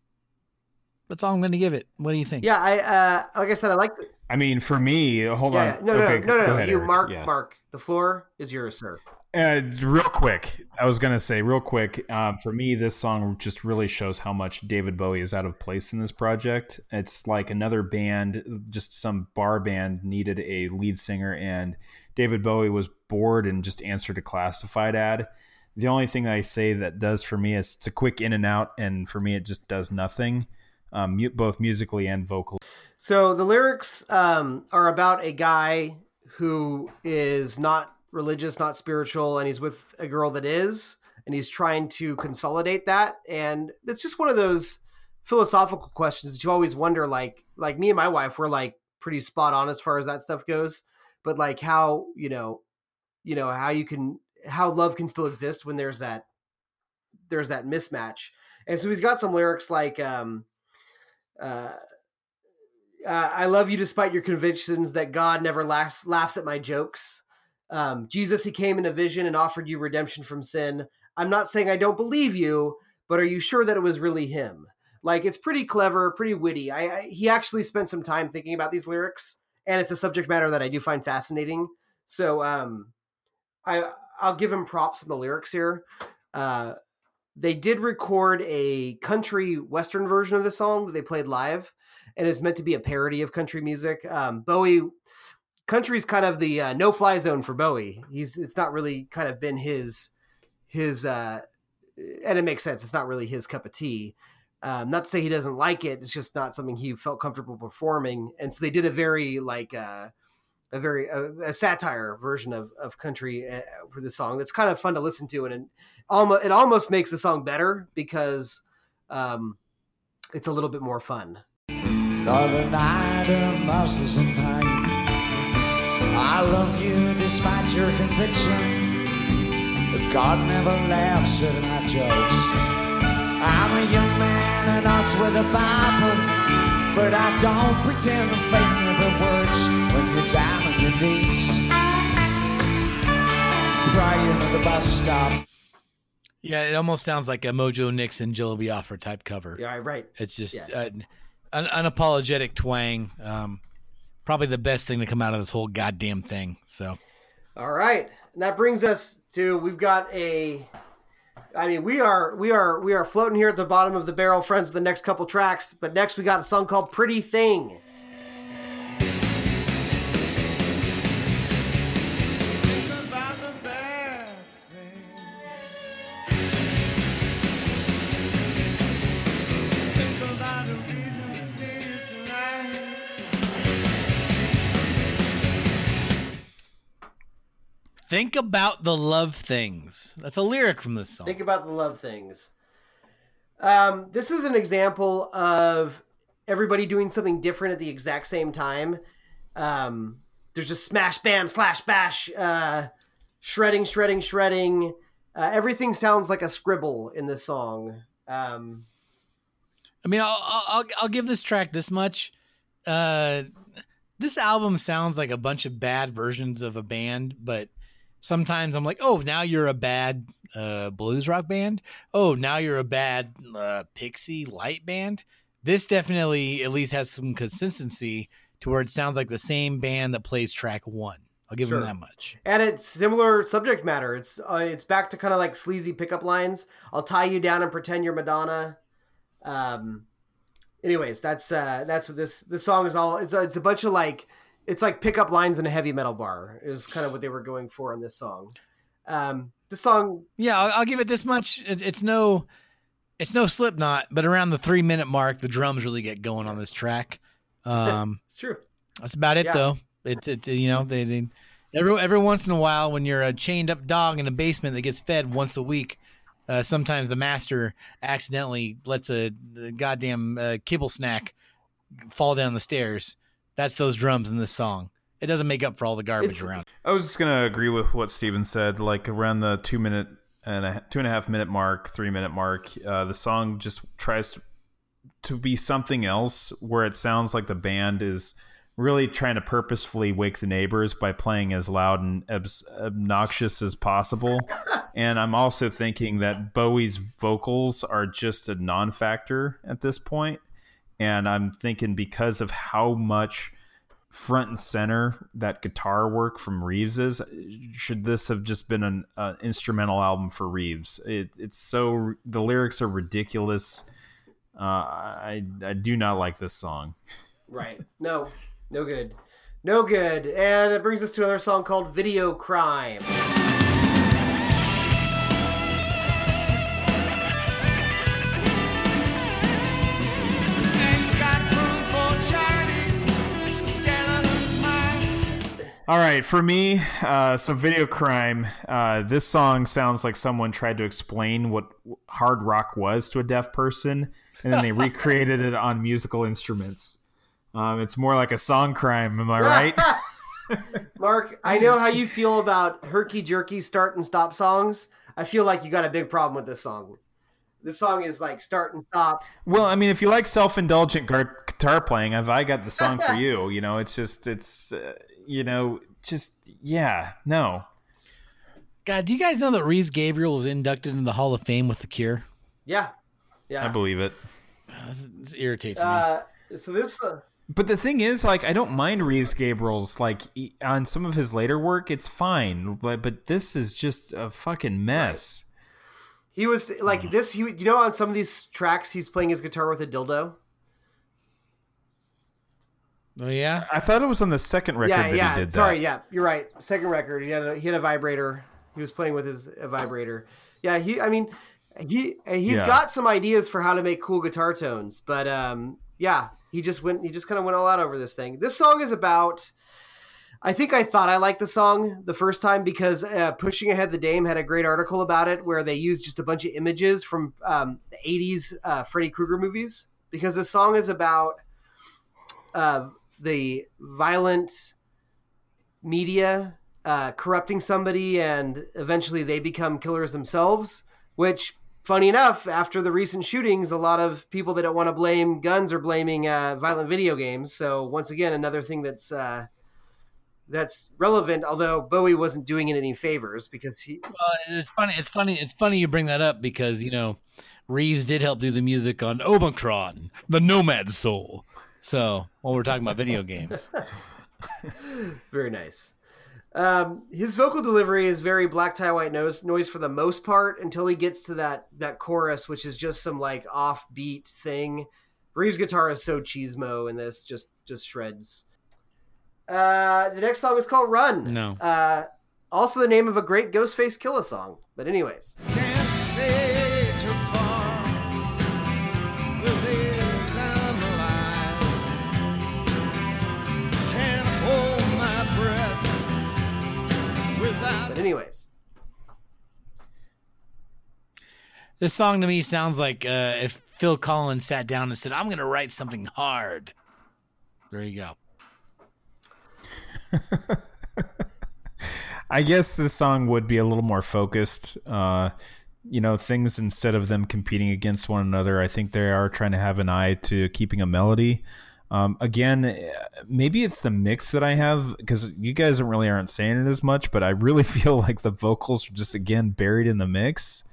[SPEAKER 5] that's all I'm going to give it. What do you think?
[SPEAKER 6] Yeah, I uh, like I said, I like. The,
[SPEAKER 4] i mean for me hold
[SPEAKER 6] yeah,
[SPEAKER 4] on
[SPEAKER 6] no, no,
[SPEAKER 4] okay,
[SPEAKER 6] no, no,
[SPEAKER 4] go
[SPEAKER 6] no.
[SPEAKER 4] ahead,
[SPEAKER 6] You,
[SPEAKER 4] Eric.
[SPEAKER 6] Mark,
[SPEAKER 4] Yeah.
[SPEAKER 6] Mark. The floor is yours, sir.
[SPEAKER 4] Uh, real quick, I was gonna say real quick. Um, for me, this song just really shows how much David Bowie is out of place in this project. It's like another band, just some bar band needed a lead singer, and David Bowie was bored and just answered a classified ad. The only thing I say that does for me is it's a quick in and out, and for me, it just does nothing, um, both musically and vocally.
[SPEAKER 6] So the lyrics um, are about a guy who is not religious, not spiritual, and he's with a girl that is, and he's trying to consolidate that. And it's just one of those philosophical questions that you always wonder. Like, like me and my wife, we're like pretty spot on as far as that stuff goes. but like how you know, you know how you can how love can still exist when there's that there's that mismatch. And so he's got some lyrics like um uh uh, I love you despite your convictions that God never laughs, laughs at my jokes. Um, Jesus, he came in a vision and offered you redemption from sin. I'm not saying I don't believe you, but are you sure that it was really him? Like it's pretty clever, pretty witty. I, I he actually spent some time thinking about these lyrics, and it's a subject matter that I do find fascinating. So um, I I'll give him props in the lyrics here. Uh, they did record a country western version of the song that they played live, and it's meant to be a parody of country music. Um, Bowie country's kind of the uh, no fly zone for Bowie. He's it's not really kind of been his his uh, and it makes sense. It's not really his cup of tea. Um, not to say he doesn't like it. It's just not something he felt comfortable performing. And so they did a very like uh, a very a, a satire version of of country uh, for the song. That's kind of fun to listen to, and it almost it almost makes the song better because um, it's a little bit more fun.
[SPEAKER 7] I love you despite your conviction. But God never laughs at my jokes. I'm a young man at odds with the Bible. But I don't pretend the faith never works when you're down on your knees. Praying at the bus stop.
[SPEAKER 5] Yeah, it almost sounds like a Mojo Nixon, Jello Biafra type cover.
[SPEAKER 6] Yeah, right.
[SPEAKER 5] It's just
[SPEAKER 6] Yeah.
[SPEAKER 5] uh, an unapologetic twang. Um, probably the best thing to come out of this whole goddamn thing. So
[SPEAKER 6] All right, and that brings us to we've got a. I mean, we are we are we are floating here at the bottom of the barrel, friends. The next couple tracks, but next we got a song called "Pretty Thing."
[SPEAKER 5] Think about the love things. That's a lyric from this song.
[SPEAKER 6] Think about the love things. Um, this is an example of everybody doing something different at the exact same time. Um, there's just smash, bam, slash, bash, uh, shredding, shredding, shredding. Uh, everything sounds like a scribble in this song. Um,
[SPEAKER 5] I mean, I'll, I'll I'll- give this track this much. Uh, this album sounds like a bunch of bad versions of a band, but sometimes I'm like, oh, now you're a bad uh, blues rock band. Oh, now you're a bad uh, Pixie light band. This definitely at least has some consistency to where it sounds like the same band that plays track one. I'll give
[SPEAKER 6] Sure.
[SPEAKER 5] them that much.
[SPEAKER 6] and it's similar subject matter. It's uh, it's back to kind of like sleazy pickup lines. I'll tie you down and pretend you're Madonna. Um, anyways, that's uh, that's what this this song is all. It's it's a bunch of like it's like pickup lines in a heavy metal bar is kind of what they were going for on this song. Um, the song,
[SPEAKER 5] Yeah, I'll, I'll give it this much. It, it's no, it's no Slipknot, but around the three minute mark, the drums really get going on this track. Um,
[SPEAKER 6] it's true.
[SPEAKER 5] That's about it,
[SPEAKER 6] Yeah.
[SPEAKER 5] though. It, it, you know, they, they every every once in a while, when you're a chained up dog in a basement that gets fed once a week, uh, sometimes the master accidentally lets a, a goddamn uh, kibble snack fall down the stairs. That's those drums in this song. It doesn't make up for all the garbage
[SPEAKER 6] It's-
[SPEAKER 5] around.
[SPEAKER 4] I was just gonna agree with what Steven said. Like around the two minute and a, two and a half minute mark, three minute mark, uh, the song just tries to, to be something else, where it sounds like the band is really trying to purposefully wake the neighbors by playing as loud and obnoxious as possible. and I'm also thinking that Bowie's vocals are just a non-factor at this point. And I'm thinking because of how much front and center that guitar work from Reeves is. Should this have just been an uh, instrumental album for Reeves? It, it's so the lyrics are ridiculous. Uh, I I do not like this song.
[SPEAKER 6] right? No, no good, no good. And it brings us to another song called "Video Crime."
[SPEAKER 4] All right, for me, uh, so video crime. Uh, this song sounds like someone tried to explain what hard rock was to a deaf person, and then they recreated it on musical instruments. Um, it's more like a song crime, am I right?
[SPEAKER 6] Mark, I know how you feel about herky jerky start and stop songs. I feel like you got a big problem with this song. This song is like start and stop.
[SPEAKER 4] Well, I mean, if you like self-indulgent guitar playing, I've I got the song for you. You know, it's just it's uh, you know just yeah no.
[SPEAKER 5] God, do you guys know that Reeves Gabrels was inducted into the Hall of Fame with The Cure?
[SPEAKER 6] Yeah, yeah, I
[SPEAKER 4] believe it.
[SPEAKER 5] This, this irritates me.
[SPEAKER 6] Uh, so this, uh,
[SPEAKER 4] But the thing is, like, I don't mind Reeves Gabrels's like e- on some of his later work, it's fine. But but this is just a fucking mess.
[SPEAKER 6] he was like this. He, you know, on some of these tracks, he's playing his guitar with a dildo.
[SPEAKER 5] Oh yeah,
[SPEAKER 4] I thought it was on the second record
[SPEAKER 6] yeah,
[SPEAKER 4] that
[SPEAKER 6] yeah.
[SPEAKER 4] he did that.
[SPEAKER 6] Sorry, yeah, you're right. Second record, he had a, he had a vibrator. He was playing with his a vibrator. Yeah, he. I mean, he he's
[SPEAKER 4] Yeah.
[SPEAKER 6] got some ideas for how to make cool guitar tones, but um, yeah, he just went. He just kind of went all out over this thing. This song is about. I think I thought I liked the song the first time because uh, Pushing Ahead the Dame had a great article about it where they used just a bunch of images from um, the 80s uh, Freddy Krueger movies because the song is about uh, the violent media uh, corrupting somebody and eventually they become killers themselves which funny enough after the recent shootings a lot of people that don't want to blame guns are blaming uh, violent video games so once again another thing that's uh, that's relevant although bowie wasn't doing it any favors because he
[SPEAKER 5] well, it's funny. It's funny. It's funny you bring that up because you know Reeves did help do the music on Omikron, the Nomad Soul. So, while we're talking about video games,
[SPEAKER 6] very nice. Um, his vocal delivery is very black tie white nose noise for the most part until he gets to that that chorus which is just some like offbeat thing. Reeves guitar is so cheesemo in this just just shreds. Uh, the next song is called run.
[SPEAKER 5] No.
[SPEAKER 6] uh, also the name of a great Ghostface Killah song. But anyways anyways
[SPEAKER 5] this song to me sounds like uh, if Phil Collins sat down and said, "I'm going to write something hard." There you go.
[SPEAKER 4] I guess this song would be a little more focused. Uh, you know, things instead of them competing against one another, I think they are trying to have an eye to keeping a melody. Um, again, eh, maybe it's the mix that I have because you guys don't really aren't saying it as much, but I really feel like the vocals are just again buried in the mix.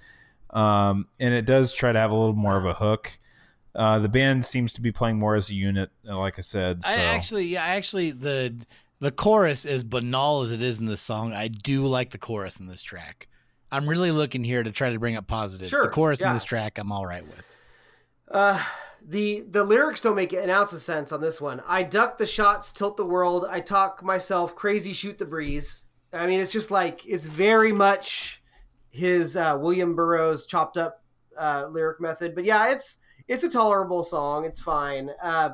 [SPEAKER 4] Um, and it does try to have a little more of a hook. Uh, the band seems to be playing more as a unit, uh, like I said. So.
[SPEAKER 5] I actually, yeah, actually the the chorus, as banal as it is in this song, I do like the chorus in this track. I'm really looking here to try to bring up positives.
[SPEAKER 6] Sure,
[SPEAKER 5] the chorus
[SPEAKER 6] yeah.
[SPEAKER 5] in this track, I'm all right with.
[SPEAKER 6] Uh, the the lyrics don't make an ounce of sense on this one. I duck the shots, tilt the world. I talk myself crazy, shoot the breeze. I mean, it's just like it's very much his uh, William Burroughs chopped up uh, lyric method. But yeah, it's it's a tolerable song. It's fine. Uh,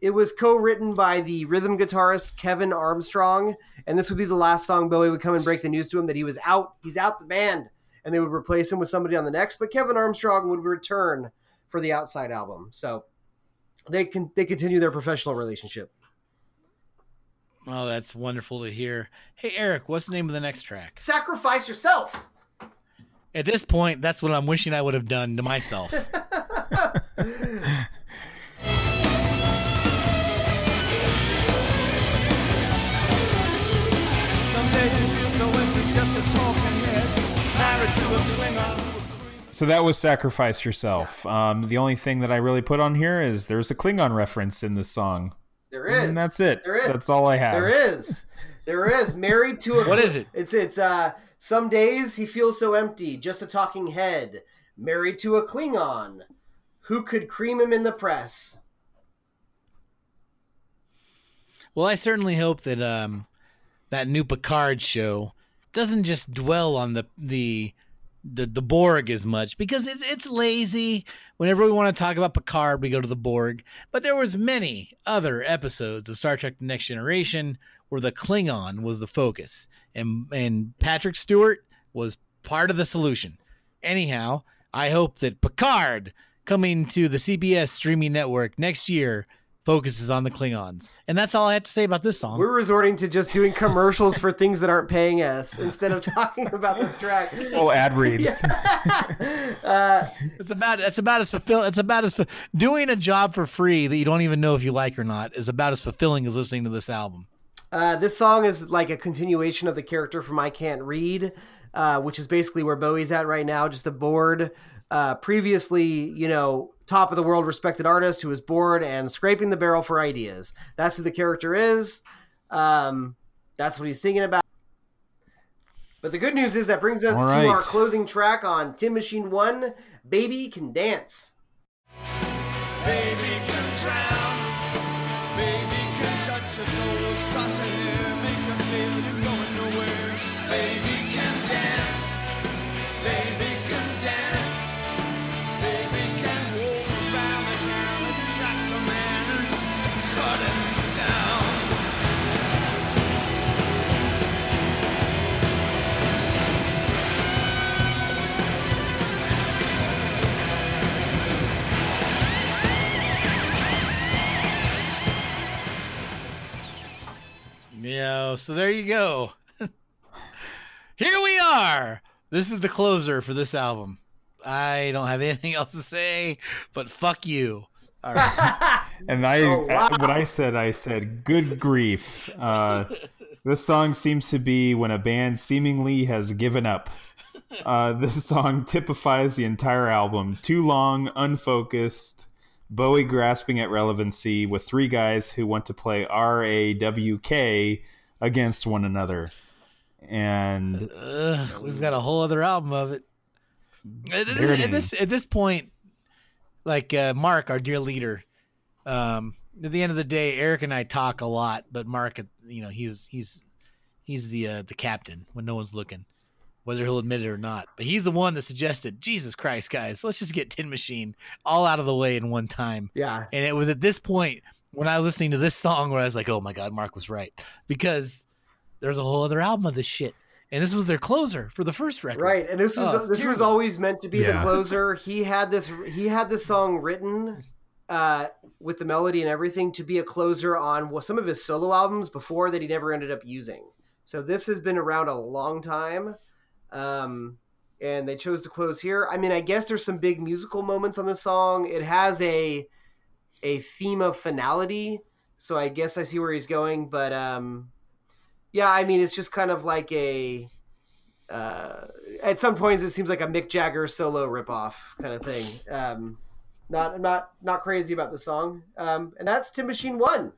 [SPEAKER 6] it was co-written by the rhythm guitarist Kevin Armstrong, and this would be the last song Bowie would come and break the news to him that he was out. He's out the band, and they would replace him with somebody on the next. But Kevin Armstrong would return for the Outside album, so they can they continue their professional relationship.
[SPEAKER 5] Oh, that's wonderful to hear. Hey, Eric, what's the name of the next track?
[SPEAKER 6] Sacrifice yourself.
[SPEAKER 5] At this point, that's what I'm wishing I would have done to myself.
[SPEAKER 7] So
[SPEAKER 4] that was Sacrifice Yourself. Um, the only thing that I really put on here is there's a Klingon reference in this song.
[SPEAKER 6] There is.
[SPEAKER 4] And that's it.
[SPEAKER 6] There is.
[SPEAKER 4] That's all I have.
[SPEAKER 6] There is. There is. Married to a
[SPEAKER 5] What is it?
[SPEAKER 6] It's it's uh some days he feels so empty, just a talking head. Married to a Klingon. Who could cream him in the press?
[SPEAKER 5] Well, I certainly hope that um, that new Picard show doesn't just dwell on the the the, the Borg as much because it's it's lazy. Whenever we want to talk about Picard, we go to the Borg. But there was many other episodes of Star Trek: The Next Generation where the Klingon was the focus, and and Patrick Stewart was part of the solution. Anyhow, I hope that Picard coming to the CBS streaming network next year focuses on the Klingons. And that's all I have to say about this song.
[SPEAKER 6] We're resorting to just doing commercials for things that aren't paying us instead of talking about this track.
[SPEAKER 4] Oh, ad reads.
[SPEAKER 6] Uh,
[SPEAKER 5] It's about it's about as fulfill it's about as fu- doing a job for free that you don't even know if you like or not is about as fulfilling as listening to this album.
[SPEAKER 6] Uh, this song is like a continuation of the character from I Can't Read, uh, which is basically where Bowie's at right now, just a bored, uh, previously, you know, top of the world respected artist who is bored and scraping the barrel for ideas. That's who the character is. Um, that's what he's singing about. But the good news is that brings us
[SPEAKER 4] All
[SPEAKER 6] to our closing track on Tin Machine 1 Baby Can Dance.
[SPEAKER 7] Baby can drown.
[SPEAKER 5] So there you go. Here we are. This is the closer for this album. I don't have anything else to say, but fuck you. All right.
[SPEAKER 4] And I,
[SPEAKER 6] Oh, wow.
[SPEAKER 4] I- what I said, I said, good grief. Uh, this song seems to be when a band seemingly has given up. Uh, this song typifies the entire album. Too long, unfocused, Bowie grasping at relevancy with three guys who want to play R A W K against one another. And
[SPEAKER 5] Ugh, we've got a whole other album of it. At, at this at this point, like uh, Mark, our dear leader, um, at the end of the day, Eric and I talk a lot, but Mark, you know, he's he's he's the uh, the captain when no one's looking, whether he'll admit it or not. But he's the one that suggested, Jesus Christ, guys, let's just get Tin Machine all out of the way in one time.
[SPEAKER 6] Yeah.
[SPEAKER 5] And it was at this point when I was listening to this song where I was like, oh my God, Mark was right. Because there's a whole other album of this shit. And this was their closer for the first record.
[SPEAKER 6] Right, and this was
[SPEAKER 5] Oh, it's
[SPEAKER 6] this was always meant to be the closer. He had this he had this song written uh, with the melody and everything to be a closer on well, some of his solo albums before that he never ended up using. So this has been around a long time, um, and they chose to close here. I mean, I guess there's some big musical moments on this song. It has a a theme of finality, so I guess I see where he's going. But um, yeah, I mean, it's just kind of like a uh, at some points it seems like a Mick Jagger solo ripoff kind of thing. Um, not not not crazy about the song. Um, and that's Tin Machine One.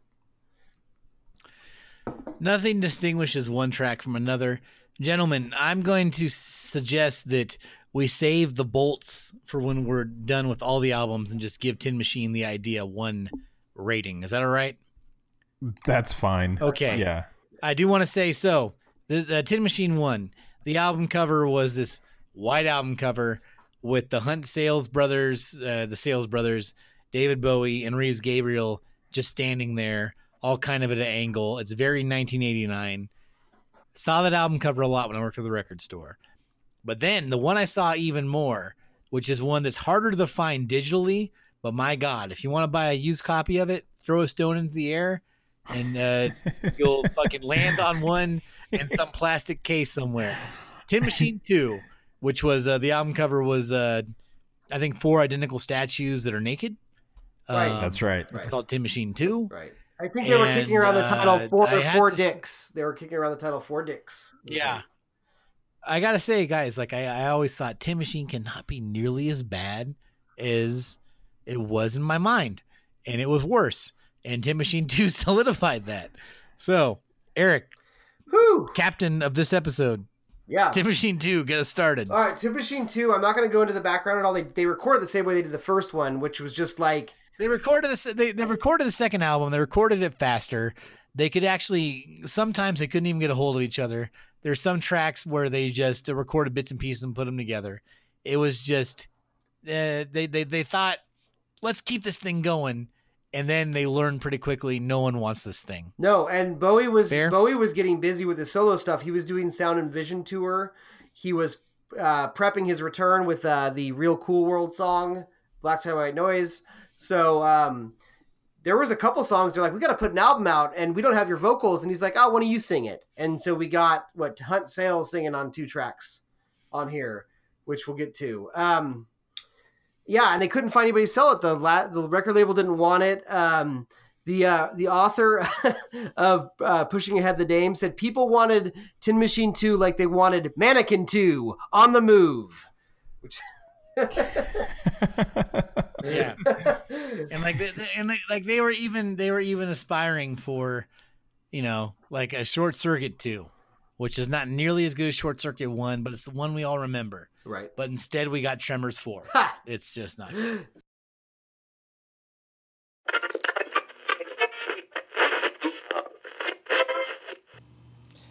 [SPEAKER 5] Nothing distinguishes one track from another. Gentlemen, I'm going to suggest that we save the bolts for when we're done with all the albums and just give Tin Machine the idea one rating. Is that all right?
[SPEAKER 4] that's fine.
[SPEAKER 5] Okay.
[SPEAKER 4] Yeah.
[SPEAKER 5] I do want to say so. The, the Tin Machine one, the album cover was this white album cover with the Hunt Sales brothers, uh, the Sales brothers, David Bowie and Reeves Gabrels just standing there, all kind of at an angle. It's very 1989. Saw that album cover a lot when I worked at the record store. But then the one I saw even more, which is one that's harder to find digitally, but my God, if you want to buy a used copy of it, throw a stone into the air and uh, you'll fucking land on one in some plastic case somewhere. Tin Machine 2, which was uh, the album cover was, uh, I think, four identical statues that are naked.
[SPEAKER 6] Right.
[SPEAKER 5] Um,
[SPEAKER 4] That's right.
[SPEAKER 5] It's called Tin Machine 2.
[SPEAKER 6] Right. I think they were kicking around the title
[SPEAKER 5] uh,
[SPEAKER 6] Four Four
[SPEAKER 5] to-
[SPEAKER 6] Dicks. They were kicking around the title Four Dicks.
[SPEAKER 5] Yeah. I gotta say, guys, like I, I always thought Tin Machine cannot be nearly as bad as it was in my mind. And it was worse. And Tin Machine 2 solidified that. So, Eric,
[SPEAKER 6] Whew.
[SPEAKER 5] captain of this episode,
[SPEAKER 6] Yeah.
[SPEAKER 5] Tin Machine 2, get us started.
[SPEAKER 6] All right, Tin Machine Two. I'm not going to go into the background at all. They they recorded the same way they did the first one, which was just like
[SPEAKER 5] They recorded this. They, they recorded the second album. They recorded it faster. They could actually sometimes they couldn't even get a hold of each other. There's some tracks where they just recorded bits and pieces and put them together. It was just uh, they they they thought let's keep this thing going, and then they learned pretty quickly no one wants this thing.
[SPEAKER 6] No, and Bowie was
[SPEAKER 5] Fair.
[SPEAKER 6] Bowie was getting busy with his solo stuff. He was doing Sound and Vision tour. He was uh, prepping his return with uh, the Real Cool World song, Black Tie White Noise. So um,
[SPEAKER 13] there was a couple songs they're like, we got to put an album out, and we don't have your vocals, and he's like, oh, why don't you sing it? And so we got what Hunt Sales singing on two tracks on here, which we'll get to. Um, yeah, and they couldn't find anybody to sell it. The la- the record label didn't want it. Um, the uh, the author of uh, Pushing Ahead the Dame said people wanted Tin Machine 2 like they wanted Mannequin 2 on the move. Which
[SPEAKER 5] yeah, and like they, and they, like they were even they were even aspiring for, you know, like a short circuit two, which is not nearly as good as short circuit one, but it's the one we all remember.
[SPEAKER 13] Right.
[SPEAKER 5] But instead, we got Tremors four.
[SPEAKER 13] Ha!
[SPEAKER 5] It's just not. good.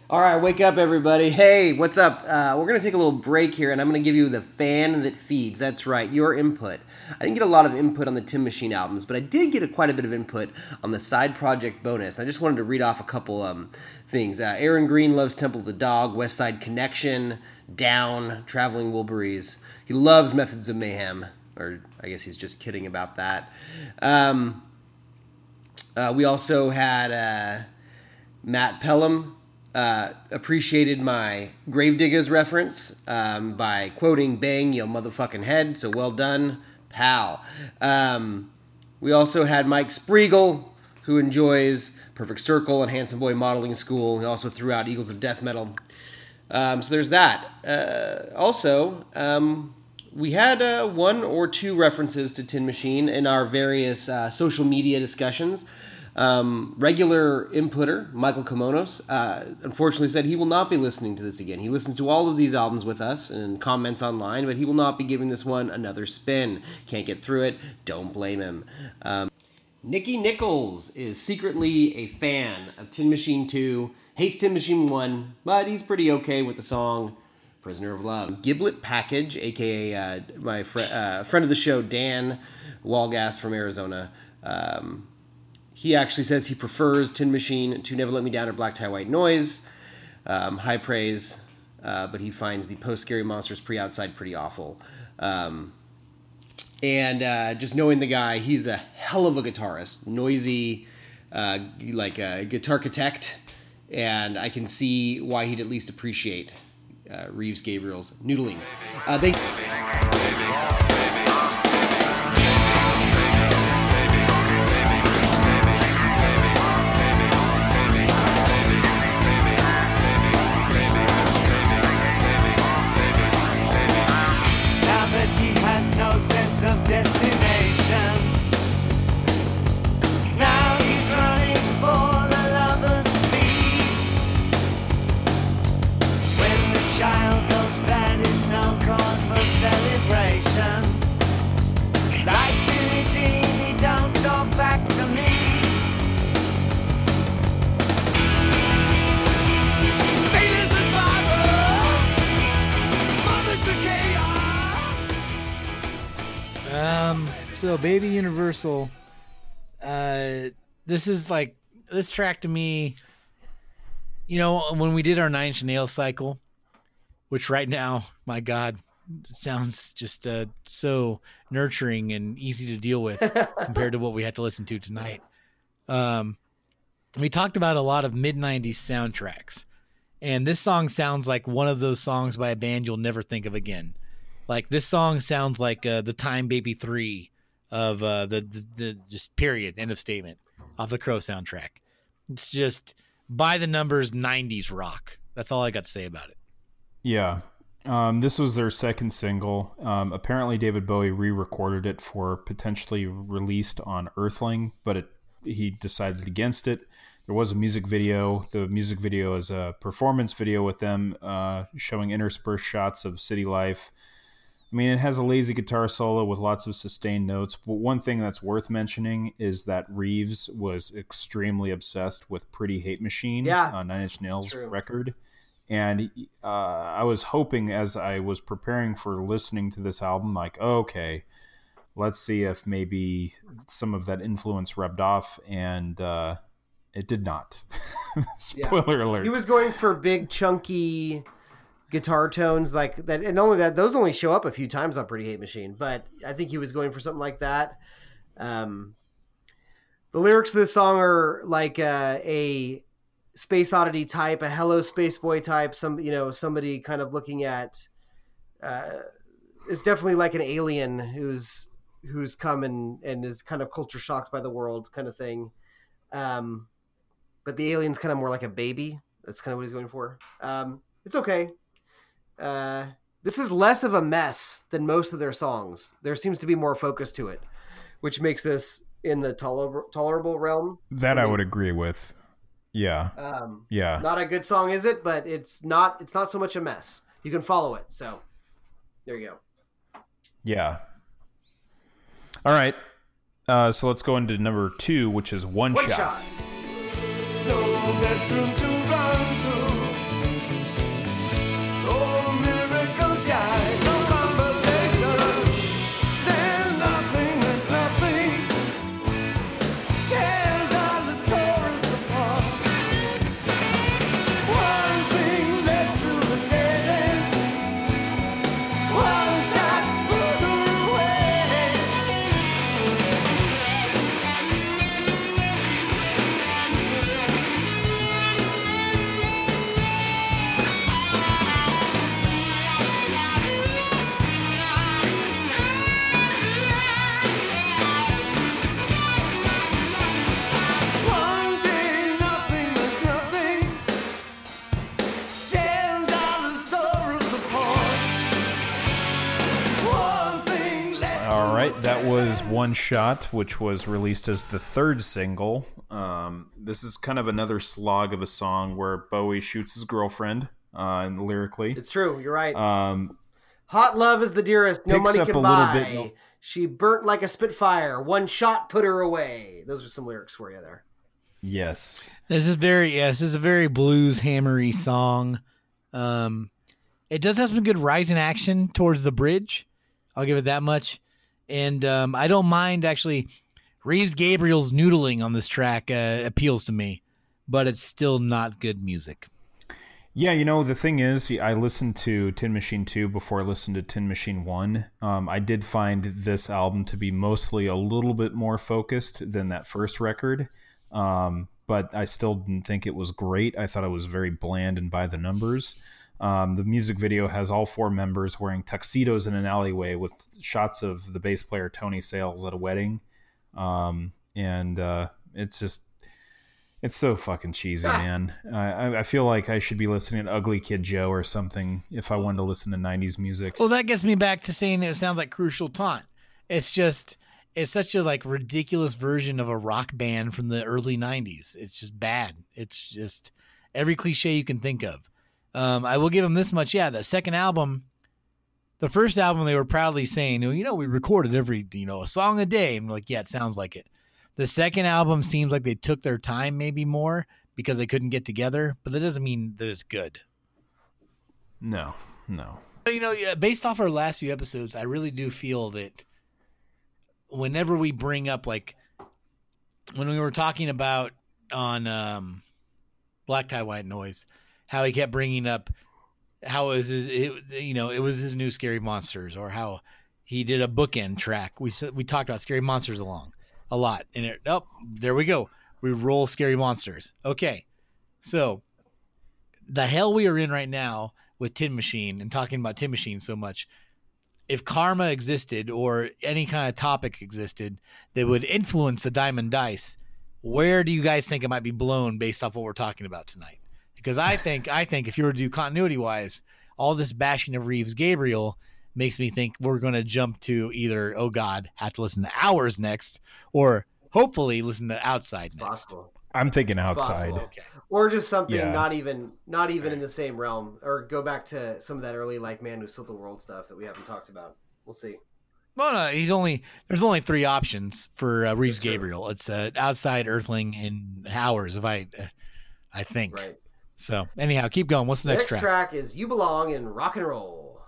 [SPEAKER 6] All right, wake up, everybody. Hey, what's up? Uh, we're going to take a little break here, and I'm going to give you the fan that feeds. That's right, your input. I didn't get a lot of input on the Tin Machine albums, but I did get a, quite a bit of input on the side project bonus. I just wanted to read off a couple um, things. Uh, Aaron Green loves Temple of the Dog, Westside Connection, Down, Traveling Wilburys. He loves Methods of Mayhem, or I guess he's just kidding about that. Um, uh, we also had uh, Matt Pelham uh, appreciated my Gravediggers reference um, by quoting "Bang Your motherfucking head." So well done, pal. Um, we also had Mike Spriegel, who enjoys Perfect Circle and Handsome Boy Modeling School. He also threw out Eagles of Death Metal. Um, so there's that. Uh, also, um, we had uh, one or two references to Tin Machine in our various uh, social media discussions. Um, regular inputter Michael Kimonos uh, unfortunately said he will not be listening to this again. He listens to all of these albums with us and comments online, but he will not be giving this one another spin. Can't get through it. Don't blame him. Um, Nikki Nichols is secretly a fan of Tin Machine 2, hates Tin Machine 1, but he's pretty okay with the song Prisoner of Love. Giblet Package, aka uh, my fr- uh, friend of the show, Dan Walgast from Arizona. Um, he actually says he prefers Tin Machine to Never Let Me Down or Black Tie White Noise. Um, high praise, uh, but he finds the post Scary Monsters pre outside pretty awful. Um, and uh, just knowing the guy, he's a hell of a guitarist, noisy, uh, like a guitar architect, and I can see why he'd at least appreciate uh, Reeves Gabrels's noodlings. Uh,
[SPEAKER 5] Universal. Uh, this is like this track to me. You know, when we did our Nine Inch Nails cycle, which right now, my God, sounds just uh, so nurturing and easy to deal with compared to what we had to listen to tonight. Um, we talked about a lot of mid '90s soundtracks, and this song sounds like one of those songs by a band you'll never think of again. Like this song sounds like uh, the Time Baby Three of uh, the, the the just period end of statement off the Crow soundtrack. It's just by the numbers '90s rock. That's all I got to say about it.
[SPEAKER 4] Yeah. Um, this was their second single. Um, apparently, David Bowie re-recorded it for potentially released on Earthling, but it, he decided against it. There was a music video. The music video is a performance video with them uh, showing interspersed shots of city life. I mean, it has a lazy guitar solo with lots of sustained notes. But one thing that's worth mentioning is that Reeves was extremely obsessed with "Pretty Hate Machine,"
[SPEAKER 13] Yeah,
[SPEAKER 4] uh, Nine Inch Nails
[SPEAKER 13] true.
[SPEAKER 4] record, and uh, I was hoping as I was preparing for listening to this album, like, okay, let's see if maybe some of that influence rubbed off, and uh, it did not.
[SPEAKER 13] Yeah.
[SPEAKER 4] Spoiler alert.
[SPEAKER 13] He was going for big, chunky guitar tones like that, and only that those only show up a few times on Pretty Hate Machine. But I think he was going for something like that. Um,
[SPEAKER 6] The lyrics of this song are like uh, a space oddity type, a hello space boy type. Some you know somebody kind of looking at. Uh, it's definitely like an alien who's who's come and, and is kind of culture shocked by the world kind of thing. Um, but the alien's kind of more like a baby. That's kind of what he's going for. Um, it's okay. Uh, this is less of a mess than most of their songs. There seems to be more focus to it, which makes this in the toler- tolerable realm.
[SPEAKER 4] That I would agree with. Yeah.
[SPEAKER 6] Um,
[SPEAKER 4] Yeah.
[SPEAKER 6] Not a good song, is it? But it's not. It's not so much a mess. You can follow it. So there you go.
[SPEAKER 4] Yeah. All right. Uh, so let's go into number two, which is one,
[SPEAKER 6] One
[SPEAKER 4] shot.
[SPEAKER 6] shot.
[SPEAKER 7] No was One
[SPEAKER 4] Shot, which was released as the third single. Um, this is kind of another slog of a song where Bowie shoots his girlfriend, uh, and lyrically.
[SPEAKER 6] It's true. You're right.
[SPEAKER 4] Um,
[SPEAKER 6] Hot love is the dearest. No money can buy.
[SPEAKER 4] bit-
[SPEAKER 6] She burnt like a spitfire. One shot put her away. Those are some lyrics for you there.
[SPEAKER 4] yes.
[SPEAKER 5] This is very yes, this is a very blues hammery song. Um, it does have some good rising action towards the bridge. I'll give it that much. And um, I don't mind actually. Reeves Gabrels's noodling on this track uh, appeals to me, but it's still not good music.
[SPEAKER 4] Yeah, you know, the thing is, I listened to Tin Machine 2 before I listened to Tin Machine 1. Um, I did find this album to be mostly a little bit more focused than that first record. Um, but I still didn't think it was great. I thought it was very bland and by the numbers. Um, the music video has all four members wearing tuxedos in an alleyway with shots of the bass player Tony Sales at a wedding. Um, and uh, it's just it's so fucking cheesy, man. I, I- I feel like I should be listening to Ugly Kid Joe or something if I wanted to listen to '90s music.
[SPEAKER 5] Well, that gets me back to saying it sounds like Crucial Taunt. It's just it's such a like ridiculous version of a rock band from the early '90s. It's just bad. It's just every cliche you can think of. Um, I will give them this much. Yeah, the second album, the first album, they were proudly saying, "Oh, you know, we recorded every you know a song a day." And we're like, yeah, it sounds like it. The second album seems like they took their time maybe more because they couldn't get together, but that doesn't mean that it's good.
[SPEAKER 4] No, no.
[SPEAKER 5] You know, yeah, based off our last few episodes, I really do feel that whenever we bring up like when we were talking about on um, Black Tie White Noise, how he kept bringing up how it was his, it, you know, it was his new Scary Monsters, or how he did a bookend track. We we talked about Scary Monsters along a lot, and it, oh, there we go. We roll Scary Monsters. Okay, so the hell we are in right now with Tin Machine and talking about Tin Machine so much. If karma existed or any kind of topic existed that would influence the diamond dice, where do you guys think it might be blown based off what we're talking about tonight? Because I think I think if you were to do continuity wise, all this bashing of Reeves Gabrels makes me think we're going to jump to either oh god, have to listen to hours next, or hopefully listen to outside next.
[SPEAKER 6] Possible.
[SPEAKER 4] I'm thinking
[SPEAKER 6] It's
[SPEAKER 4] outside.
[SPEAKER 6] possible. Or just something
[SPEAKER 4] Yeah.
[SPEAKER 6] not even not even in the same realm. Or go back to some of that early like man who sold the world stuff that we haven't talked about. We'll see.
[SPEAKER 5] No, no, he's only there's only three options for uh, Reeves Gabriel. It's uh, outside Earthling and Hours, if I, uh, I think.
[SPEAKER 6] Right.
[SPEAKER 5] So anyhow, keep going. What's the next,
[SPEAKER 6] The
[SPEAKER 5] next,
[SPEAKER 6] next
[SPEAKER 5] track?
[SPEAKER 6] track is "You Belong in Rock and Roll."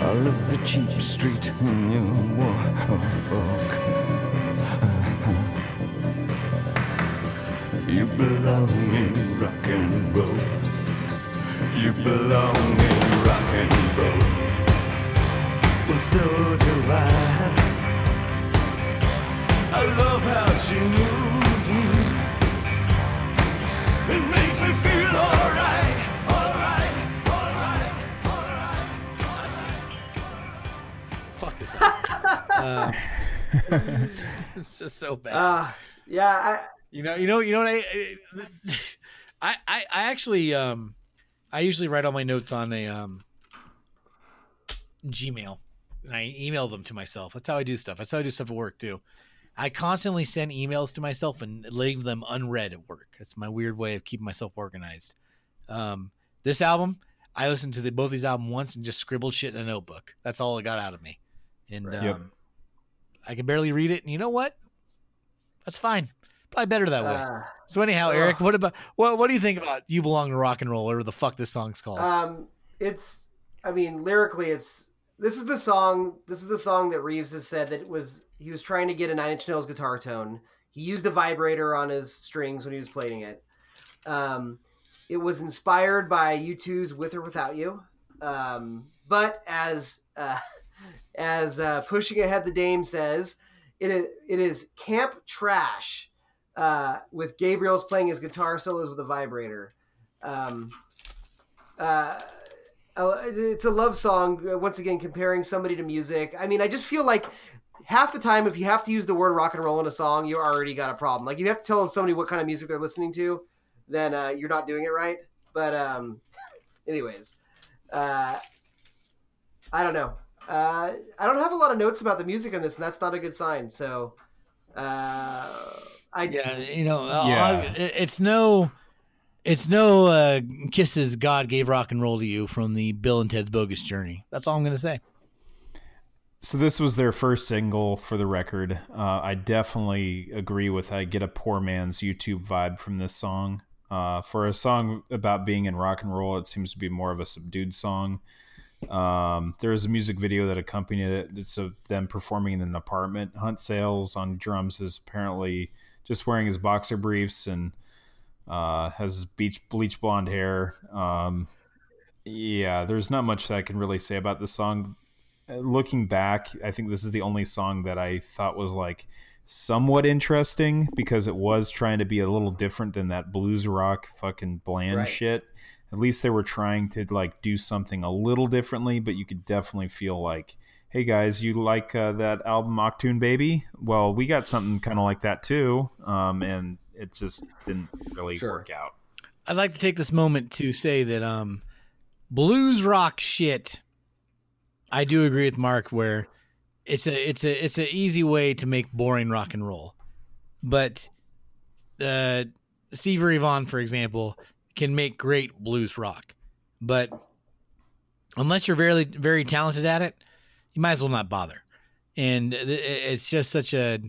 [SPEAKER 7] I love the cheap street in New York. You belong in rock and roll. You belong in rock and roll. Well, so do I. I love how she moves me. It makes me feel alright, alright, alright,
[SPEAKER 5] Fuck is uh, it's just so bad.
[SPEAKER 6] Uh, yeah, I,
[SPEAKER 5] You know, you know, you know what I, I, I, I actually, um, I usually write all my notes on a um, Gmail, and I email them to myself. That's how I do stuff. That's how I do stuff at work too. I constantly send emails to myself and leave them unread at work. That's my weird way of keeping myself organized. Um, this album, I listened to the, both these albums once and just scribbled shit in a notebook. That's all it got out of me, and
[SPEAKER 4] Right.
[SPEAKER 5] um,
[SPEAKER 4] Yep.
[SPEAKER 5] I can barely read it. And you know what? That's fine. Probably better that way.
[SPEAKER 6] uh,
[SPEAKER 5] So anyhow,
[SPEAKER 6] Ugh.
[SPEAKER 5] Eric, what about what? What do you think about "You Belong to Rock and Roll" or the fuck this song's called?
[SPEAKER 6] Um, it's. I mean, lyrically, it's. This is the song. This is the song that Reeves has said that it was. He was trying to get a Nine Inch Nails guitar tone. He used a vibrator on his strings when he was playing it. Um, it was inspired by U2's "With or Without You," um, but as uh, as uh, pushing ahead the Dame says, it is it is camp trash. Uh, with Gabrels's playing his guitar solos with a vibrator. Um, uh, it's a love song uh, once again comparing somebody to music. I mean i just feel like half the time if you have to use the word rock and roll in a song you already got a problem. Like if you have to tell somebody what kind of music they're listening to then uh, you're not doing it right. But um anyways uh i don't know. Uh i don't have a lot of notes about the music on this and that's not a good sign. So uh i
[SPEAKER 5] yeah, you know, uh,
[SPEAKER 4] Yeah.
[SPEAKER 5] it's no, it's no uh, kisses. God gave rock and roll to you from the Bill and Ted's Bogus Journey. That's all I'm gonna say.
[SPEAKER 4] So this was their first single for the record. Uh, I definitely agree with. I get a poor man's U2 vibe from this song. Uh, for a song about being in rock and roll, it seems to be more of a subdued song. Um, there is a music video that accompanied it. It's of them performing in an apartment. Hunt Sales on drums is apparently just wearing his boxer briefs and uh, has beach bleach blonde hair. Um, yeah, there's not much that I can really say about this song. Uh, Looking back, I think this is the only song that I thought was like somewhat interesting because it was trying to be a little different than that blues rock fucking bland
[SPEAKER 6] Right.
[SPEAKER 4] shit. At least they were trying to like do something a little differently, but you could definitely feel like, hey guys, you like uh, that album Achtung Baby? Well, we got something kind of like that too, um, and it just didn't really work out.
[SPEAKER 5] I'd like to take this moment to say that um, blues rock shit. I do agree with Mark where it's a it's a it's an easy way to make boring rock and roll, but uh, Steve Ray Vaughan, for example, can make great blues rock, but unless you're very very talented at it, you might as well not bother. And it's just such a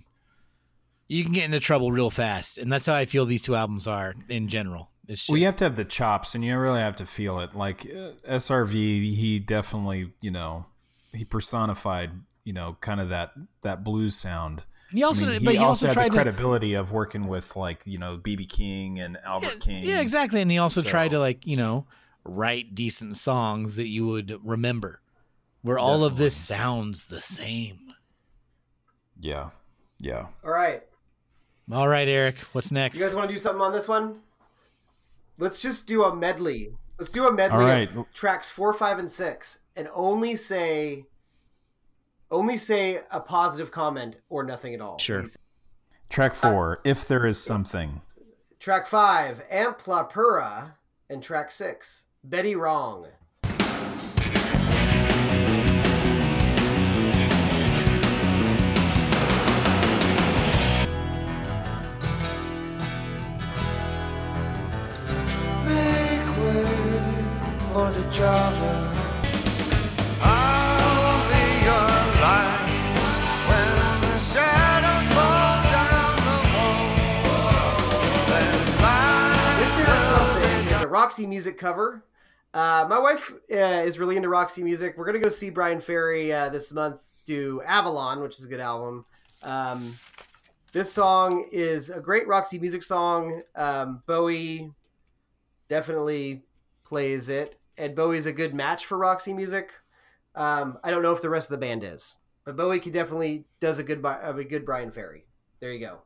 [SPEAKER 5] you can get into trouble real fast, and that's how I feel these two albums are in general. It's just,
[SPEAKER 4] Well, you have to have the chops, and you really have to feel it. Like uh, SRV, he definitely, you know, he personified, you know, kind of that that blues sound.
[SPEAKER 5] He also-
[SPEAKER 4] I mean,
[SPEAKER 5] but
[SPEAKER 4] he
[SPEAKER 5] he
[SPEAKER 4] also,
[SPEAKER 5] also
[SPEAKER 4] had
[SPEAKER 5] tried
[SPEAKER 4] the
[SPEAKER 5] to-
[SPEAKER 4] credibility of working with like you know BB King and Albert King.
[SPEAKER 5] Yeah, exactly. And he also
[SPEAKER 4] So-
[SPEAKER 5] tried to like, you know, write decent songs that you would remember. Where all of this sounds the same.
[SPEAKER 4] Yeah, yeah.
[SPEAKER 6] all right
[SPEAKER 5] All right, Eric, what's next?
[SPEAKER 6] you guys want to do something on this one let's just do a medley let's do a medley
[SPEAKER 4] All right.
[SPEAKER 6] of tracks four five and six and only say only say a positive comment or nothing at all
[SPEAKER 4] Sure.
[SPEAKER 6] please.
[SPEAKER 4] Track uh, four, if there is something.
[SPEAKER 6] Track five, Amlapura, and track six, Betty Wrong. Roxy Music cover. Uh, my wife uh, is really into Roxy Music. We're gonna go see Bryan Ferry uh, this month do Avalon, which is a good album. Um, this song is a great Roxy Music song. Um, Bowie definitely plays it. And Bowie's a good match for Roxy Music. Um, I don't know if the rest of the band is, but Bowie can definitely does a good a good Bryan Ferry. There you go.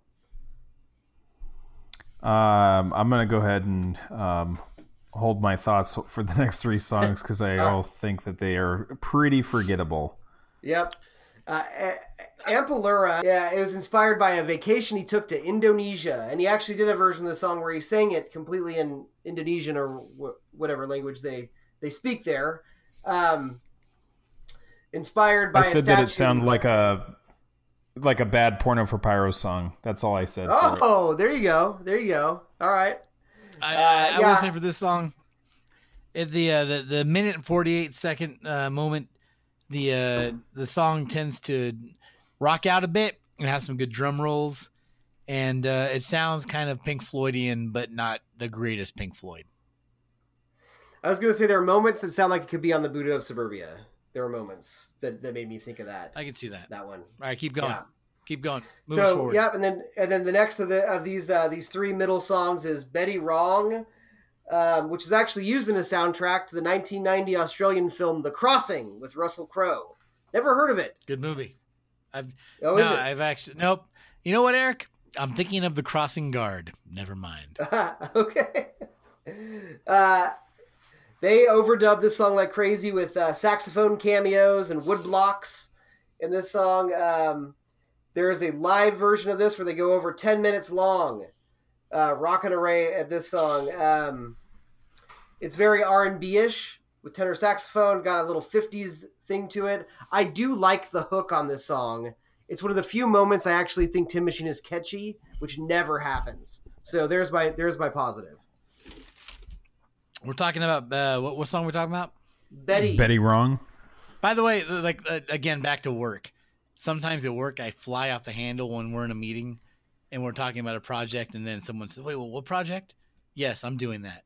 [SPEAKER 4] Um, I'm gonna go ahead and um, hold my thoughts for the next three songs because I
[SPEAKER 6] All right.
[SPEAKER 4] all think that they are pretty forgettable.
[SPEAKER 6] Yep. Uh, Amlapura, yeah, it was inspired by a vacation he took to Indonesia, and he actually did a version of the song where he sang it completely in Indonesian or wh- whatever language they they speak there. Um, inspired by
[SPEAKER 4] I said
[SPEAKER 6] a
[SPEAKER 4] that it
[SPEAKER 6] statue-
[SPEAKER 4] sounded like a like a bad porno for pyro song. That's all I said.
[SPEAKER 6] Oh, there you go, there you go. All right.
[SPEAKER 5] I,
[SPEAKER 6] Uh,
[SPEAKER 5] I, I
[SPEAKER 6] yeah.
[SPEAKER 5] will say for this song, at the uh, the the minute and forty eight second uh, moment, the uh, the song tends to rock out a bit and have some good drum rolls, and uh, it sounds kind of Pink Floydian, but not the greatest Pink Floyd.
[SPEAKER 6] I was gonna say there are moments that sound like it could be on the Buddha of Suburbia. There were moments that, that made me think of that.
[SPEAKER 5] I can see that.
[SPEAKER 6] That one.
[SPEAKER 5] All right, keep going.
[SPEAKER 6] Yeah.
[SPEAKER 5] Keep going. Move
[SPEAKER 6] so
[SPEAKER 5] forward.
[SPEAKER 6] yep, and then and then the next of the of these uh, these three middle songs is Betty Wrong, um, which is actually used in a soundtrack to the 1990 Australian film The Crossing with Russell Crowe. Never heard of it.
[SPEAKER 5] Good movie. I've
[SPEAKER 6] Oh,
[SPEAKER 5] no? I've actually nope. You know what, Eric? I'm thinking of the Crossing Guard. Never mind.
[SPEAKER 6] okay. Uh, they overdubbed this song like crazy with uh, saxophone cameos and wood blocks in this song. Um, there is a live version of this where they go over 10 minutes long, uh, array at this song. Um, it's very R&B-ish with tenor saxophone, got a little 50s thing to it. I do like the hook on this song. It's one of the few moments I actually think Tin Machine is catchy, which never happens. So there's my there's my positive.
[SPEAKER 5] We're talking about uh, what, what song we're talking about?
[SPEAKER 6] Betty.
[SPEAKER 4] Betty wrong.
[SPEAKER 5] By the way, like uh, again, back to work. Sometimes at work, I fly off the handle when we're in a meeting and we're talking about a project, and then someone says, "Wait, well, what project?" Yes, I'm doing that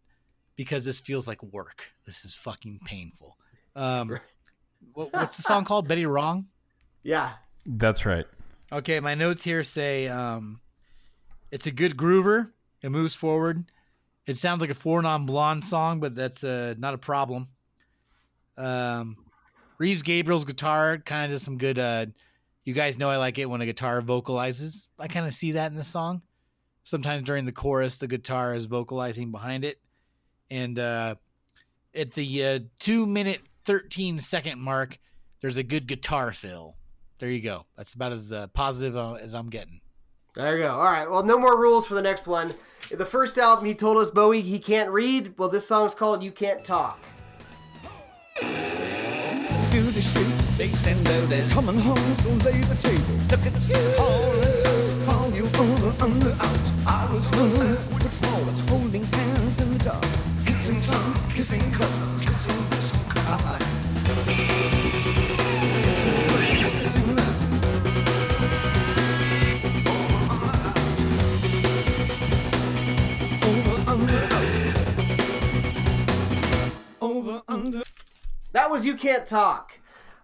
[SPEAKER 5] because this feels like work. This is fucking painful. Um, what, what's the song called? Betty Wrong.
[SPEAKER 6] Yeah.
[SPEAKER 4] That's right.
[SPEAKER 5] Okay, my notes here say um, it's a good groover. It moves forward. It sounds like a four non blonde song, but that's uh, not a problem. Um, Reeves Gabrels's guitar kind of does some good. Uh, you guys know I like it when a guitar vocalizes. I kind of see that in the song. Sometimes during the chorus, the guitar is vocalizing behind it. And uh, at the uh, two minute, 13 second mark, there's a good guitar fill. There you go. That's about as uh, positive uh, as I'm getting.
[SPEAKER 6] There you go. All right. Well, no more rules for the next one. The first album, he told us Bowie he can't read. Well, this song's called "You Can't Talk."
[SPEAKER 7] The streets. Coming home, so lay the table. Look at and call you over, under, out. I was small holding hands in the dark. Kissing kissing cousins, kissing. That
[SPEAKER 6] was "You Can't Talk."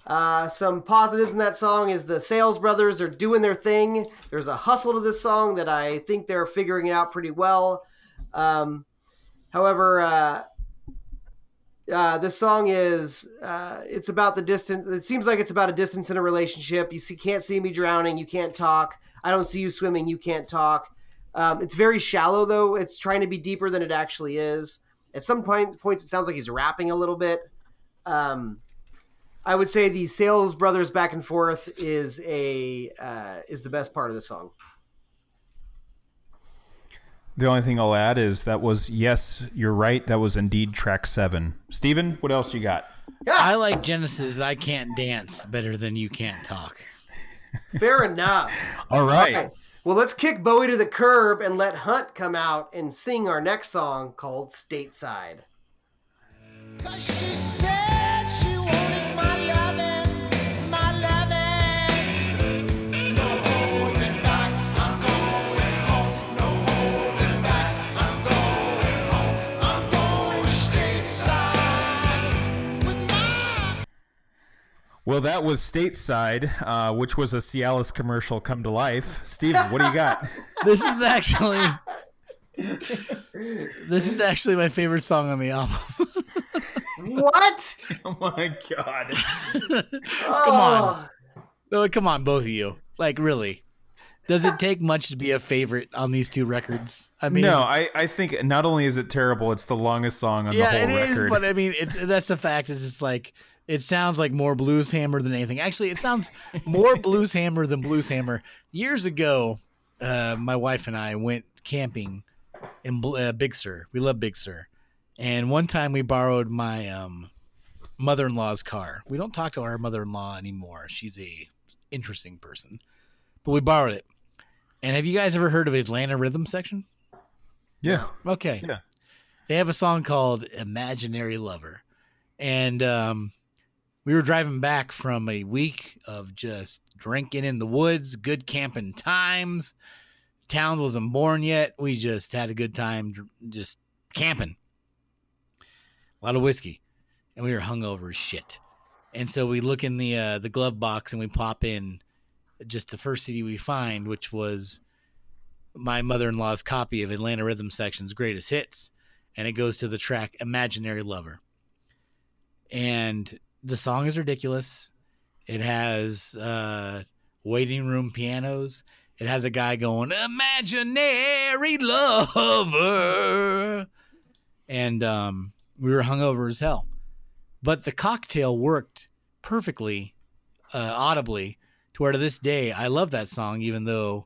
[SPEAKER 6] Uh, some positives in that song is the Sales Brothers are doing their thing. There's a hustle to this song that I think they're figuring it out pretty well. Um, however, uh, uh, this song is uh, it's about the distance. It seems like it's about a distance in a relationship. You see, can't see me drowning. You can't talk. I don't see you swimming. You can't talk. Um, it's very shallow though. It's trying to be deeper than it actually is. At some point, points, it sounds like he's rapping a little bit. Um, I would say the Sales Brothers back and forth is a uh, is the best part of the song.
[SPEAKER 4] The only thing I'll add is that was yes, you're right. That was indeed track seven. Steven, what else you got?
[SPEAKER 5] I like Genesis. I can't dance better than you can't talk.
[SPEAKER 6] Fair enough.
[SPEAKER 4] All right.
[SPEAKER 6] Well, let's kick Bowie to the curb and let Hunt come out and sing our next song called Stateside.
[SPEAKER 4] Well, that was Stateside, uh, which was a Cialis commercial come to life. Steven, what do you got?
[SPEAKER 5] This is actually this is actually my favorite song on the album.
[SPEAKER 6] what?
[SPEAKER 4] Oh my god.
[SPEAKER 5] Come on. No, come on, both of you. Like, really. Does it take much to be a favorite on these two records? I mean,
[SPEAKER 4] no, I, I think not only is it terrible, it's the longest song on
[SPEAKER 5] yeah,
[SPEAKER 4] the
[SPEAKER 5] it
[SPEAKER 4] whole
[SPEAKER 5] is.
[SPEAKER 4] record.
[SPEAKER 5] But I mean, it's that's the fact. It's just like it sounds like more Blues Hammer than anything. Actually, it sounds more Blues Hammer than Blues Hammer. Years ago, uh, my wife and I went camping in uh, Big Sur. We love Big Sur, and one time we borrowed my um, mother-in-law's car. We don't talk to our mother-in-law anymore. She's a interesting person, but we borrowed it. And have you guys ever heard of Atlanta Rhythm Section?
[SPEAKER 4] yeah.
[SPEAKER 5] Okay.
[SPEAKER 4] Yeah.
[SPEAKER 5] They have a song called Imaginary Lover. And um, we were driving back from a week of just drinking in the woods, good camping times. Towns wasn't born yet. We just had a good time just camping. A lot of whiskey. And we were hungover as shit. And so we look in the uh, the glove box and we pop in just the first CD we find, which was my mother in law's copy of Atlanta Rhythm Section's greatest hits, and it goes to the track Imaginary Lover. And the song is ridiculous. It has uh, waiting room pianos. It has a guy going, Imaginary Lover. And um, we were hungover as hell. But the cocktail worked perfectly, uh, audibly, to where to this day I love that song, even though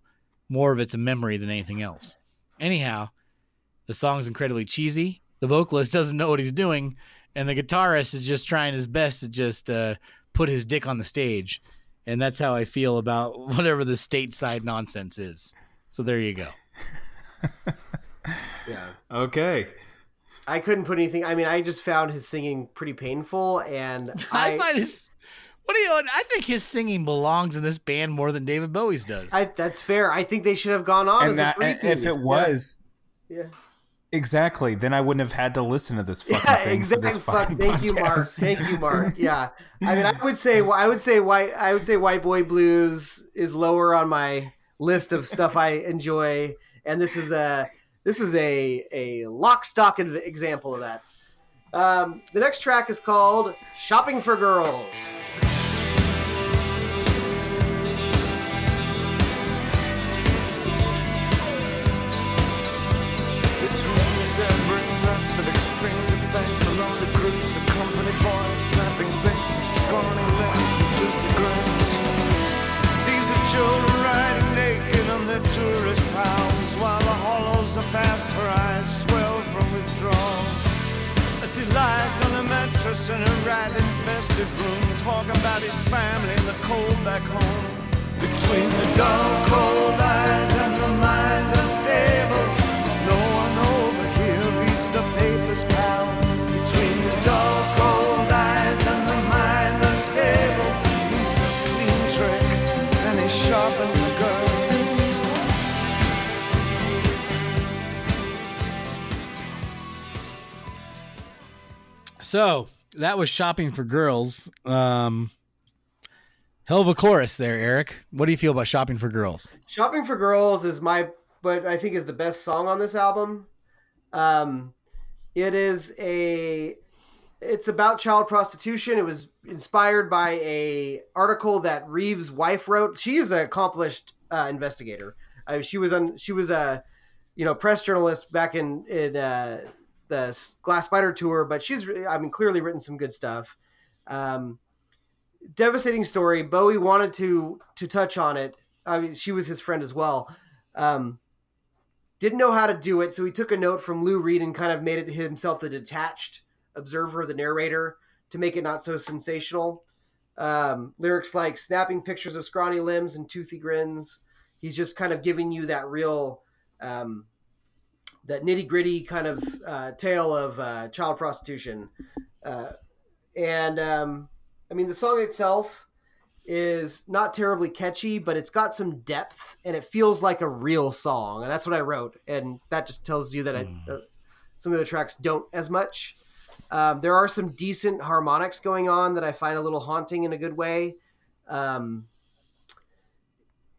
[SPEAKER 5] more of it's a memory than anything else. Anyhow, the song's incredibly cheesy. The vocalist doesn't know what he's doing, and the guitarist is just trying his best to just uh, put his dick on the stage. And that's how I feel about whatever the stateside nonsense is. So there you go.
[SPEAKER 6] Yeah.
[SPEAKER 4] Okay.
[SPEAKER 6] I couldn't put anything. I mean, I just found his singing pretty painful, and
[SPEAKER 5] I,
[SPEAKER 6] I,
[SPEAKER 5] find his. What do you? I think his singing belongs in this band more than David Bowie's does.
[SPEAKER 6] I that's fair. I think they should have gone on
[SPEAKER 4] And
[SPEAKER 6] as
[SPEAKER 4] that,
[SPEAKER 6] a
[SPEAKER 4] and if it was
[SPEAKER 6] yeah.
[SPEAKER 4] Exactly, then I wouldn't have had to listen to this fucking
[SPEAKER 6] Yeah,
[SPEAKER 4] thing.
[SPEAKER 6] exactly. Fuck.
[SPEAKER 4] fucking
[SPEAKER 6] Thank you, Mark. Thank you, Mark. Yeah. I mean, I would say, I would say, white, I would say, White Boy Blues is lower on my list of stuff I enjoy, and this is a this is a a lock stock example of that. Um, the next track is called "Shopping for Girls."
[SPEAKER 7] Tourist pounds while the hollows of past her eyes swell from withdrawal. As he lies on a mattress in a rat-infested room talking about his family and the cold back home. Between the dull, cold eyes
[SPEAKER 5] So that was shopping for girls. Um, hell of a chorus there, Eric. What do you feel about shopping for girls?
[SPEAKER 6] "Shopping for Girls" is my, but I think is the best song on this album. Um, it is a, it's about child prostitution. It was inspired by a article that Reeves' wife wrote. She is an accomplished uh, investigator. Uh, she was on. She was a, you know, press journalist back in in uh, the Glass Spider tour. But she's, I mean, clearly written some good stuff. Um, devastating story. Bowie wanted to to touch on it. I mean, she was his friend as well. Um, didn't know how to do it, so he took a note from Lou Reed and kind of made it himself the detached observer, the narrator, to make it not so sensational. Um, lyrics like snapping pictures of scrawny limbs and toothy grins. He's just kind of giving you that real, um, that nitty gritty kind of uh, tale of uh, child prostitution. Uh, and um, I mean, the song itself is not terribly catchy, but it's got some depth and it feels like a real song. And that's what I wrote. And that just tells you that I, uh, some of the tracks don't as much. Um, there are some decent harmonics going on that I find a little haunting in a good way. Um,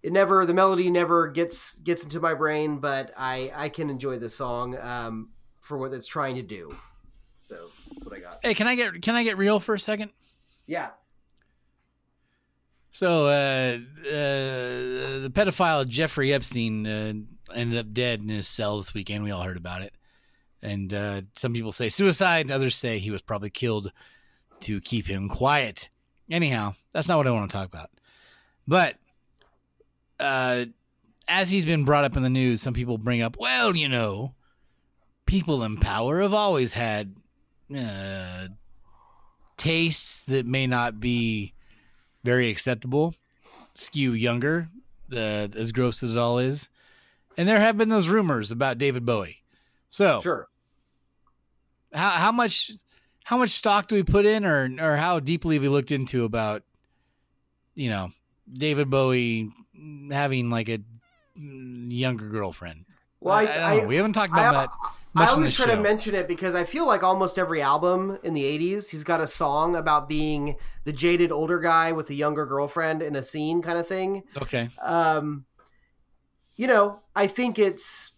[SPEAKER 6] it never, the melody never gets gets into my brain, but I I can enjoy the song um, for what it's trying to do. So that's what I got.
[SPEAKER 5] Hey, can I get can I get real for a second?
[SPEAKER 6] Yeah.
[SPEAKER 5] So, uh, uh, the pedophile Jeffrey Epstein uh, ended up dead in his cell this weekend. We all heard about it. And uh, some people say suicide, others say he was probably killed to keep him quiet. Anyhow, that's not what I want to talk about. But uh, as he's been brought up in the news, some people bring up, well, you know, people in power have always had uh, tastes that may not be very acceptable, skew younger, uh, as gross as it all is. And there have been those rumors about David Bowie. So,
[SPEAKER 6] Sure.
[SPEAKER 5] how how much how much stock do we put in, or or how deeply have we looked into about, you know, David Bowie having like a younger girlfriend?
[SPEAKER 6] Well, I,
[SPEAKER 5] don't know. we haven't talked about
[SPEAKER 6] I-
[SPEAKER 5] that. Much
[SPEAKER 6] I always try to mention it because I feel like almost every album in the 80s, he's got a song about being the jaded older guy with a younger girlfriend in a scene kind of thing.
[SPEAKER 5] Okay.
[SPEAKER 6] Um, you know, I think it's.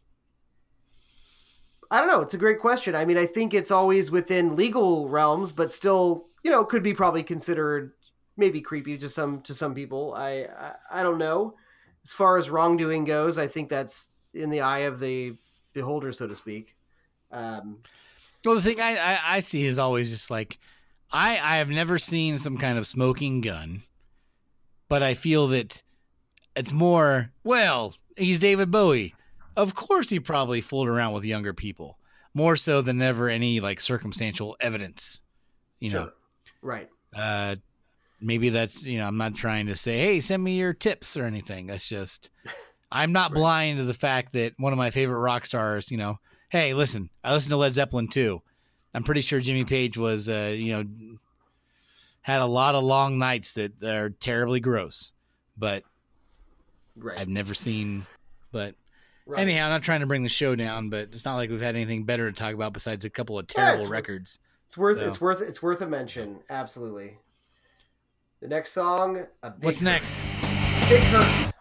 [SPEAKER 6] I don't know. It's a great question. I mean, I think it's always within legal realms, but still, you know, could be probably considered maybe creepy to some to some people. I I, I don't know. As far as wrongdoing goes, I think that's in the eye of the beholder, so to speak. Um,
[SPEAKER 5] Well, the thing I, I, I see is always just like I I have never seen some kind of smoking gun, but I feel that it's more well he's David Bowie. Of course, he probably fooled around with younger people more so than ever any like circumstantial evidence. You know,
[SPEAKER 6] right.
[SPEAKER 5] uh, maybe that's you know I'm not trying to say hey send me your tips or anything. That's just I'm not blind to the fact that one of my favorite rock stars, you know, hey listen, I listen to Led Zeppelin too. I'm pretty sure Jimmy Page was uh, you know had a lot of long nights that are terribly gross, but
[SPEAKER 6] Right.
[SPEAKER 5] I've never seen. But
[SPEAKER 6] Right.
[SPEAKER 5] anyhow, I'm not trying to bring the show down, but it's not like we've had anything better to talk about besides a couple of
[SPEAKER 6] Yeah,
[SPEAKER 5] terrible
[SPEAKER 6] it's-
[SPEAKER 5] records.
[SPEAKER 6] It's worth
[SPEAKER 5] So-
[SPEAKER 6] it's worth it's worth a mention. Absolutely. The next song, a big
[SPEAKER 5] What's
[SPEAKER 6] Hurt.
[SPEAKER 5] next?
[SPEAKER 6] Big hurt.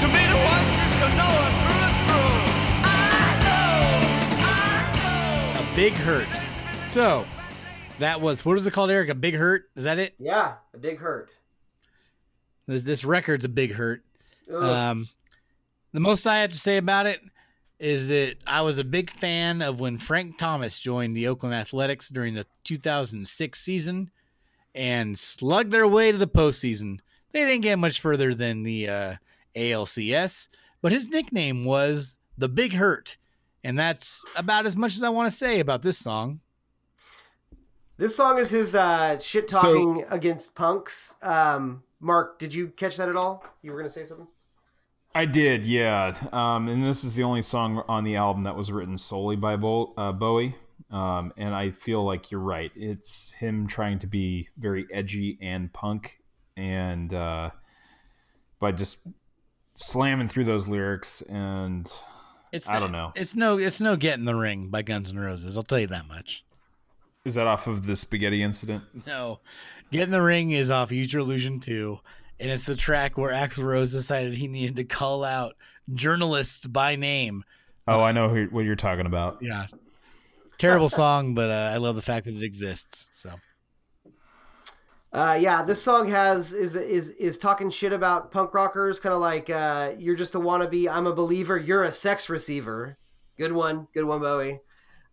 [SPEAKER 7] To me, the ones is to know it through and. I know, I know.
[SPEAKER 5] A big hurt. So that was what was it called, Eric? A big hurt? Is that it?
[SPEAKER 6] Yeah, a big hurt.
[SPEAKER 5] This this record's a big hurt.
[SPEAKER 6] Ugh.
[SPEAKER 5] Um, the most I have to say about it is that I was a big fan of when Frank Thomas joined the Oakland Athletics during the 2006 season and slugged their way to the postseason. They didn't get much further than the uh, ALCS, but his nickname was the Big Hurt, and that's about as much as I want to say about this song.
[SPEAKER 6] This song is his uh, shit talking against punks. Um, Mark, did you catch that at all? You were gonna say something.
[SPEAKER 4] I did, yeah. Um, and this is the only song on the album that was written solely by Bo- uh, Bowie. Um, and I feel like you're right. It's him trying to be very edgy and punk, and uh, by just slamming through those lyrics. And
[SPEAKER 5] It's
[SPEAKER 4] I don't know.
[SPEAKER 5] It's no it's no Get in the Ring by Guns N' Roses. I'll tell you that much.
[SPEAKER 4] Is that off of the spaghetti incident?
[SPEAKER 5] No, Get in the Ring is off Use Your Illusion 2, and it's the track where Axl Rose decided he needed to call out journalists by name.
[SPEAKER 4] Oh, I know who, what you're talking about.
[SPEAKER 5] Yeah. Terrible song, but uh, I love the fact that it exists. So
[SPEAKER 6] Uh, yeah, this song has is is is talking shit about punk rockers, kind of like uh, you're just a wannabe. I'm a believer. You're a sex receiver. Good one, good one, Bowie.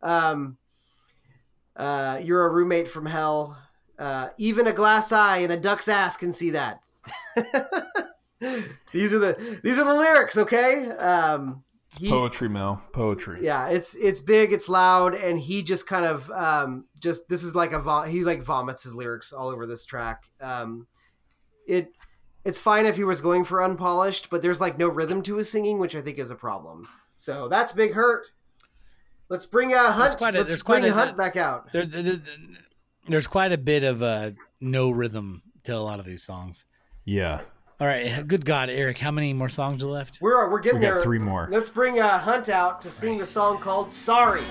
[SPEAKER 6] Um, uh, you're a roommate from hell. Uh, even a glass eye and a duck's ass can see that. these are the these are the lyrics, okay? Um,
[SPEAKER 4] It's
[SPEAKER 6] he-
[SPEAKER 4] poetry, Mel. Poetry.
[SPEAKER 6] yeah, it's it's big, it's loud, and he just kind of um just this is like a vo- he like vomits his lyrics all over this track. Um, it it's fine if he was going for unpolished, but there's like no rhythm to his singing, which I think is a problem. So that's Big Hurt. Let's bring uh, Hunt.
[SPEAKER 5] quite a-
[SPEAKER 6] let's bring
[SPEAKER 5] quite a-
[SPEAKER 6] Hunt back out.
[SPEAKER 5] there's, there's, there's quite a bit of uh, no rhythm to a lot of these songs.
[SPEAKER 4] Yeah.
[SPEAKER 5] All right. Good God, Eric, how many more songs are left?
[SPEAKER 6] We're we're getting
[SPEAKER 4] We got
[SPEAKER 6] there.
[SPEAKER 4] three more.
[SPEAKER 6] Let's bring uh, Hunt out to sing the song called "Sorry."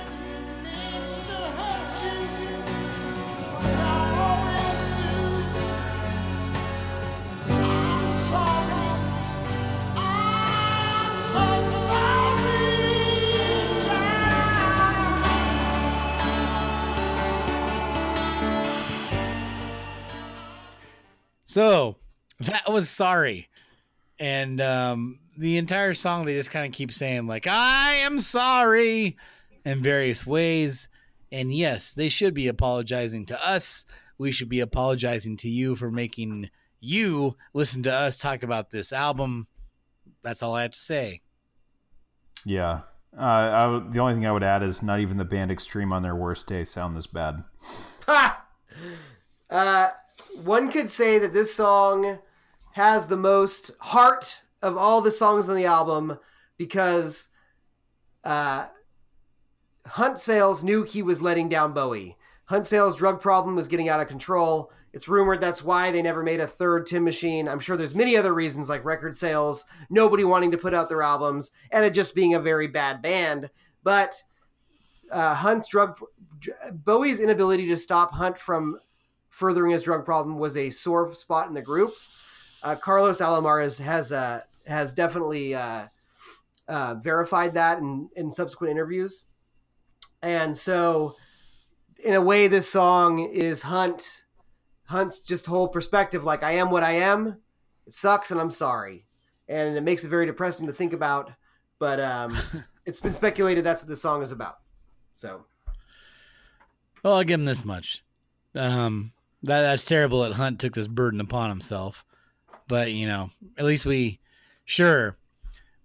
[SPEAKER 5] So that was sorry. And um, the entire song, they just kind of keep saying, like, I am sorry in various ways. And yes, they should be apologizing to us. We should be apologizing to you for making you listen to us talk about this album. That's all I have to say.
[SPEAKER 4] Yeah. Uh, I w the only thing I would add is not even the band Extreme on their worst day sound this bad.
[SPEAKER 6] Ha! Uh, one could say that this song has the most heart of all the songs on the album because uh, Hunt Sales knew he was letting down Bowie. Hunt Sales' drug problem was getting out of control. It's rumored that's why they never made a third Tin Machine. I'm sure there's many other reasons like record sales, nobody wanting to put out their albums, and it just being a very bad band. But uh, Hunt's drug Bowie's inability to stop Hunt from furthering his drug problem was a sore spot in the group. Uh, Carlos Alomar has has, uh, has definitely uh, uh, verified that in, in subsequent interviews, and so in a way, this song is Hunt Hunt's just whole perspective. Like I am what I am. It sucks, and I'm sorry, and it makes it very depressing to think about. But um, it's been speculated that's what this song is about. So
[SPEAKER 5] Well, I'll give him this much. Um, that that's terrible that Hunt took this burden upon himself. But you know, at least we, sure,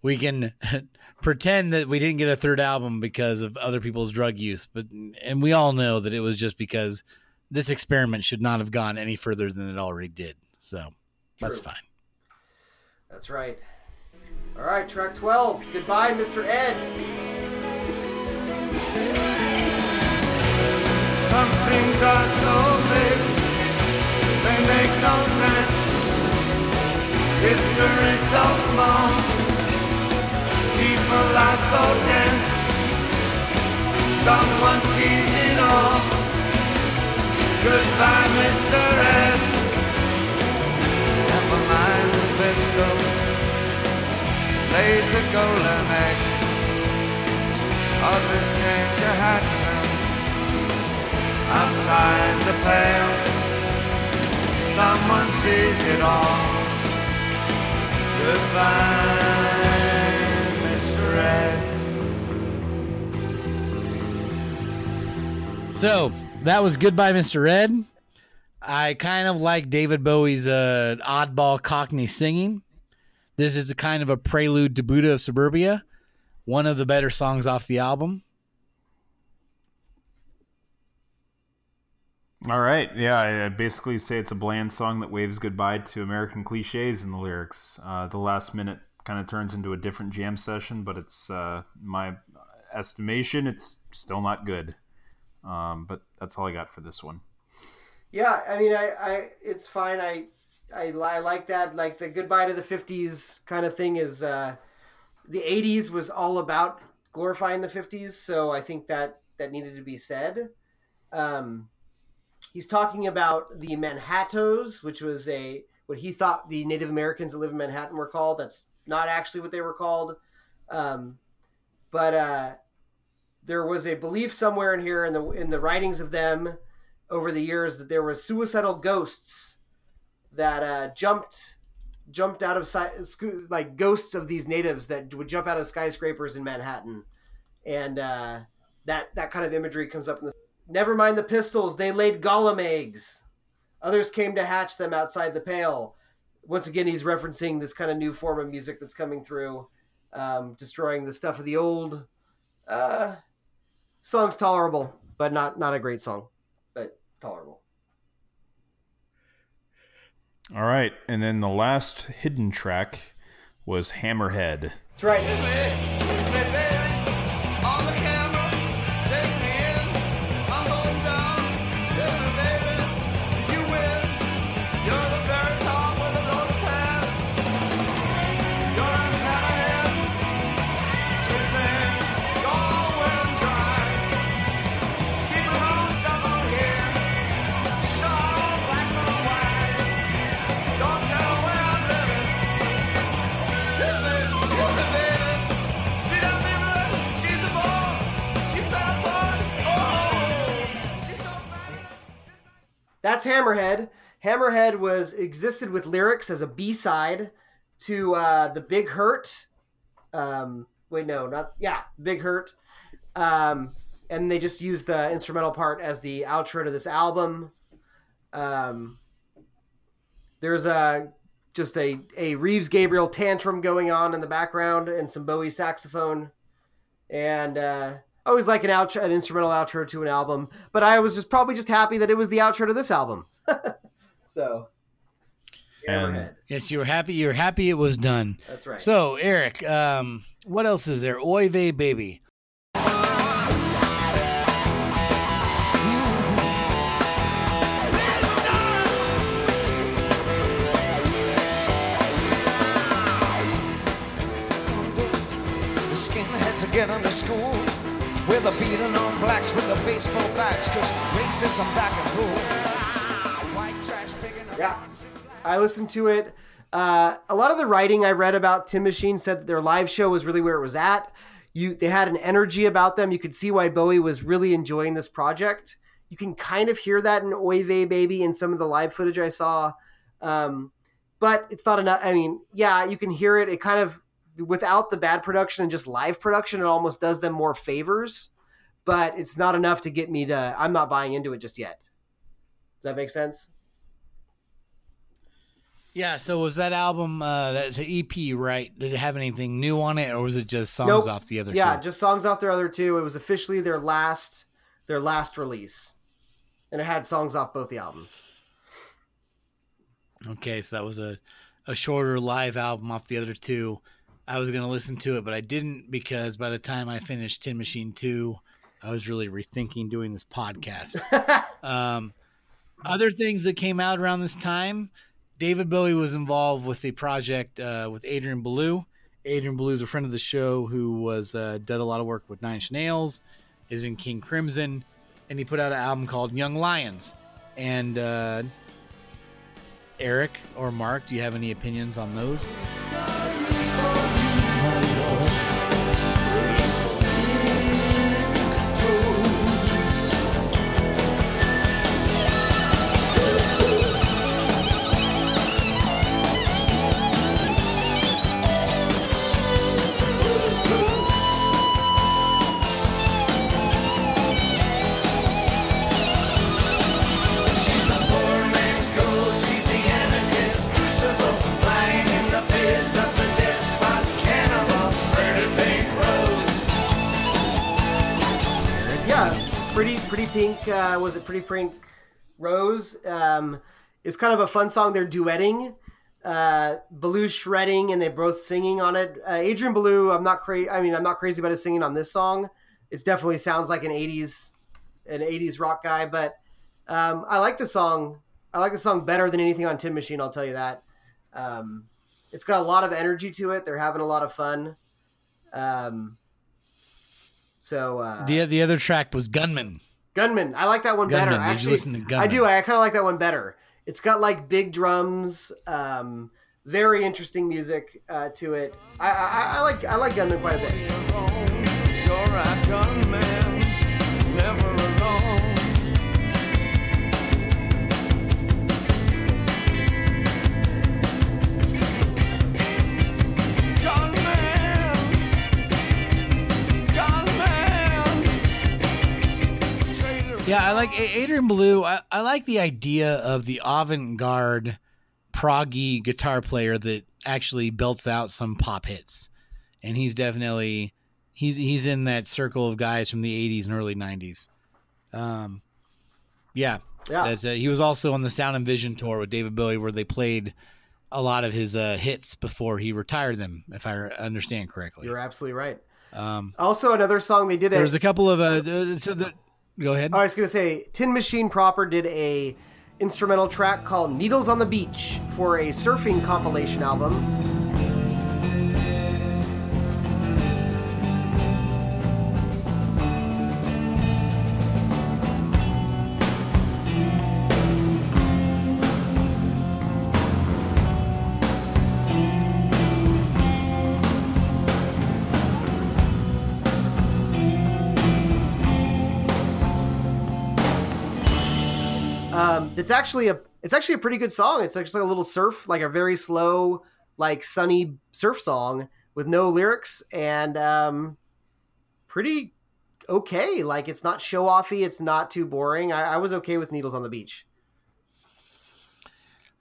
[SPEAKER 5] we can pretend that we didn't get a third album because of other people's drug use. But and we all know that it was just because this experiment should not have gone any further than it already did. So that's fine.
[SPEAKER 6] that's right. All right, track twelve. Goodbye, Mr. Ed.
[SPEAKER 7] Some things are so big, they make no sense. History so small, people are so dense. Someone sees it all. Goodbye, Mr. Ed. Never mind the pistols, laid the golden eggs. Others came to hatch them outside the pale. Someone sees it all. Goodbye, Miss Red.
[SPEAKER 5] So that was Goodbye, Mr. Ed. I kind of like David Bowie's uh, oddball Cockney singing. This is a kind of a prelude to Buddha of Suburbia, one of the better songs off the album.
[SPEAKER 4] All right, yeah, I basically say it's a bland song that waves goodbye to American cliches in the lyrics. Uh, the last minute kind of turns into a different jam session, but it's uh, my estimation, it's still not good. Um, but that's all I got for this one.
[SPEAKER 6] Yeah, I mean, I, I, it's fine. I, I, I like that. Like the goodbye to the '50s kind of thing is. Uh, the '80s was all about glorifying the '50s, so I think that that needed to be said. Um, he's talking about the Manhattos, which was a what he thought the Native Americans that live in Manhattan were called. That's not actually what they were called. Um, but uh, there was a belief somewhere in here in the in the writings of them over the years that there were suicidal ghosts that uh, jumped jumped out of like ghosts of these natives that would jump out of skyscrapers in Manhattan, and uh, that that kind of imagery comes up in the. Never mind the pistols; they laid golem eggs. Others came to hatch them outside the pale. Once again, he's referencing this kind of new form of music that's coming through, um, destroying the stuff of the old. Uh, song's tolerable, but not not a great song, but tolerable.
[SPEAKER 4] All right, and then the last hidden track was Hammerhead.
[SPEAKER 6] That's right. That's Hammerhead. Hammerhead was existed with lyrics as a B side to uh, the Big Hurt. Um, wait, no, not yeah, Big Hurt. Um, and they just used the instrumental part as the outro to this album. Um, there's a just a a Reeves Gabrels tantrum going on in the background and some Bowie saxophone, and uh, always like an outro, an instrumental outro to an album. But I was just probably just happy that it was the outro to this album. so,
[SPEAKER 4] And
[SPEAKER 5] Yes, you were happy. You were happy it was done.
[SPEAKER 6] That's right.
[SPEAKER 5] So, Eric, um, what else is there? Oy vey, baby.
[SPEAKER 7] The skinheads are getting school with a beating on blacks with a baseball bats cause racism back in rule. White trash picking up
[SPEAKER 6] Yeah, I listened to it. Uh, a lot of the writing I read about Tin Machine said that their live show was really where it was at. You, they had an energy about them. You could see why Bowie was really enjoying this project. You can kind of hear that in Oy Vey Baby and some of the live footage I saw. Um, but it's not enough. I mean, yeah, you can hear it. It kind of, without the bad production and just live production, it almost does them more favors. But it's not enough to get me to, I'm not buying into it just yet. Does that make sense?
[SPEAKER 5] Yeah. So was that album? Uh, that's an EP, right? Did it have anything new on it, or was it just songs
[SPEAKER 6] Nope.
[SPEAKER 5] off the other?
[SPEAKER 6] yeah
[SPEAKER 5] two?
[SPEAKER 6] just songs off their other two it was officially their last their last release and it had songs off both the albums
[SPEAKER 5] Okay, so that was a, a shorter live album off the other two. I was gonna listen to it, but I didn't because by the time I finished Tin Machine Two, I was really rethinking doing this podcast. um, other things that came out around this time, David Bowie was involved with a project uh, with Adrian Belew. Adrian Belew is a friend of the show who was uh, did a lot of work with Nine Inch Nails, is in King Crimson, and he put out an album called Young Lions. And uh, Eric or Mark, do you have any opinions on those?
[SPEAKER 7] Pretty
[SPEAKER 6] pretty pink uh, was it pretty pink rose um, it's kind of a fun song they're duetting uh, shredding and they're both singing on it. Uh, Adrian Belew, I'm not crazy. I mean, I'm not crazy about his singing on this song. It definitely sounds like an '80s, an '80s rock guy. But um, I like the song. I like the song better than anything on Tin Machine. I'll tell you that. Um, it's got a lot of energy to it. They're having a lot of fun. Um, so uh,
[SPEAKER 5] The the other track was Gunman.
[SPEAKER 6] Gunman. I like that one
[SPEAKER 5] Gunman.
[SPEAKER 6] better.
[SPEAKER 5] Did you
[SPEAKER 6] Actually,
[SPEAKER 5] listen to Gunman?
[SPEAKER 6] I do. I kind of like that one better. It's got like big drums, um, very interesting music uh, to it. I, I, I like I like Gunman quite a bit.
[SPEAKER 5] Yeah, I like Adrian Belew. I, I like the idea of the avant-garde, proggy guitar player that actually belts out some pop hits, and he's definitely he's he's in that circle of guys from the '80s and early '90s. Um, yeah,
[SPEAKER 6] Yeah.
[SPEAKER 5] That's, uh, he was also on the Sound and Vision tour with David Bowie, where they played a lot of his uh, hits before he retired them, if I understand correctly.
[SPEAKER 6] You're absolutely right.
[SPEAKER 5] Um,
[SPEAKER 6] Also, another song they did.
[SPEAKER 5] there's a couple of uh, so the, go ahead.
[SPEAKER 6] I was gonna say, Tin Machine proper did a instrumental track called "Needles on the Beach" for a surfing compilation album. It's actually a it's actually a pretty good song. It's actually like a little surf, like a very slow, like sunny surf song with no lyrics and um, pretty okay. Like it's not show offy. It's not too boring. I, I was okay with Needles on the Beach.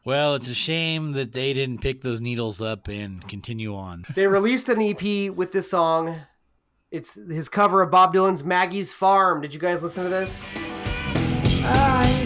[SPEAKER 5] Well, it's a shame that they didn't pick those needles up and continue on.
[SPEAKER 6] They released an EP with this song. It's his cover of Bob Dylan's Maggie's Farm. Did you guys listen to this?
[SPEAKER 7] I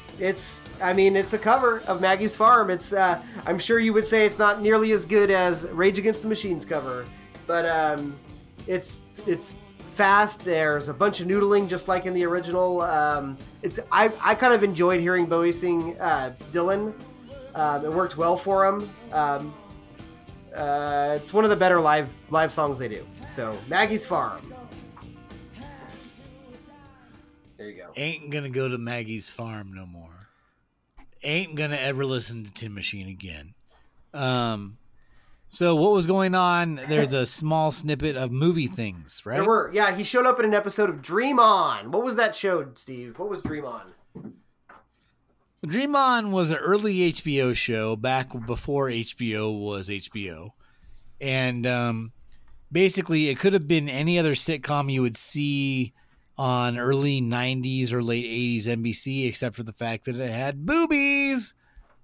[SPEAKER 7] It's,
[SPEAKER 6] I mean, it's a cover of Maggie's Farm. It's, uh, I'm sure you would say it's not nearly as good as Rage Against the Machine's cover, but um, it's it's fast. There's a bunch of noodling, just like in the original. Um, it's, I, I kind of enjoyed hearing Bowie sing uh, Dylan. Um, it worked well for him. Um, uh, it's one of the better live live songs they do. So Maggie's Farm. There you go.
[SPEAKER 5] Ain't gonna go to Maggie's farm no more. Ain't gonna ever listen to Tin Machine again. Um, so what was going on? There's a small snippet of movie things, right?
[SPEAKER 6] There were, yeah. He showed up in an episode of Dream On. What was that show, Steve? What was Dream On?
[SPEAKER 5] Dream On was an early HBO show back before HBO was HBO. And um, basically, it could have been any other sitcom you would see on early 90s or late 80s NBC, except for the fact that it had boobies.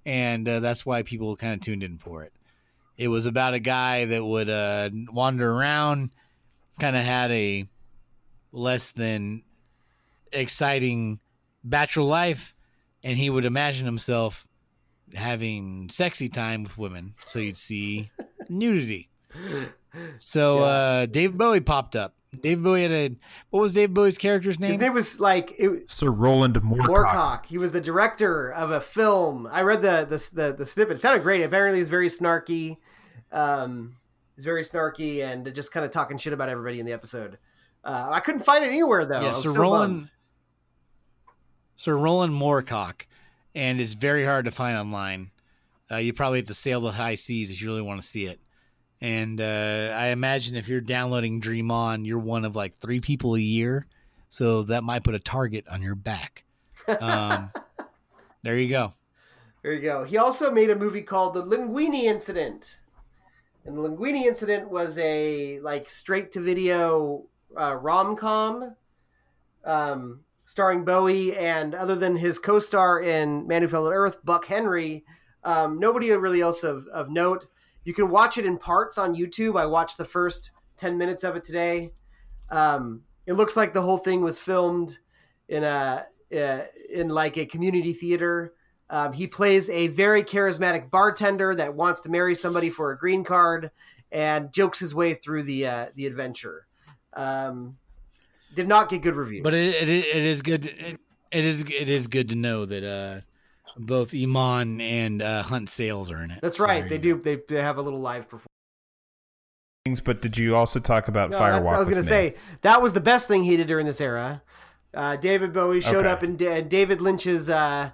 [SPEAKER 5] And uh, that's why people kind of tuned in for it. It was about a guy that would uh, wander around, kind of had a less than exciting bachelor life and he would imagine himself having sexy time with women. So you'd see nudity. So uh, David Bowie popped up. David Bowie had a what was David Bowie's character's name?
[SPEAKER 6] His name was like it,
[SPEAKER 4] Sir Roland Moorcock.
[SPEAKER 6] Moorcock. He was the director of a film. I read the the the, the snippet. It sounded great. Apparently, he's very snarky. Um, he's very snarky and just kind of talking shit about everybody in the episode. Uh, I couldn't find it anywhere though.
[SPEAKER 5] Yeah, Sir
[SPEAKER 6] so
[SPEAKER 5] Roland.
[SPEAKER 6] bummed.
[SPEAKER 5] Sir Roland Moorcock, and it's very hard to find online. Uh, you probably have to sail the high seas if you really want to see it. And uh, I imagine if you're downloading Dream On, you're one of like three people a year, so that might put a target on your back. Um, there you go.
[SPEAKER 6] There you go. He also made a movie called The Linguini Incident. And the Linguini Incident was a like straight to video uh, rom com um, starring Bowie and other than his co star in Man Who Fell to Earth, Buck Henry, um, nobody really else of, of note. You can watch it in parts on YouTube. I watched the first 10 minutes of it today. Um, it looks like the whole thing was filmed in a uh, in like a community theater. Um, he plays a very charismatic bartender that wants to marry somebody for a green card and jokes his way through the uh, the adventure. Um, did not get good reviews.
[SPEAKER 5] But it, it, it is good. It, it is it is good to know that uh, both Iman and uh, Hunt Sales are in it.
[SPEAKER 6] That's right.
[SPEAKER 5] there
[SPEAKER 6] They do. They, they have a little live performance.
[SPEAKER 4] But did you also talk about
[SPEAKER 6] No,
[SPEAKER 4] Firewalk?
[SPEAKER 6] I was
[SPEAKER 4] going
[SPEAKER 6] going
[SPEAKER 4] to
[SPEAKER 6] to say that was the best thing he did during this era. Uh, David Bowie showed
[SPEAKER 4] Okay.
[SPEAKER 6] up in Da- David Lynch's uh,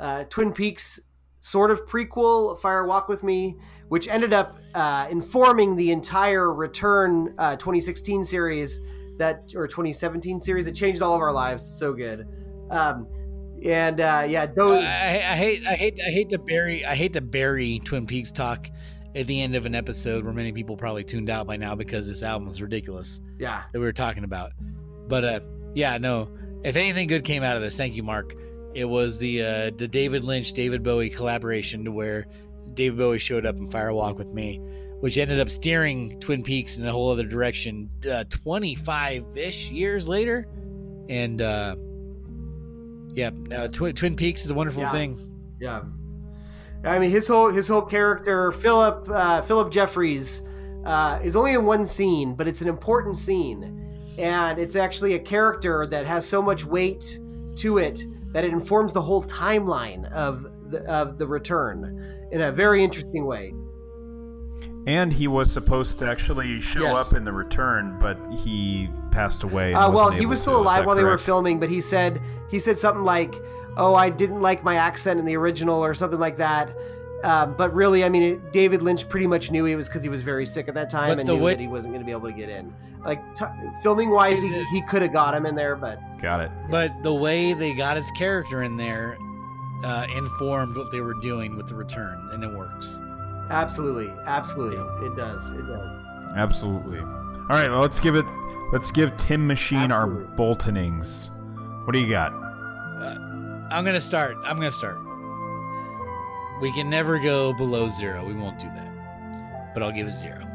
[SPEAKER 6] uh, Twin Peaks sort of prequel, Fire Walk with Me, which ended up uh, informing the entire Return uh, 2016 series that or 2017 series that changed all of our lives. So good. Um, and uh, yeah.
[SPEAKER 5] I, I hate I hate I hate to bury I hate to bury Twin Peaks talk at the end of an episode where many people probably tuned out by now because this album is ridiculous
[SPEAKER 6] yeah.
[SPEAKER 5] that we were talking about. But uh, yeah, no. If anything good came out of this, thank you, Mark. It was the uh, the David Lynch David Bowie collaboration to where David Bowie showed up in Firewalk with Me, which ended up steering Twin Peaks in a whole other direction. Twenty five ish years later, and uh, yeah, uh, Twin Twin Peaks is a wonderful
[SPEAKER 6] Yeah.
[SPEAKER 5] thing.
[SPEAKER 6] Yeah. I mean, his whole his whole character, Philip uh, Philip Jeffries, uh, is only in one scene, but it's an important scene, and it's actually a character that has so much weight to it that it informs the whole timeline of the, of the return in a very interesting way.
[SPEAKER 4] And he was supposed to actually show
[SPEAKER 6] Yes.
[SPEAKER 4] up in the return, but he passed away.
[SPEAKER 6] Uh, well, he was still
[SPEAKER 4] Is
[SPEAKER 6] alive
[SPEAKER 4] that
[SPEAKER 6] while they were filming, but he said he said something like, "Oh, I didn't like my accent in the original" or something like that. Um, but really, I mean, it, David Lynch pretty much knew it was because he was very sick at that time
[SPEAKER 5] But
[SPEAKER 6] and knew
[SPEAKER 5] way-
[SPEAKER 6] that he wasn't going to be able to get in. Like t- filming wise, he, he could have got him in there, but
[SPEAKER 4] Got it.
[SPEAKER 5] But the way they got his character in there uh, informed what they were doing with the return, and it works.
[SPEAKER 6] Absolutely, absolutely, it does, it does.
[SPEAKER 4] Absolutely. All right, well, let's give it. Let's give Tin Machine
[SPEAKER 6] Absolutely.
[SPEAKER 4] our Boltonings. What do you got?
[SPEAKER 5] I'm gonna start. I'm gonna start. We can never go below zero. We won't do that. But I'll give it zero.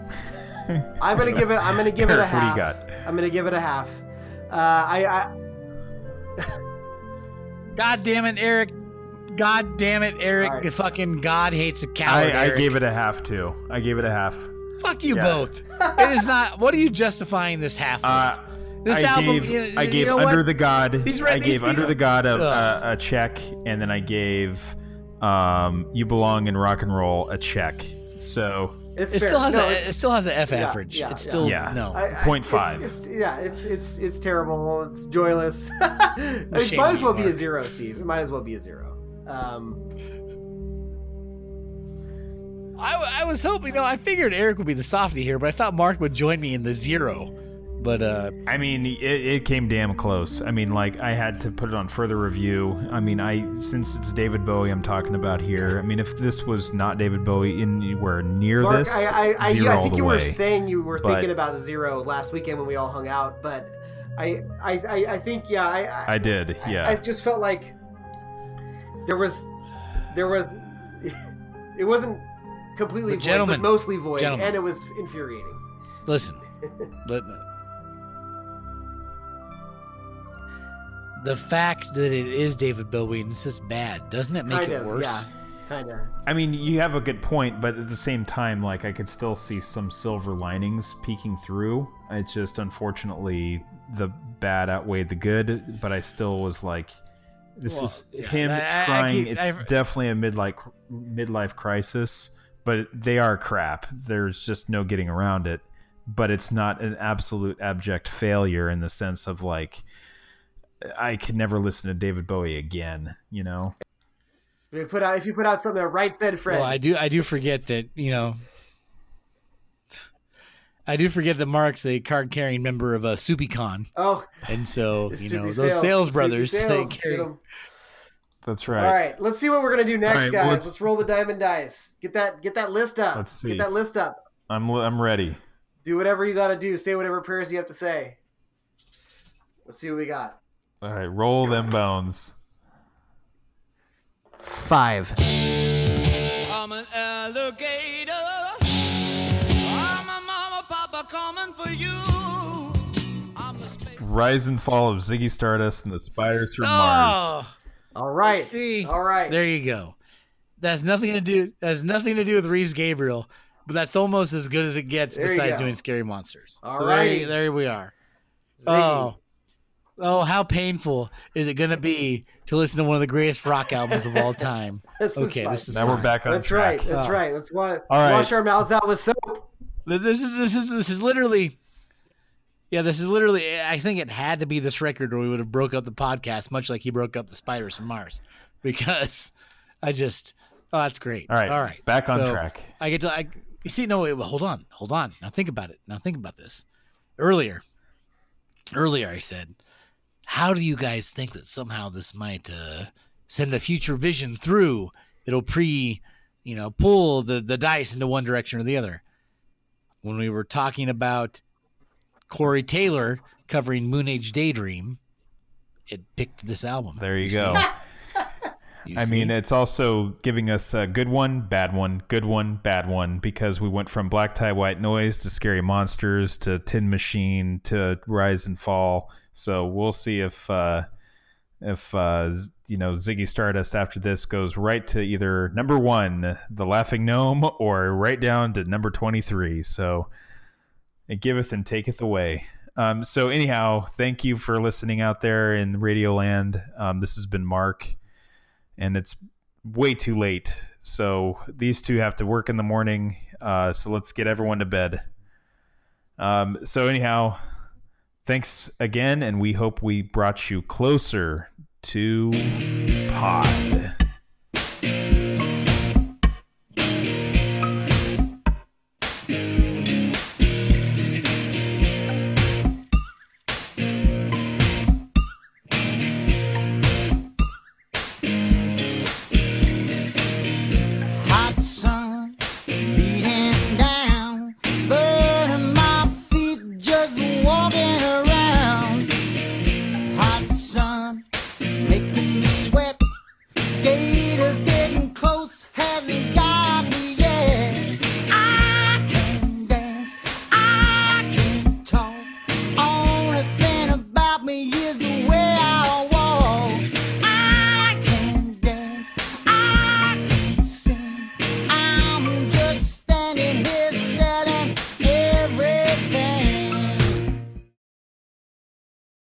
[SPEAKER 6] I'm gonna give it. I'm gonna give it a
[SPEAKER 4] Eric, what do you
[SPEAKER 6] half.
[SPEAKER 4] got?
[SPEAKER 6] I'm gonna give it a half. Uh, I, I
[SPEAKER 5] God damn it, Eric. God damn it, Eric.
[SPEAKER 6] All right.
[SPEAKER 5] Fucking God hates a coward.
[SPEAKER 4] I, I
[SPEAKER 5] Eric.
[SPEAKER 4] gave it a half too. I gave it a half.
[SPEAKER 5] Fuck you
[SPEAKER 4] Yeah.
[SPEAKER 5] both. it is not. What are you justifying this half?
[SPEAKER 4] Uh,
[SPEAKER 5] with? this
[SPEAKER 4] I
[SPEAKER 5] album.
[SPEAKER 4] gave,
[SPEAKER 5] you-
[SPEAKER 4] I
[SPEAKER 5] you
[SPEAKER 4] gave
[SPEAKER 5] know
[SPEAKER 4] Under
[SPEAKER 5] what?
[SPEAKER 4] the God.
[SPEAKER 5] These re-
[SPEAKER 4] I
[SPEAKER 5] these-
[SPEAKER 4] gave
[SPEAKER 5] these
[SPEAKER 4] Under
[SPEAKER 5] are-
[SPEAKER 4] the God a, a, a check, and then I gave um, You Belong in Rock and Roll a check. So
[SPEAKER 6] it's
[SPEAKER 5] It still has
[SPEAKER 6] No,
[SPEAKER 5] a.
[SPEAKER 6] it's-
[SPEAKER 5] It still has an F
[SPEAKER 6] yeah,
[SPEAKER 5] average.
[SPEAKER 6] yeah,
[SPEAKER 5] it's still
[SPEAKER 4] Yeah.
[SPEAKER 5] no.
[SPEAKER 6] I, I,
[SPEAKER 4] Point
[SPEAKER 6] it's-
[SPEAKER 4] five.
[SPEAKER 6] It's, yeah, it's it's it's terrible. It's joyless. it might as
[SPEAKER 5] on
[SPEAKER 6] well
[SPEAKER 5] you,
[SPEAKER 6] be a zero, Steve. It might as well be a zero. Um,
[SPEAKER 5] I, I was hoping. No, I figured Eric would be the softy here, but I thought Mark would join me in the zero. But uh,
[SPEAKER 4] I mean, it, it came damn close. I mean, like I had to put it on further review. I mean, I since it's David Bowie I'm talking about here. I mean, if this was not David Bowie anywhere near
[SPEAKER 6] Mark,
[SPEAKER 4] this,
[SPEAKER 6] I I, I,
[SPEAKER 4] zero
[SPEAKER 6] yeah, I
[SPEAKER 4] all
[SPEAKER 6] think
[SPEAKER 4] the
[SPEAKER 6] you
[SPEAKER 4] way.
[SPEAKER 6] were saying you were
[SPEAKER 4] But-
[SPEAKER 6] thinking about a zero last weekend when we all hung out, but I I I, I think yeah I I,
[SPEAKER 4] I did, yeah.
[SPEAKER 6] I just felt like there was there was it wasn't completely
[SPEAKER 5] But
[SPEAKER 6] void, but mostly void,
[SPEAKER 5] gentlemen.
[SPEAKER 6] and it was infuriating.
[SPEAKER 5] listen, but the fact that it is David Bowie and it's just bad doesn't it make
[SPEAKER 6] kind
[SPEAKER 5] it
[SPEAKER 6] of,
[SPEAKER 5] worse?
[SPEAKER 6] yeah, kind of.
[SPEAKER 4] I mean, you have a good point, but at the same time, like I could still see some silver linings peeking through. It's just unfortunately the bad outweighed the good, but I still was like, this
[SPEAKER 5] Well,
[SPEAKER 4] is
[SPEAKER 5] yeah,
[SPEAKER 4] him
[SPEAKER 5] I- I- I
[SPEAKER 4] trying.
[SPEAKER 5] keep-
[SPEAKER 4] it's
[SPEAKER 5] I-
[SPEAKER 4] definitely a midlife midlife crisis, but they are crap. There's just no getting around it. But it's not an absolute abject failure in the sense of like. I could never listen to David Bowie again, you know.
[SPEAKER 6] If you put out if you put out something that right said Fred.
[SPEAKER 5] Well, I do. I do forget that you know. I do forget that Mark's a card-carrying member of a uh, SupiCon,
[SPEAKER 6] oh,
[SPEAKER 5] and so
[SPEAKER 6] it's
[SPEAKER 5] you know
[SPEAKER 6] Soupy
[SPEAKER 5] those
[SPEAKER 6] Sales,
[SPEAKER 5] sales brothers.
[SPEAKER 6] Sales,
[SPEAKER 5] they
[SPEAKER 6] get
[SPEAKER 5] carry,
[SPEAKER 6] 'em.
[SPEAKER 4] That's
[SPEAKER 6] All
[SPEAKER 4] right.
[SPEAKER 6] right, let's see what we're gonna do next,
[SPEAKER 4] All right,
[SPEAKER 6] guys.
[SPEAKER 4] let's-
[SPEAKER 6] Let's, roll the diamond dice. Get that get that list up.
[SPEAKER 4] Let's see.
[SPEAKER 6] Get that list up.
[SPEAKER 4] I'm I'm ready.
[SPEAKER 6] Do whatever you got to do. Say whatever prayers you have to say. Let's see what we got.
[SPEAKER 4] All right, roll them bones.
[SPEAKER 8] Five.
[SPEAKER 4] Rise and fall of Ziggy Stardust and the Spiders from oh. Mars.
[SPEAKER 5] Oh,
[SPEAKER 6] All right.
[SPEAKER 5] see,
[SPEAKER 6] All right.
[SPEAKER 5] there you go. That's nothing to do. That's nothing to do with Reeves Gabrels, but that's almost as good as it gets.
[SPEAKER 6] There
[SPEAKER 5] besides doing scary monsters.
[SPEAKER 6] All
[SPEAKER 5] so there, there we are.
[SPEAKER 6] Ziggy.
[SPEAKER 5] Oh, oh, how painful is it going to be to listen to one of the greatest rock albums of all time?
[SPEAKER 6] This is
[SPEAKER 5] okay,
[SPEAKER 6] fine.
[SPEAKER 5] this is
[SPEAKER 4] Now we're back on
[SPEAKER 6] That's
[SPEAKER 4] track.
[SPEAKER 6] right. That's
[SPEAKER 5] Oh.
[SPEAKER 6] right. Let's, wa- let's
[SPEAKER 4] All right.
[SPEAKER 6] wash our mouths out with soap.
[SPEAKER 5] This is this is this is literally. Yeah, this is literally. I think it had to be this record, or we would have broke up the podcast, much like he broke up the Spiders from Mars, because I just. Oh, that's great.
[SPEAKER 4] All right,
[SPEAKER 5] all right.
[SPEAKER 4] back on
[SPEAKER 5] So,
[SPEAKER 4] track.
[SPEAKER 5] I get to. I you see. No, wait, well, hold on, hold on. Now think about it. Now think about this. Earlier, earlier I said, how do you guys think that somehow this might uh, send a future vision through? It'll pre, you know, pull the the dice into one direction or the other. When we were talking about Corey Taylor covering Moon Age Daydream, it picked this album.
[SPEAKER 4] There you
[SPEAKER 5] see?
[SPEAKER 4] go.
[SPEAKER 5] You
[SPEAKER 4] I mean, it's also giving us a good one, bad one, good one, bad one, because we went from Black Tie White Noise to Scary Monsters to Tin Machine to Rise and Fall. So we'll see if uh, if uh, you know Ziggy Stardust after this goes right to either number one, The Laughing Gnome, or right down to number twenty three. So it giveth and taketh away. Um, so anyhow, thank you for listening out there in Radio Land. Um, this has been Mark and it's way too late So these two have to work in the morning. Uh, so let's get everyone to bed. Um, so anyhow, thanks again, and we hope we brought you closer to pod.